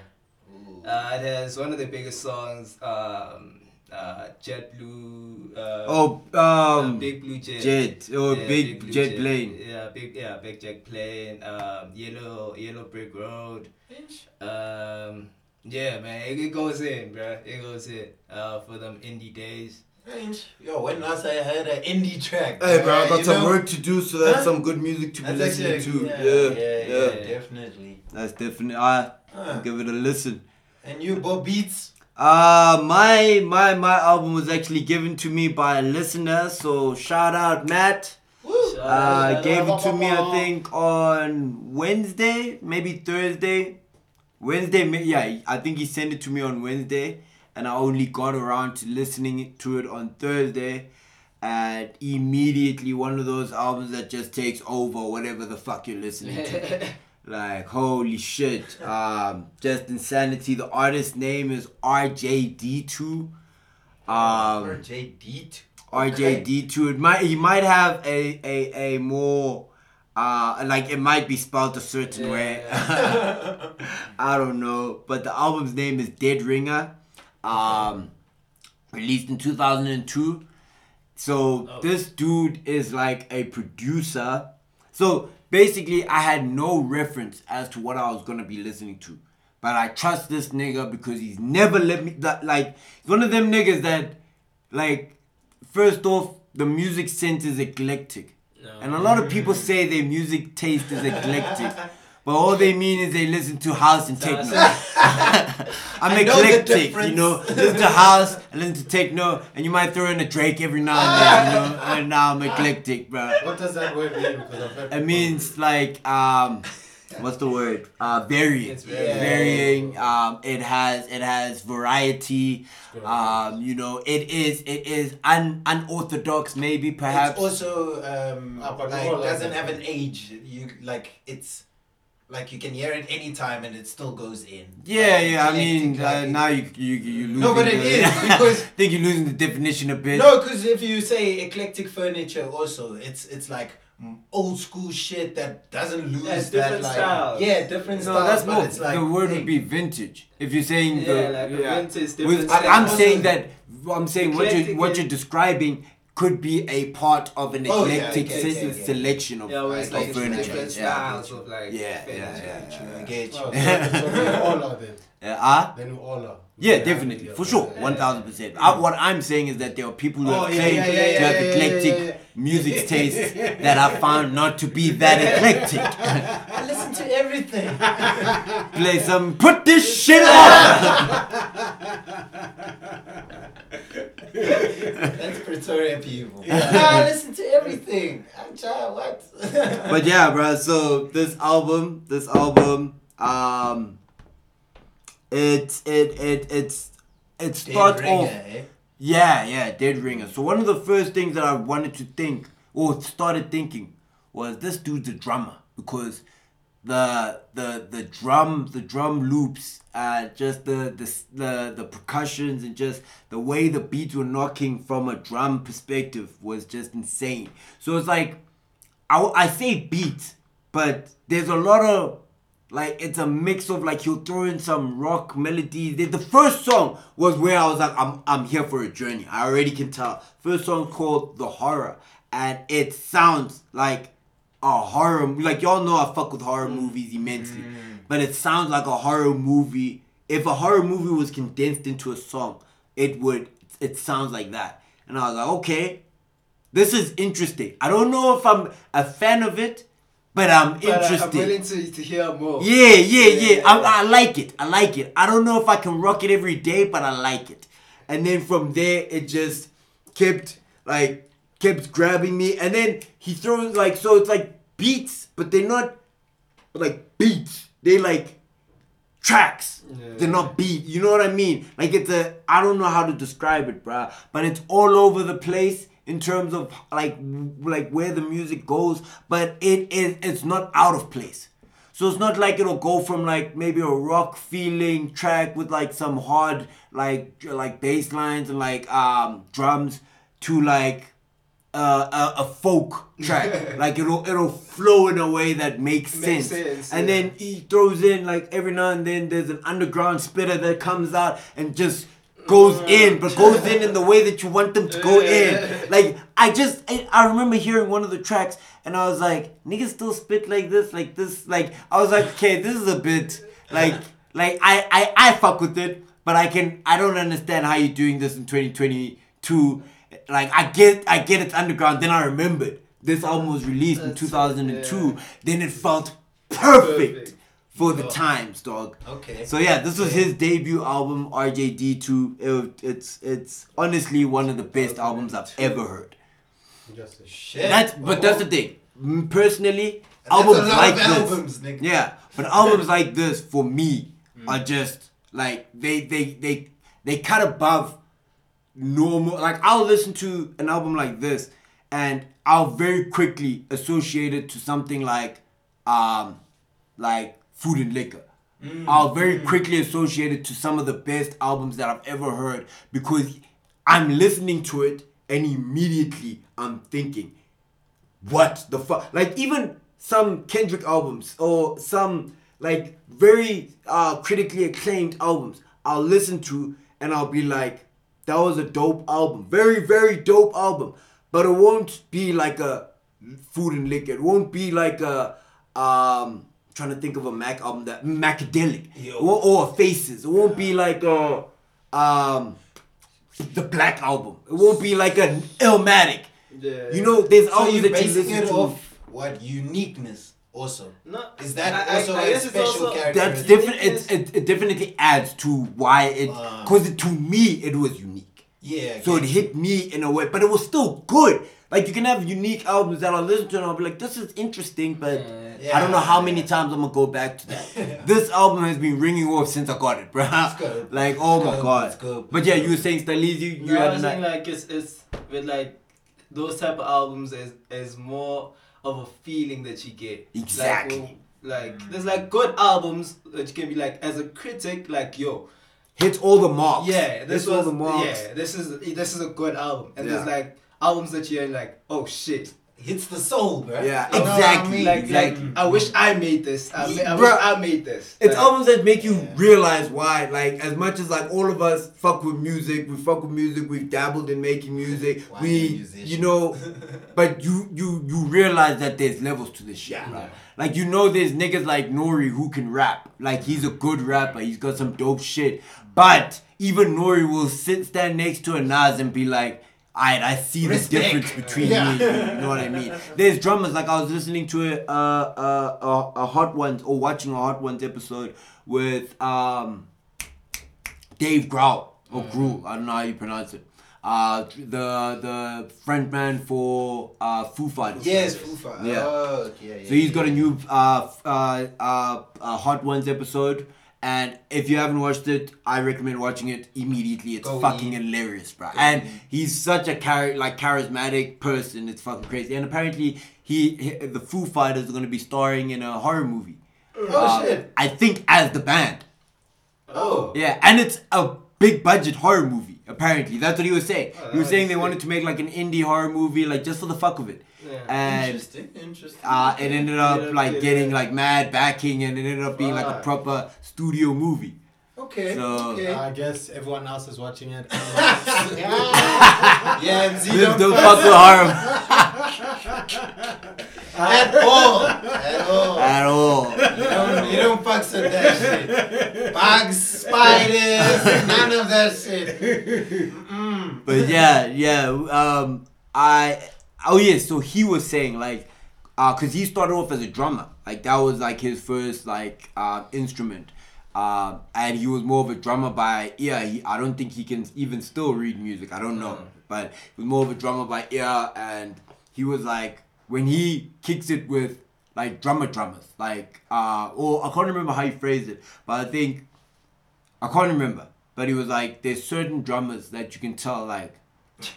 Speaker 5: Uh, it has one of the biggest songs. Um, uh, Jet Blue. Uh,
Speaker 1: Oh,
Speaker 5: uh,
Speaker 1: um,
Speaker 5: Big Blue Jet.
Speaker 1: Jet. Oh,
Speaker 5: Yeah,
Speaker 1: big,
Speaker 5: Blue
Speaker 1: Jet plane.
Speaker 5: Yeah, big yeah, big jet plane. Um, yellow yellow brick road. Um, yeah, man, it, it goes in, bruh. It goes in. Uh, for them indie days.
Speaker 2: Range. Yo, when last I heard an indie track?
Speaker 1: Hey, bro, I
Speaker 2: uh,
Speaker 1: got
Speaker 2: you
Speaker 1: some
Speaker 2: know?
Speaker 1: work to do, so that's
Speaker 2: Huh?
Speaker 1: some good music to be listening
Speaker 2: actually-
Speaker 1: to.
Speaker 2: yeah,
Speaker 1: Yeah,
Speaker 2: yeah,
Speaker 1: yeah.
Speaker 2: yeah, definitely.
Speaker 1: That's definitely. I
Speaker 2: Huh.
Speaker 1: give it a listen.
Speaker 2: And you, Bob Beats?
Speaker 1: Uh my my my album was actually given to me by a listener, so shout out Matt.
Speaker 2: Woo.
Speaker 5: Shout
Speaker 1: Uh,
Speaker 5: out,
Speaker 1: gave it to me, I think, on Wednesday, maybe Thursday. Wednesday, yeah, I think he sent it to me on Wednesday, and I only got around to listening to it on Thursday. And immediately, one of those albums that just takes over whatever the fuck you're listening to. like, holy shit. Um, just insanity. The artist's name is RJD2. Um,
Speaker 2: RJD.
Speaker 1: RJD2. It might he might have a a, a more uh like it might be spelled a certain
Speaker 5: Yeah,
Speaker 1: way. I don't know, but the album's name is Dead Ringer. Um released in 2002. So
Speaker 5: Oh.
Speaker 1: this dude is like a producer. So basically I had no reference as to what I was going to be listening to. But I trust this nigga because he's never let me that like he's one of them niggas that like first off the music sense is eclectic. And a lot of people say their music taste is eclectic. But all they mean is they listen to house and techno. I'm
Speaker 2: I know
Speaker 1: eclectic, you know. Listen to house, I listen to techno, and you might throw in a Drake every now and then, you know. And now I'm eclectic, bro.
Speaker 4: What does that word mean? Because I've heard
Speaker 1: It
Speaker 4: people-
Speaker 1: means like um, what's the word? Uh, varying.
Speaker 5: It's
Speaker 2: varying.
Speaker 1: Varying. Um, it has it has variety. Um, you know, it is it is un unorthodox maybe perhaps.
Speaker 2: It's also um, like doesn't have an age. You like it's like you can hear it anytime and it still goes in.
Speaker 1: Yeah,
Speaker 2: Like,
Speaker 1: yeah. I mean, uh, now you you you losing.
Speaker 2: No, but it
Speaker 1: the,
Speaker 2: is, because-
Speaker 1: I think you're losing the definition a bit.
Speaker 2: No, because if you say eclectic furniture, also it's it's like old school shit that doesn't lose
Speaker 5: Yeah, it's
Speaker 2: that
Speaker 5: different
Speaker 2: like
Speaker 5: styles.
Speaker 2: yeah different
Speaker 1: No,
Speaker 2: styles.
Speaker 1: that's
Speaker 2: but
Speaker 1: more.
Speaker 2: it's like
Speaker 1: the word
Speaker 2: hey,
Speaker 1: would be vintage. If you're saying
Speaker 5: Yeah,
Speaker 1: the
Speaker 5: like a
Speaker 1: yeah.
Speaker 5: vintage,
Speaker 1: With-
Speaker 5: different
Speaker 2: But
Speaker 1: I'm saying that I'm saying what you
Speaker 5: Eclectic
Speaker 1: what
Speaker 5: is-
Speaker 1: you're describing could be a part of an
Speaker 2: Oh, yeah,
Speaker 1: eclectic
Speaker 2: okay,
Speaker 1: se-
Speaker 2: okay, okay.
Speaker 1: selection of,
Speaker 5: Yeah, where
Speaker 1: of
Speaker 5: like
Speaker 1: furniture.
Speaker 5: different
Speaker 1: yeah.
Speaker 5: styles of like
Speaker 1: Yeah, yeah,
Speaker 5: furniture.
Speaker 1: yeah,
Speaker 2: I get.
Speaker 4: So, so all are then.
Speaker 1: Uh, ah?
Speaker 4: Then all are.
Speaker 1: Yeah, definitely, for sure, one thousand percent. What I'm saying is that there are people who
Speaker 2: Oh,
Speaker 1: have
Speaker 2: yeah,
Speaker 1: claimed
Speaker 2: yeah,
Speaker 1: to have
Speaker 2: yeah, yeah,
Speaker 1: eclectic
Speaker 2: yeah, yeah.
Speaker 1: music tastes that I found not to be that eclectic.
Speaker 2: I listen to everything.
Speaker 1: Play some, put this shit on.
Speaker 2: That's Pretoria people. I listen to everything. I'm child, what?
Speaker 1: but yeah, bro. So this album, this album, um, it it it it's it
Speaker 2: Dead
Speaker 1: starts
Speaker 2: ringer,
Speaker 1: off.
Speaker 2: eh?
Speaker 1: Yeah, yeah, Dead Ringer. So one of the first things that I wanted to think or started thinking was this dude's a drummer because the the the drum the drum loops, uh, just the the the the percussions and just the way the beats were knocking from a drum perspective was just insane. So it's like I, I say beat, but there's a lot of like it's a mix of like he'll throw in some rock melodies. The, the first song was where I was like, I'm I'm here for a journey. I already can tell. First song called The Horror, and it sounds like a horror. Like y'all know, I fuck with horror mm. movies immensely, mm. but it sounds like a horror movie. If a horror movie was condensed into a song, it would. It sounds like that, and I was like, okay, this is interesting. I don't know if I'm a fan of it, but I'm
Speaker 3: But
Speaker 1: interested.
Speaker 3: I'm willing to, to hear more.
Speaker 1: Yeah, yeah, yeah.
Speaker 3: Yeah.
Speaker 1: I, I like it. I like it. I don't know if I can rock it every day, but I like it. And then from there, it just kept like kept grabbing me. And then he throws like so it's like beats, but they're not like beats. They like tracks.
Speaker 3: Yeah.
Speaker 1: They're not beat. You know what I mean? Like it's a I don't know how to describe it, bruh. But it's all over the place in terms of like like where the music goes. But it is it's not out of place. So it's not like it'll go from like maybe a rock feeling track with like some hard like like bass lines and like um drums to like uh, a, a folk track. like it'll it'll flow in a way that makes,
Speaker 3: Makes
Speaker 1: sense.
Speaker 3: sense,
Speaker 1: And
Speaker 3: yeah.
Speaker 1: then he throws in like every now and then there's an underground spitter that comes out and just goes in, but goes in in the way that you want them to go in. Like I just I, I remember hearing one of the tracks and I was like, niggas still spit like this, like this, like I was like, okay, this is a bit like like I I I fuck with it, but I can I don't understand how you're doing this in 2022. Like I get I get it's underground. Then I remembered this album was released in 2002.
Speaker 3: yeah.
Speaker 1: Then it felt perfect,
Speaker 3: Perfect.
Speaker 1: for the
Speaker 2: Oh.
Speaker 1: times, dog.
Speaker 2: Okay.
Speaker 1: So yeah, this was his debut album, RJD2. It, it's it's honestly one of the best albums I've ever heard.
Speaker 4: Just a
Speaker 2: Shit.
Speaker 1: That's but that's the thing. Mm, Personally,
Speaker 2: That's
Speaker 1: albums like this,
Speaker 2: albums,
Speaker 1: yeah, but albums like this for me are just like they they they they cut above normal. Like I'll listen to an album like this, and I'll very quickly associate it to something like um like Food and Liquor. I'll very quickly associate it to some of the best albums that I've ever heard because I'm listening to it and immediately I'm thinking, what the fuck? Like even some Kendrick albums or some like very uh, critically acclaimed albums, I'll listen to and I'll be like, that was a dope album, very very dope album, but it won't be like a Food and Liquor. It won't be like a um. Trying to think of a Mac album that Macadelic or, or Faces. It won't be like a um the Black album. It won't be like an Illmatic.
Speaker 3: Yeah.
Speaker 1: You know, there's
Speaker 2: So
Speaker 1: albums that you listen to.
Speaker 2: off what uniqueness also.
Speaker 3: No,
Speaker 2: Is that
Speaker 3: I- I-
Speaker 2: also
Speaker 3: I
Speaker 2: a
Speaker 3: guess it's
Speaker 2: special
Speaker 3: also-
Speaker 2: character?
Speaker 1: That's different. It, it, it definitely adds to why it,
Speaker 2: uh,
Speaker 1: because to me it was unique.
Speaker 2: Yeah.
Speaker 1: So it
Speaker 2: okay.
Speaker 1: hit me in a way, but it was still good. Like you can have unique albums that I'll listen to and I'll be like, this is interesting, but
Speaker 2: Yeah.
Speaker 1: I don't know how many times I'm gonna go back to that. this album has been ringing off since I got it, bro.
Speaker 2: good.
Speaker 1: Like, oh
Speaker 2: It's
Speaker 1: my
Speaker 2: good.
Speaker 1: god.
Speaker 2: It's good.
Speaker 1: But yeah, you were saying Styliz, you, you
Speaker 5: No, I
Speaker 1: had
Speaker 5: was saying like it's it's with like those type of albums is is more of a feeling that you get.
Speaker 1: Exactly.
Speaker 5: Like, well, like there's like good albums that you can be like as a critic like yo
Speaker 1: Hits all the marks.
Speaker 5: yeah this
Speaker 1: Hits all
Speaker 5: was
Speaker 1: the marks.
Speaker 5: yeah this is this is a good album and there's like albums that you're like oh shit
Speaker 2: hits the soul, bro.
Speaker 1: Yeah,
Speaker 2: You know
Speaker 1: exactly.
Speaker 2: I mean?
Speaker 5: like
Speaker 1: Exactly.
Speaker 5: like mm. I wish I made this I, ma- I
Speaker 1: Bruh.
Speaker 5: wish I made this
Speaker 1: It's
Speaker 5: Like,
Speaker 1: albums that make you
Speaker 2: Yeah.
Speaker 1: realize why, like, as much as like all of us fuck with music, we fuck with music, we've dabbled in making music,
Speaker 2: Why
Speaker 1: we, you know, but you you you realize that there's levels to this shit,
Speaker 2: Yeah.
Speaker 1: bro. Like you know, there's niggas like Nori who can rap, like he's a good rapper, he's got some dope shit, but even Nori will sit stand next to a Nas and be like. Alright, I see the
Speaker 2: Respect.
Speaker 1: difference between
Speaker 2: Yeah.
Speaker 1: you, You know what I mean? There's drummers like I was listening to a uh, uh, a, a Hot Ones or watching a Hot Ones episode with um Dave Grohl or Gruhl. I don't know how you pronounce it. Uh, the the frontman for uh, Foo Fighters.
Speaker 2: Yes, Foo Fighters.
Speaker 1: Yeah.
Speaker 2: Oh, okay, yeah, yeah.
Speaker 1: So he's got a new uh, f- uh, uh, uh, Hot Ones episode, and if you haven't watched it, I recommend watching it immediately. It's
Speaker 2: Go
Speaker 1: fucking
Speaker 2: in.
Speaker 1: hilarious, bro.
Speaker 2: Go
Speaker 1: and
Speaker 2: in.
Speaker 1: he's such a char- like charismatic person. It's fucking crazy. And apparently, he, he the Foo Fighters are gonna be starring in a horror movie.
Speaker 2: Oh, uh, shit.
Speaker 1: I think as the band.
Speaker 2: Oh.
Speaker 1: Yeah, and it's a big budget horror movie. Apparently, that's what he was saying.
Speaker 3: Oh,
Speaker 1: he was saying they
Speaker 3: sick.
Speaker 1: wanted to make like an indie horror movie, like just for the fuck of it.
Speaker 3: Yeah.
Speaker 1: And
Speaker 2: Interesting. Interesting.
Speaker 1: uh, it ended up
Speaker 3: Ended up
Speaker 1: like
Speaker 3: getting,
Speaker 1: getting like mad backing, and it ended up being like a proper studio movie.
Speaker 2: okay.
Speaker 1: So-
Speaker 2: okay.
Speaker 4: I guess everyone else is watching it.
Speaker 2: yeah, and Z
Speaker 1: Don't,
Speaker 2: don't,
Speaker 1: don't fuck with horror
Speaker 2: at all. At all.
Speaker 1: at all.
Speaker 2: You don't, you don't fucks with that shit. Bugs, spiders, none of that shit. Mm-mm.
Speaker 1: But yeah, yeah. Um, I oh yeah. So he was saying like, uh, cause he started off as a drummer. Like that was like his first like uh, instrument. Um, and he was more of a drummer by ear. He, I don't think he can even still read music. I don't know, but he was more of a drummer by ear. And he was like, when he kicks it with like drummer drummers, like uh, or I can't remember how he phrased it, but I think I can't remember. But he was like, there's certain drummers that you can tell like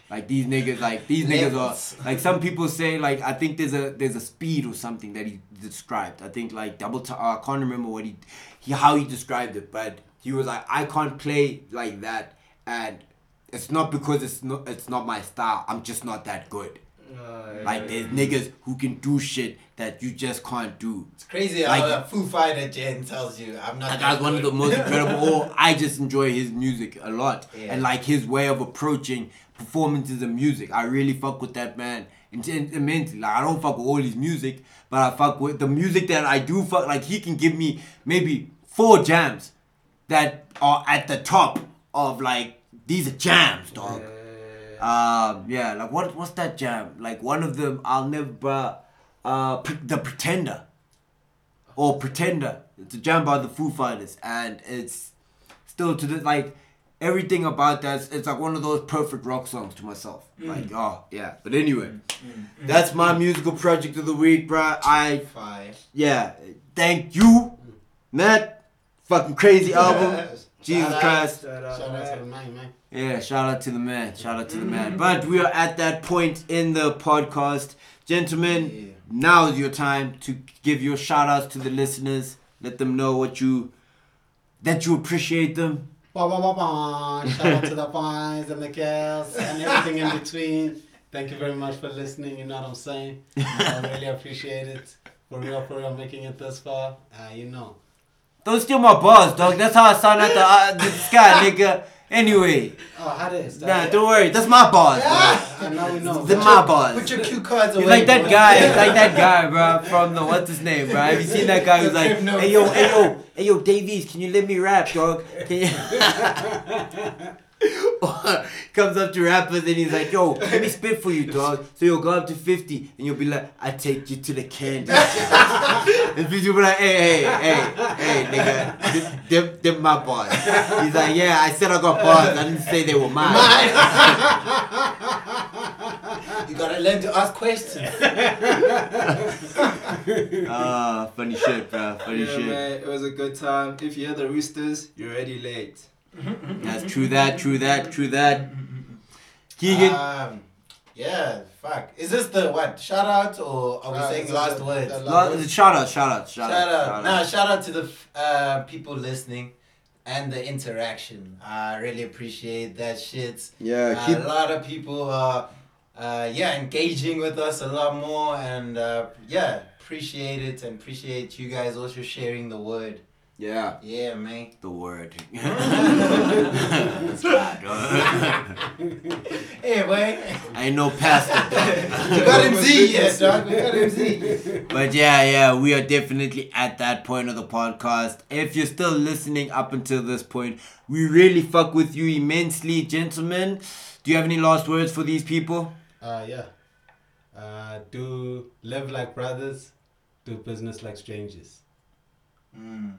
Speaker 1: like these niggas, like these niggas are like some people say like I think there's a there's a speed or something that he described. I think like double t- I can't remember what he, he how he described it, but he was like I can't play like that, and it's not because it's not it's not my style. I'm just not that good.
Speaker 3: Uh,
Speaker 1: Like there's niggas who can do shit that you just can't do.
Speaker 2: It's crazy how
Speaker 1: Like-
Speaker 2: a Foo Fighter Jen tells you I'm not.
Speaker 1: That
Speaker 2: that
Speaker 1: guy's one of the most incredible. Or I just enjoy his music a lot,
Speaker 2: Yeah.
Speaker 1: and like his way of approaching performances and music. I really fuck with that man immensely. Like I don't fuck with all his music, but I fuck with the music that I do fuck. Like he can give me maybe four jams that are at the top of like these are jams, dog. Um, yeah, like what what's that jam? Like one of them, I'll never. Bruh, uh, Pre- the Pretender, or Pretender. It's a jam by the Foo Fighters, and it's still to the like everything about that. It's like one of those perfect rock songs to myself. Like oh yeah. But anyway, that's my musical project of the week, bruh. I
Speaker 2: Five.
Speaker 1: yeah. Thank you, Matt. Fucking crazy album. Jesus Christ.
Speaker 3: Shout out,
Speaker 4: to the
Speaker 3: man.
Speaker 4: man, man.
Speaker 1: Yeah, shout out to the man. Shout out to the man. But we are at that point in the podcast. Gentlemen,
Speaker 2: Yeah.
Speaker 1: now is your time to give your shout outs to the listeners. Let them know what you that you appreciate them.
Speaker 4: Ba, ba, ba, ba. Shout out to the fines and the girls and everything in between. Thank you very much for listening. You know what I'm saying? I really appreciate it. For real, for real, making it this far. Uh, you know.
Speaker 1: Don't steal my bars, dog. That's how I sound at the, uh, the sky, nigga. Anyway,
Speaker 4: Oh, how this?
Speaker 1: nah, don't worry. That's my bars, bro. Ah!
Speaker 4: And now we know.
Speaker 1: They're my bars.
Speaker 2: Put your cue cards away.
Speaker 1: He's like that guy, like that guy, bro, from the what's his name, bro? Have you seen that guy who's like, hey yo, hey yo, hey yo, Davies, can you let me rap, dog? Can you? Comes up to rappers and he's like, yo, let me spit for you, dog. So you'll go up to 50 and you'll be like, I take you to the candy. and people be like, hey, hey, hey, hey, nigga, them, them, them my bars. He's like, yeah, I said I got bars. I didn't say they were mine.
Speaker 2: You gotta learn to ask questions.
Speaker 1: Ah, funny shit, bro. Funny
Speaker 3: Yeah,
Speaker 1: shit.
Speaker 3: man, it was a good time. If you hear the roosters, you're already late.
Speaker 1: That's true that, true that, true that. Keagan.
Speaker 2: Um, yeah, fuck. Is this the what? Shout out or are we
Speaker 4: Uh,
Speaker 2: saying
Speaker 4: this
Speaker 2: last
Speaker 4: the-
Speaker 2: words?
Speaker 4: the
Speaker 2: Shout,
Speaker 1: Lo- shout out, shout out, shout, out.
Speaker 2: out. Nah, shout out to the f- uh, people listening and the interaction. I really appreciate that shit.
Speaker 1: Yeah,
Speaker 2: Uh,
Speaker 1: keep.
Speaker 2: a lot of people are, uh, yeah, engaging with us a lot more, and uh, yeah, appreciate it and appreciate you guys also sharing the word.
Speaker 1: Yeah,
Speaker 2: Yeah, man.
Speaker 1: the word. That's right, dog.
Speaker 2: Hey, boy.
Speaker 1: I ain't no pastor,
Speaker 2: You got him Z, yes, dog. We got him Z.
Speaker 1: But yeah, yeah, we are definitely at that point of the podcast. If you're still listening up until this point, we really fuck with you immensely, gentlemen. Do you have any last words for these people?
Speaker 4: Uh, yeah. Uh, do live like brothers, do business like strangers.
Speaker 2: Mm.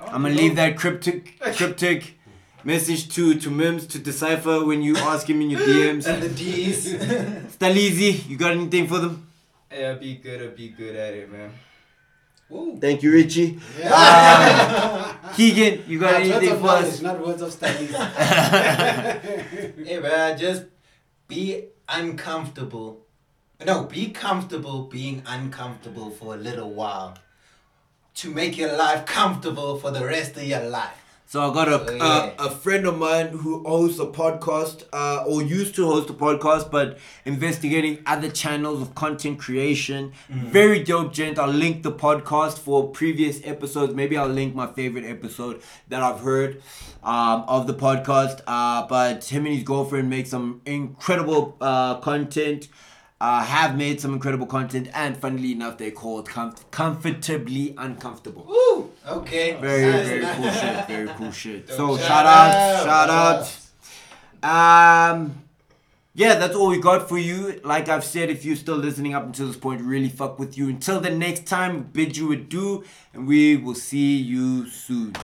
Speaker 1: I'm gonna leave that cryptic, cryptic message to to Mimz to decipher when you ask him in your DMs.
Speaker 2: And the D's.
Speaker 1: Staleezy, you got anything for them?
Speaker 3: Yeah, be good or be good at it, man.
Speaker 2: Ooh.
Speaker 1: Thank you, Richie.
Speaker 4: Yeah.
Speaker 1: Uh, Keagan, you got
Speaker 4: words
Speaker 1: anything
Speaker 4: of
Speaker 1: for us?
Speaker 4: not words of studies.
Speaker 2: Hey, man, just be uncomfortable. No, be comfortable being uncomfortable for a little while. To make your life comfortable for the rest of your life.
Speaker 1: So I got a
Speaker 2: So, yeah.
Speaker 1: a, a friend of mine who hosts a podcast, uh, or used to host a podcast, but investigating other channels of content creation. Very dope gent. I'll link the podcast for previous episodes. Maybe I'll link my favorite episode that I've heard um, of the podcast. Uh, but him and his girlfriend make some incredible uh, content. Uh, have made some incredible content, and funnily enough, they called com- comfortably uncomfortable.
Speaker 2: Ooh, Okay.
Speaker 1: Very,
Speaker 2: Nice,
Speaker 1: very cool shit. Very cool shit. So
Speaker 2: Shout
Speaker 1: shout
Speaker 2: out,
Speaker 1: out, shout out. Um, yeah, that's all we got for you. Like I've said, if you're still listening up until this point, really fuck with you. Until the next time, bid you adieu, and we will see you soon.